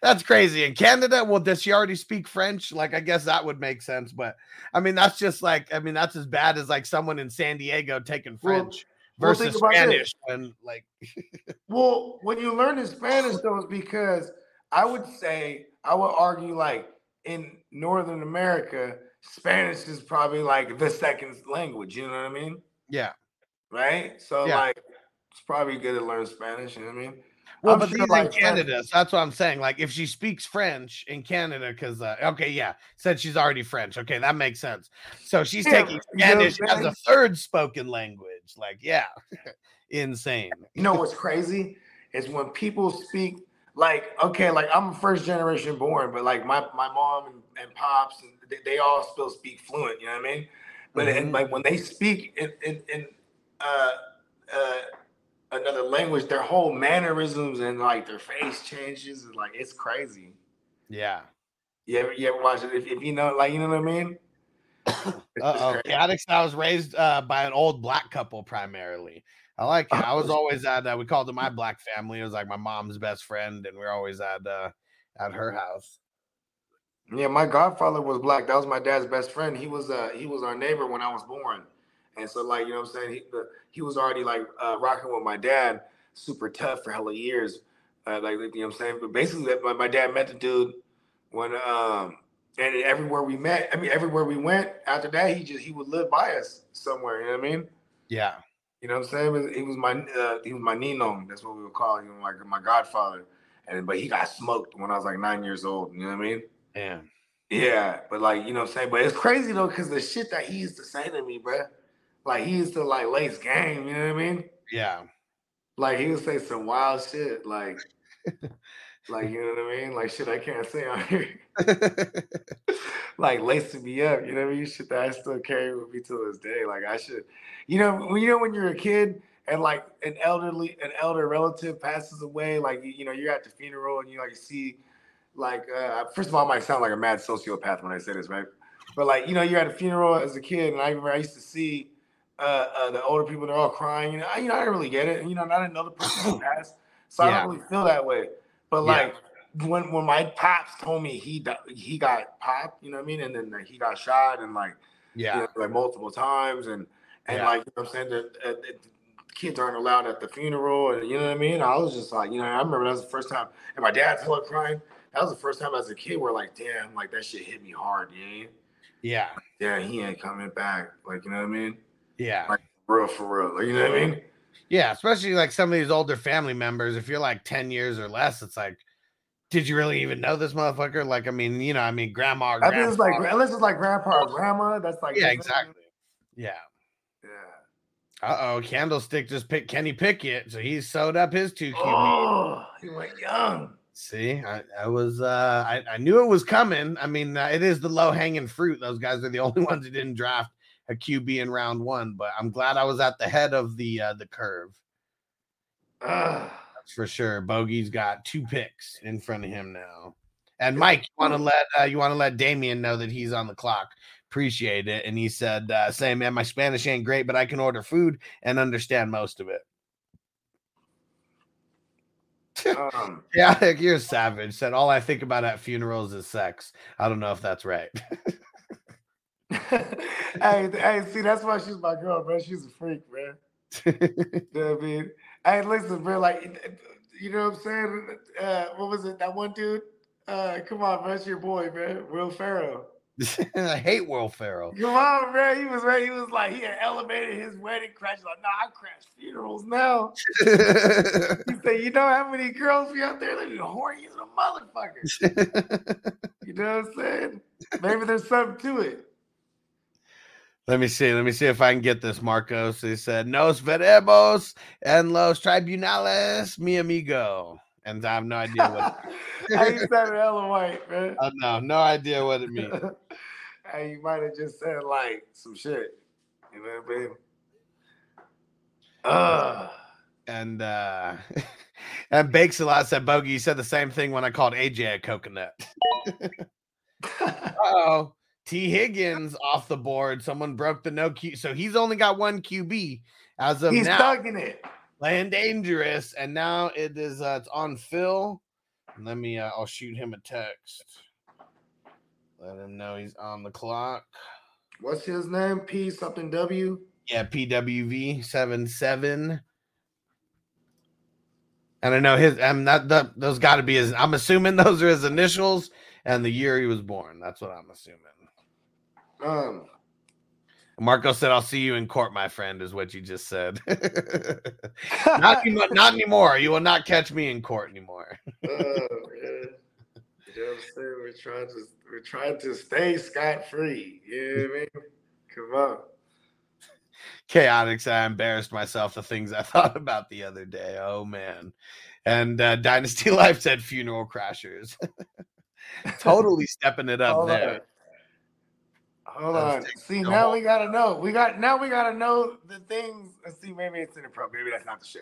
that's crazy. In Canada, well, does she already speak French? Like, I guess that would make sense. But I mean, that's just like, I mean, that's as bad as like someone in San Diego taking French well, versus think about this. Spanish. And like, Well, when you learn in Spanish, though, it's because I would say I would argue like in Northern America, Spanish is probably like the second language. You know what I mean? yeah. Right? So Yeah. like, it's probably good to learn Spanish. You know what I mean? Well, I'm but sure, these in like, French- Canada, so that's what I'm saying. Like, if she speaks French in Canada, because uh, okay, yeah, said she's already French. Okay, that makes sense. So she's Yeah, taking you know Spanish as a third spoken language. Like, yeah, insane. You know what's crazy is when people speak like okay, like I'm first generation born, but like my my mom and, and pops and they, they all still speak fluent. You know what I mean? But Mhm. and like when they speak in in, in uh, uh, another language, their whole mannerisms and like their face changes. And like it's crazy. Yeah. You ever you ever watch it? If, if you know, like you know what I mean? Uh oh. crazy. Chaotix, I was raised uh, by an old black couple primarily. I like it. I was always at uh, we called it my black family. It was like my mom's best friend, and we are always at uh, at her house. Yeah, my godfather was black. That was my dad's best friend. He was uh he was our neighbor when I was born. And so like, you know what I'm saying? He he was already like uh rocking with my dad, super tough for hella years. Uh, like you know what I'm saying? But basically my, my dad met the dude when um and everywhere we met, I mean everywhere we went after that, he just he would live by us somewhere, you know what I mean? Yeah. You know what I'm saying? He was my uh, he was my Nino. That's what we would call him, like my godfather. And but he got smoked when I was like nine years old. You know what I mean? Yeah. Yeah, but like you know what I'm saying, but it's crazy though, cause the shit that he used to say to me, bruh. Like he used to like lace game, you know what I mean? Yeah. Like he would say some wild shit, like like you know what I mean? Like shit I can't say on here. like lacing me up, you know what I mean? Shit that I still carry with me to this day. Like I should, you know, when you know when you're a kid and like an elderly, an elder relative passes away, like you you know, you're at the funeral and you like see, like uh, first of all, I might sound like a mad sociopath when I say this, right? But like you know, you're at a funeral as a kid, and I remember I used to see uh, uh, the older people they're all crying. You know, I, you know, I didn't really get it. And, you know, not another person passed, so I don't really feel that way. But Yeah. like when when my pops told me he he got popped, you know what I mean, and then like, he got shot and like you Yeah. know, like multiple times, and and Yeah. like you know what I'm saying that that kids aren't allowed at the funeral, and you know what I mean. I was just like, you know, I remember that was the first time, and my dad's hella crying. That was the first time as a kid where like, damn, like that shit hit me hard, yeah. Yeah. Yeah, he ain't coming back. Like, you know what I mean? Yeah. Like, real for real. You know what I mean? Yeah, especially like some of these older family members. If you're like 10 years or less, it's like, did you really even know this motherfucker? Like, I mean, you know, I mean, grandma, I think it's like unless it's like grandpa or grandma. That's like yeah, exactly. Yeah. Yeah. Uh oh, Candlestick just picked Kenny Pickett, so he sewed up his two QB. Oh, he went young. See, I, I was, uh, I, I knew it was coming. I mean, uh, it is the low hanging fruit. Those guys are the only ones who didn't draft a QB in round one, but I'm glad I was at the head of the uh, the curve. Ugh. That's for sure. Bogey's got two picks in front of him now. And Mike, you want to let uh, you want to let Damien know that he's on the clock. Appreciate it. And he said, uh, "Say, man, my Spanish ain't great, but I can order food and understand most of it." Um, Yeah, you're savage. Said all I think about at funerals is sex. I don't know if that's right. hey, hey, see, that's why she's my girl, bro. She's a freak, man. You know what I mean? Hey, listen, bro, like, you know what I'm saying? Uh, what was it? That one dude? Uh, come on, bro. That's your boy, man. Will Ferrell. I hate Will Ferrell. Come on, bro. He was ready. He was like, he had elevated his wedding crash. Like, nah, I crash funerals now. He said, you know how many girls be out there? They're horny as a motherfucker. You know what I'm saying? Maybe there's something to it. Let me see. Let me see if I can get this, Marcos. He said, Nos veremos en los tribunales, mi amigo. And I have no idea what hey, you sounded hella white, man. I know, no idea what it means. hey, you might have just said like some shit. You know what I mean? Uh, And uh and Bakes a lot said Bogey, you said the same thing when I called AJ a coconut. oh. Tee Higgins off the board. Someone broke the no Q. So he's only got one QB as of he's now. thugging it. playing dangerous, and now it is uh, it's on Phil. Let me uh, I'll shoot him a text. Let him know he's on the clock. What's his name? P something W. Yeah, PWV seven seven. And I know his I'm not the, those got to be his. I'm assuming those are his initials and the year he was born. That's what I'm assuming. Um, Marco said, "I'll see you in court, my friend," is what you just said. not, anymore, not anymore. You will not catch me in court anymore. oh, man. You know what I'm saying? We're trying to we're trying to stay scot free. You know what I mean? Come on. Chaotix, I embarrassed myself the things I thought about the other day. Oh man. And uh, Dynasty Life said funeral crashers. totally stepping it up Hold there. on. Hold on. See, now whole- we gotta know. We got now we gotta know the things. Let's see, maybe it's in the pro. Maybe that's not the show.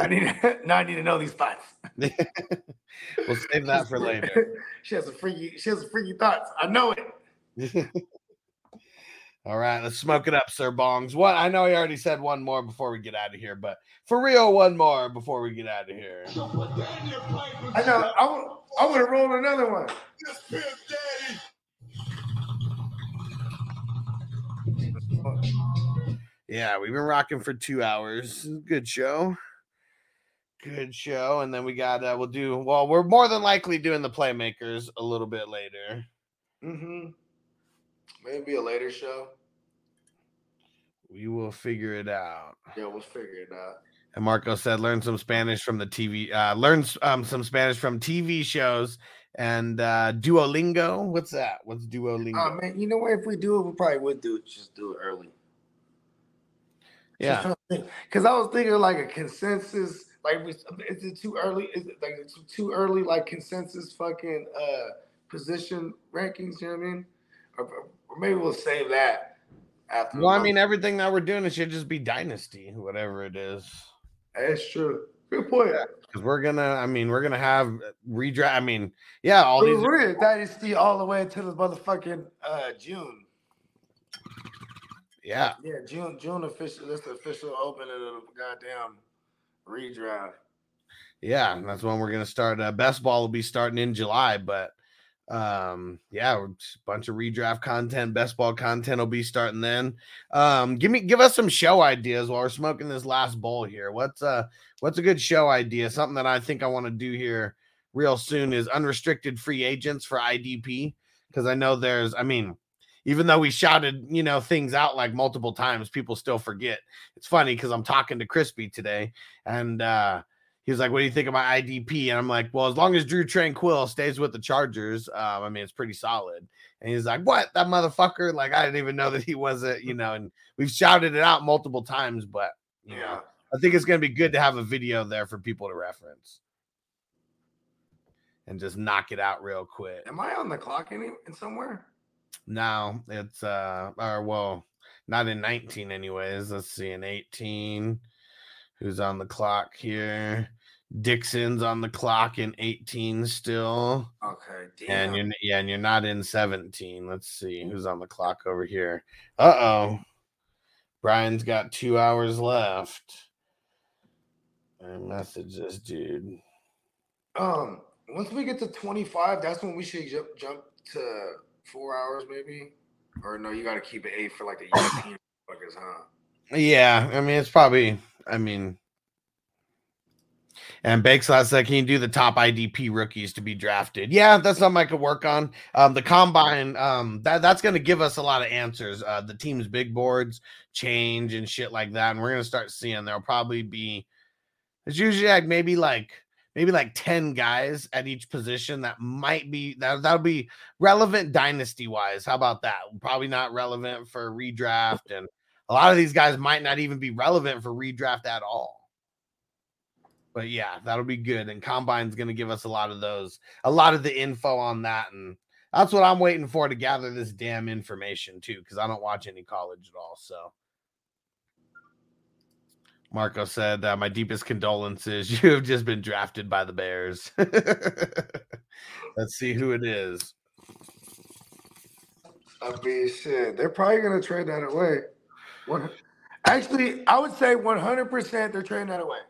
I need to, now I need to know these thoughts. we'll save that for later. she has a freaky. She has a freaky thoughts. I know it. All right, let's smoke it up, Sir Bongs. What I know he already said one more before we get out of here, but for real, one more before we get out of here. I know. I would. I would have rolled another one. Yeah, we've been rocking for two hours. Good show. Good show. And then we got uh we'll do well, we're more than likely doing the playmakers a little bit later. Mm-hmm. Maybe a later show. We will figure it out. Yeah, we'll figure it out. And Marco said learn some Spanish from the TV uh learn um some Spanish from TV shows and uh Duolingo. What's that? What's Duolingo? Oh man, you know what? If we do it, we probably would do it. Just do it early. yeah. Because I was thinking like a consensus. Like, is it too early? Is it like it's too early? Like consensus fucking uh position rankings. You know what I mean? Or, or maybe we'll save that after. Well, I mean everything that we're doing it should just be dynasty, whatever it is. that's true. Good point. Because we're gonna, I mean, we're gonna have redraft. I mean, yeah, all We're, these we're in dynasty all the way until the motherfucking uh June. yeah. Yeah, June. June official. That's the official opening of the goddamn redraft. Yeah, that's when we're gonna start. Uh, best ball will be starting in July, but um, yeah, a bunch of redraft content, best ball content will be starting then. Um, give me, give us some show ideas while we're smoking this last bowl here. What's uh, what's a good show idea? Something that I think I want to do here real soon is unrestricted free agents for IDP because I know there's, I mean, even though we shouted, you know, things out like multiple times, people still forget. It's funny because I'm talking to Crispy today, and uh, he was like, "What do you think of my IDP?" And I'm like, "Well, as long as Drue Tranquill stays with the Chargers, um, I mean, it's pretty solid." And he's like, "What? That motherfucker? Like, I didn't even know that he wasn't, you know." And we've shouted it out multiple times, but you know, I think it's gonna be good to have a video there for people to reference and just knock it out real quick. Am I on the clock any somewhere? No, it's uh or well, not in 19 anyways. Let's see in 18. Who's on the clock here? Dixon's on the clock in 18 still. Okay, And you're yeah, and you're not in 17. Let's see who's on the clock over here. Uh-oh. Brian's got two hours left. I message this dude. Um, once we get to 25, that's when we should jump jump to four hours, maybe. Or no, you got to keep it eight for like the European fuckers, huh? Yeah, I mean it's probably. I mean, and Bakeslot said, "Can you do the top IDP rookies to be drafted?" Yeah, that's something I could work on. Um, the combine, um, that that's going to give us a lot of answers. Uh, the team's big boards change and shit like that, and we're going to start seeing there'll probably be. It's usually like maybe like maybe like 10 guys at each position that might be that that'll be relevant dynasty wise. How about that? Probably not relevant for redraft and a lot of these guys might not even be relevant for redraft at all. But yeah, that'll be good. And Combine's going to give us a lot of those, a lot of the info on that. And that's what I'm waiting for to gather this damn information too, because I don't watch any college at all. So Marco said, uh, My deepest condolences. You have just been drafted by the Bears. Let's see who it is. I mean, shit, they're probably gonna trade that away. Actually, I would say 100% they're trading that away.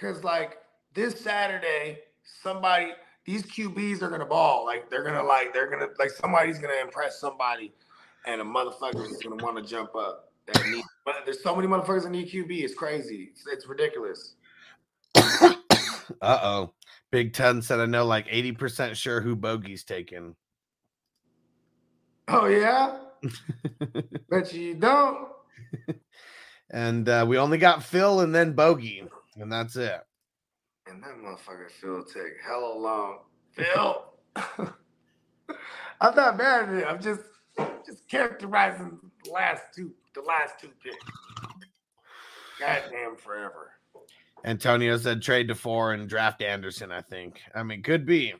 Cause like this Saturday, somebody, these QBs are gonna ball. Like they're gonna like they're gonna like somebody's gonna impress somebody, and a motherfucker is gonna want to jump up. That need, but there's so many motherfuckers in need QB. It's crazy. It's, it's ridiculous. Uh oh. Big Ten said, I know like 80% sure who Bogey's taking. Oh yeah, bet you don't. and uh, we only got Phil and then Bogey, and that's it. And that motherfucker Phil take hella long. Phil, I'm not mad at it. I'm just just characterizing the last two, the last two picks. Goddamn forever. Antonio said trade to four and draft Anderson, I think. I mean, could be.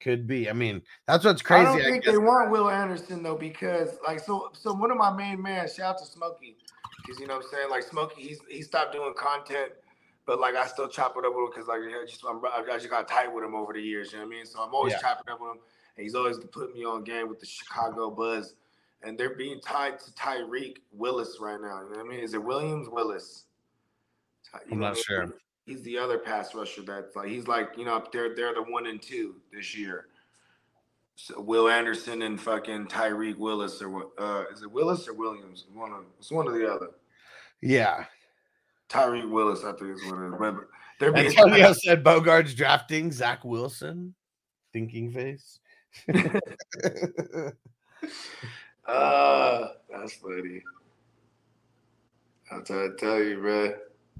Could be. I mean, that's what's crazy. I don't think guess. they want Will Anderson though, because like so so one of my main man, shout out to Smokey. Because you know what I'm saying? Like Smokey, he's he stopped doing content, but like I still chop it up with him because like I just I'm, I just got tight with him over the years, you know what I mean? So I'm always Yeah. chopping up with him. And he's always putting me on game with the Chicago Buzz. And they're being tied to Tyreek Willis right now. You know what I mean? Is it Williams Willis? You I'm know not sure. He's the other pass rusher that's like he's like, you know, they're they're the one and two this year. So Will Anderson and fucking Tyreek Willis or what? Uh, is it Willis or Williams? One of it's one or the other. Yeah. Tyreek Willis, I think is what it is. But they're being Antonio said Bogart's drafting Zach Wilson. Thinking face. uh, that's funny. I'm trying to tell you, bro.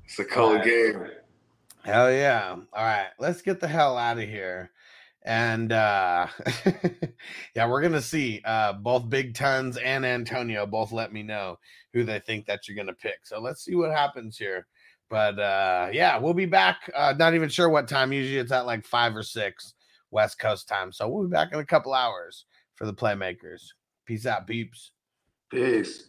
It's a cold Right. game. Hell yeah. All right, let's get the hell out of here. And uh yeah, we're gonna see. Uh both Big Tons and Antonio both let me know who they think that you're gonna pick. So let's see what happens here. But uh yeah, we'll be back. Uh not even sure what time. Usually it's at like five or six West Coast time. So we'll be back in a couple hours for the playmakers. Peace out, peeps. Peace.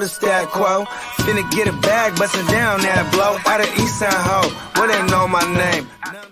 The stat quo. Finna get a bag, bustin' down that blow. Out of East Side Ho, where they know my name.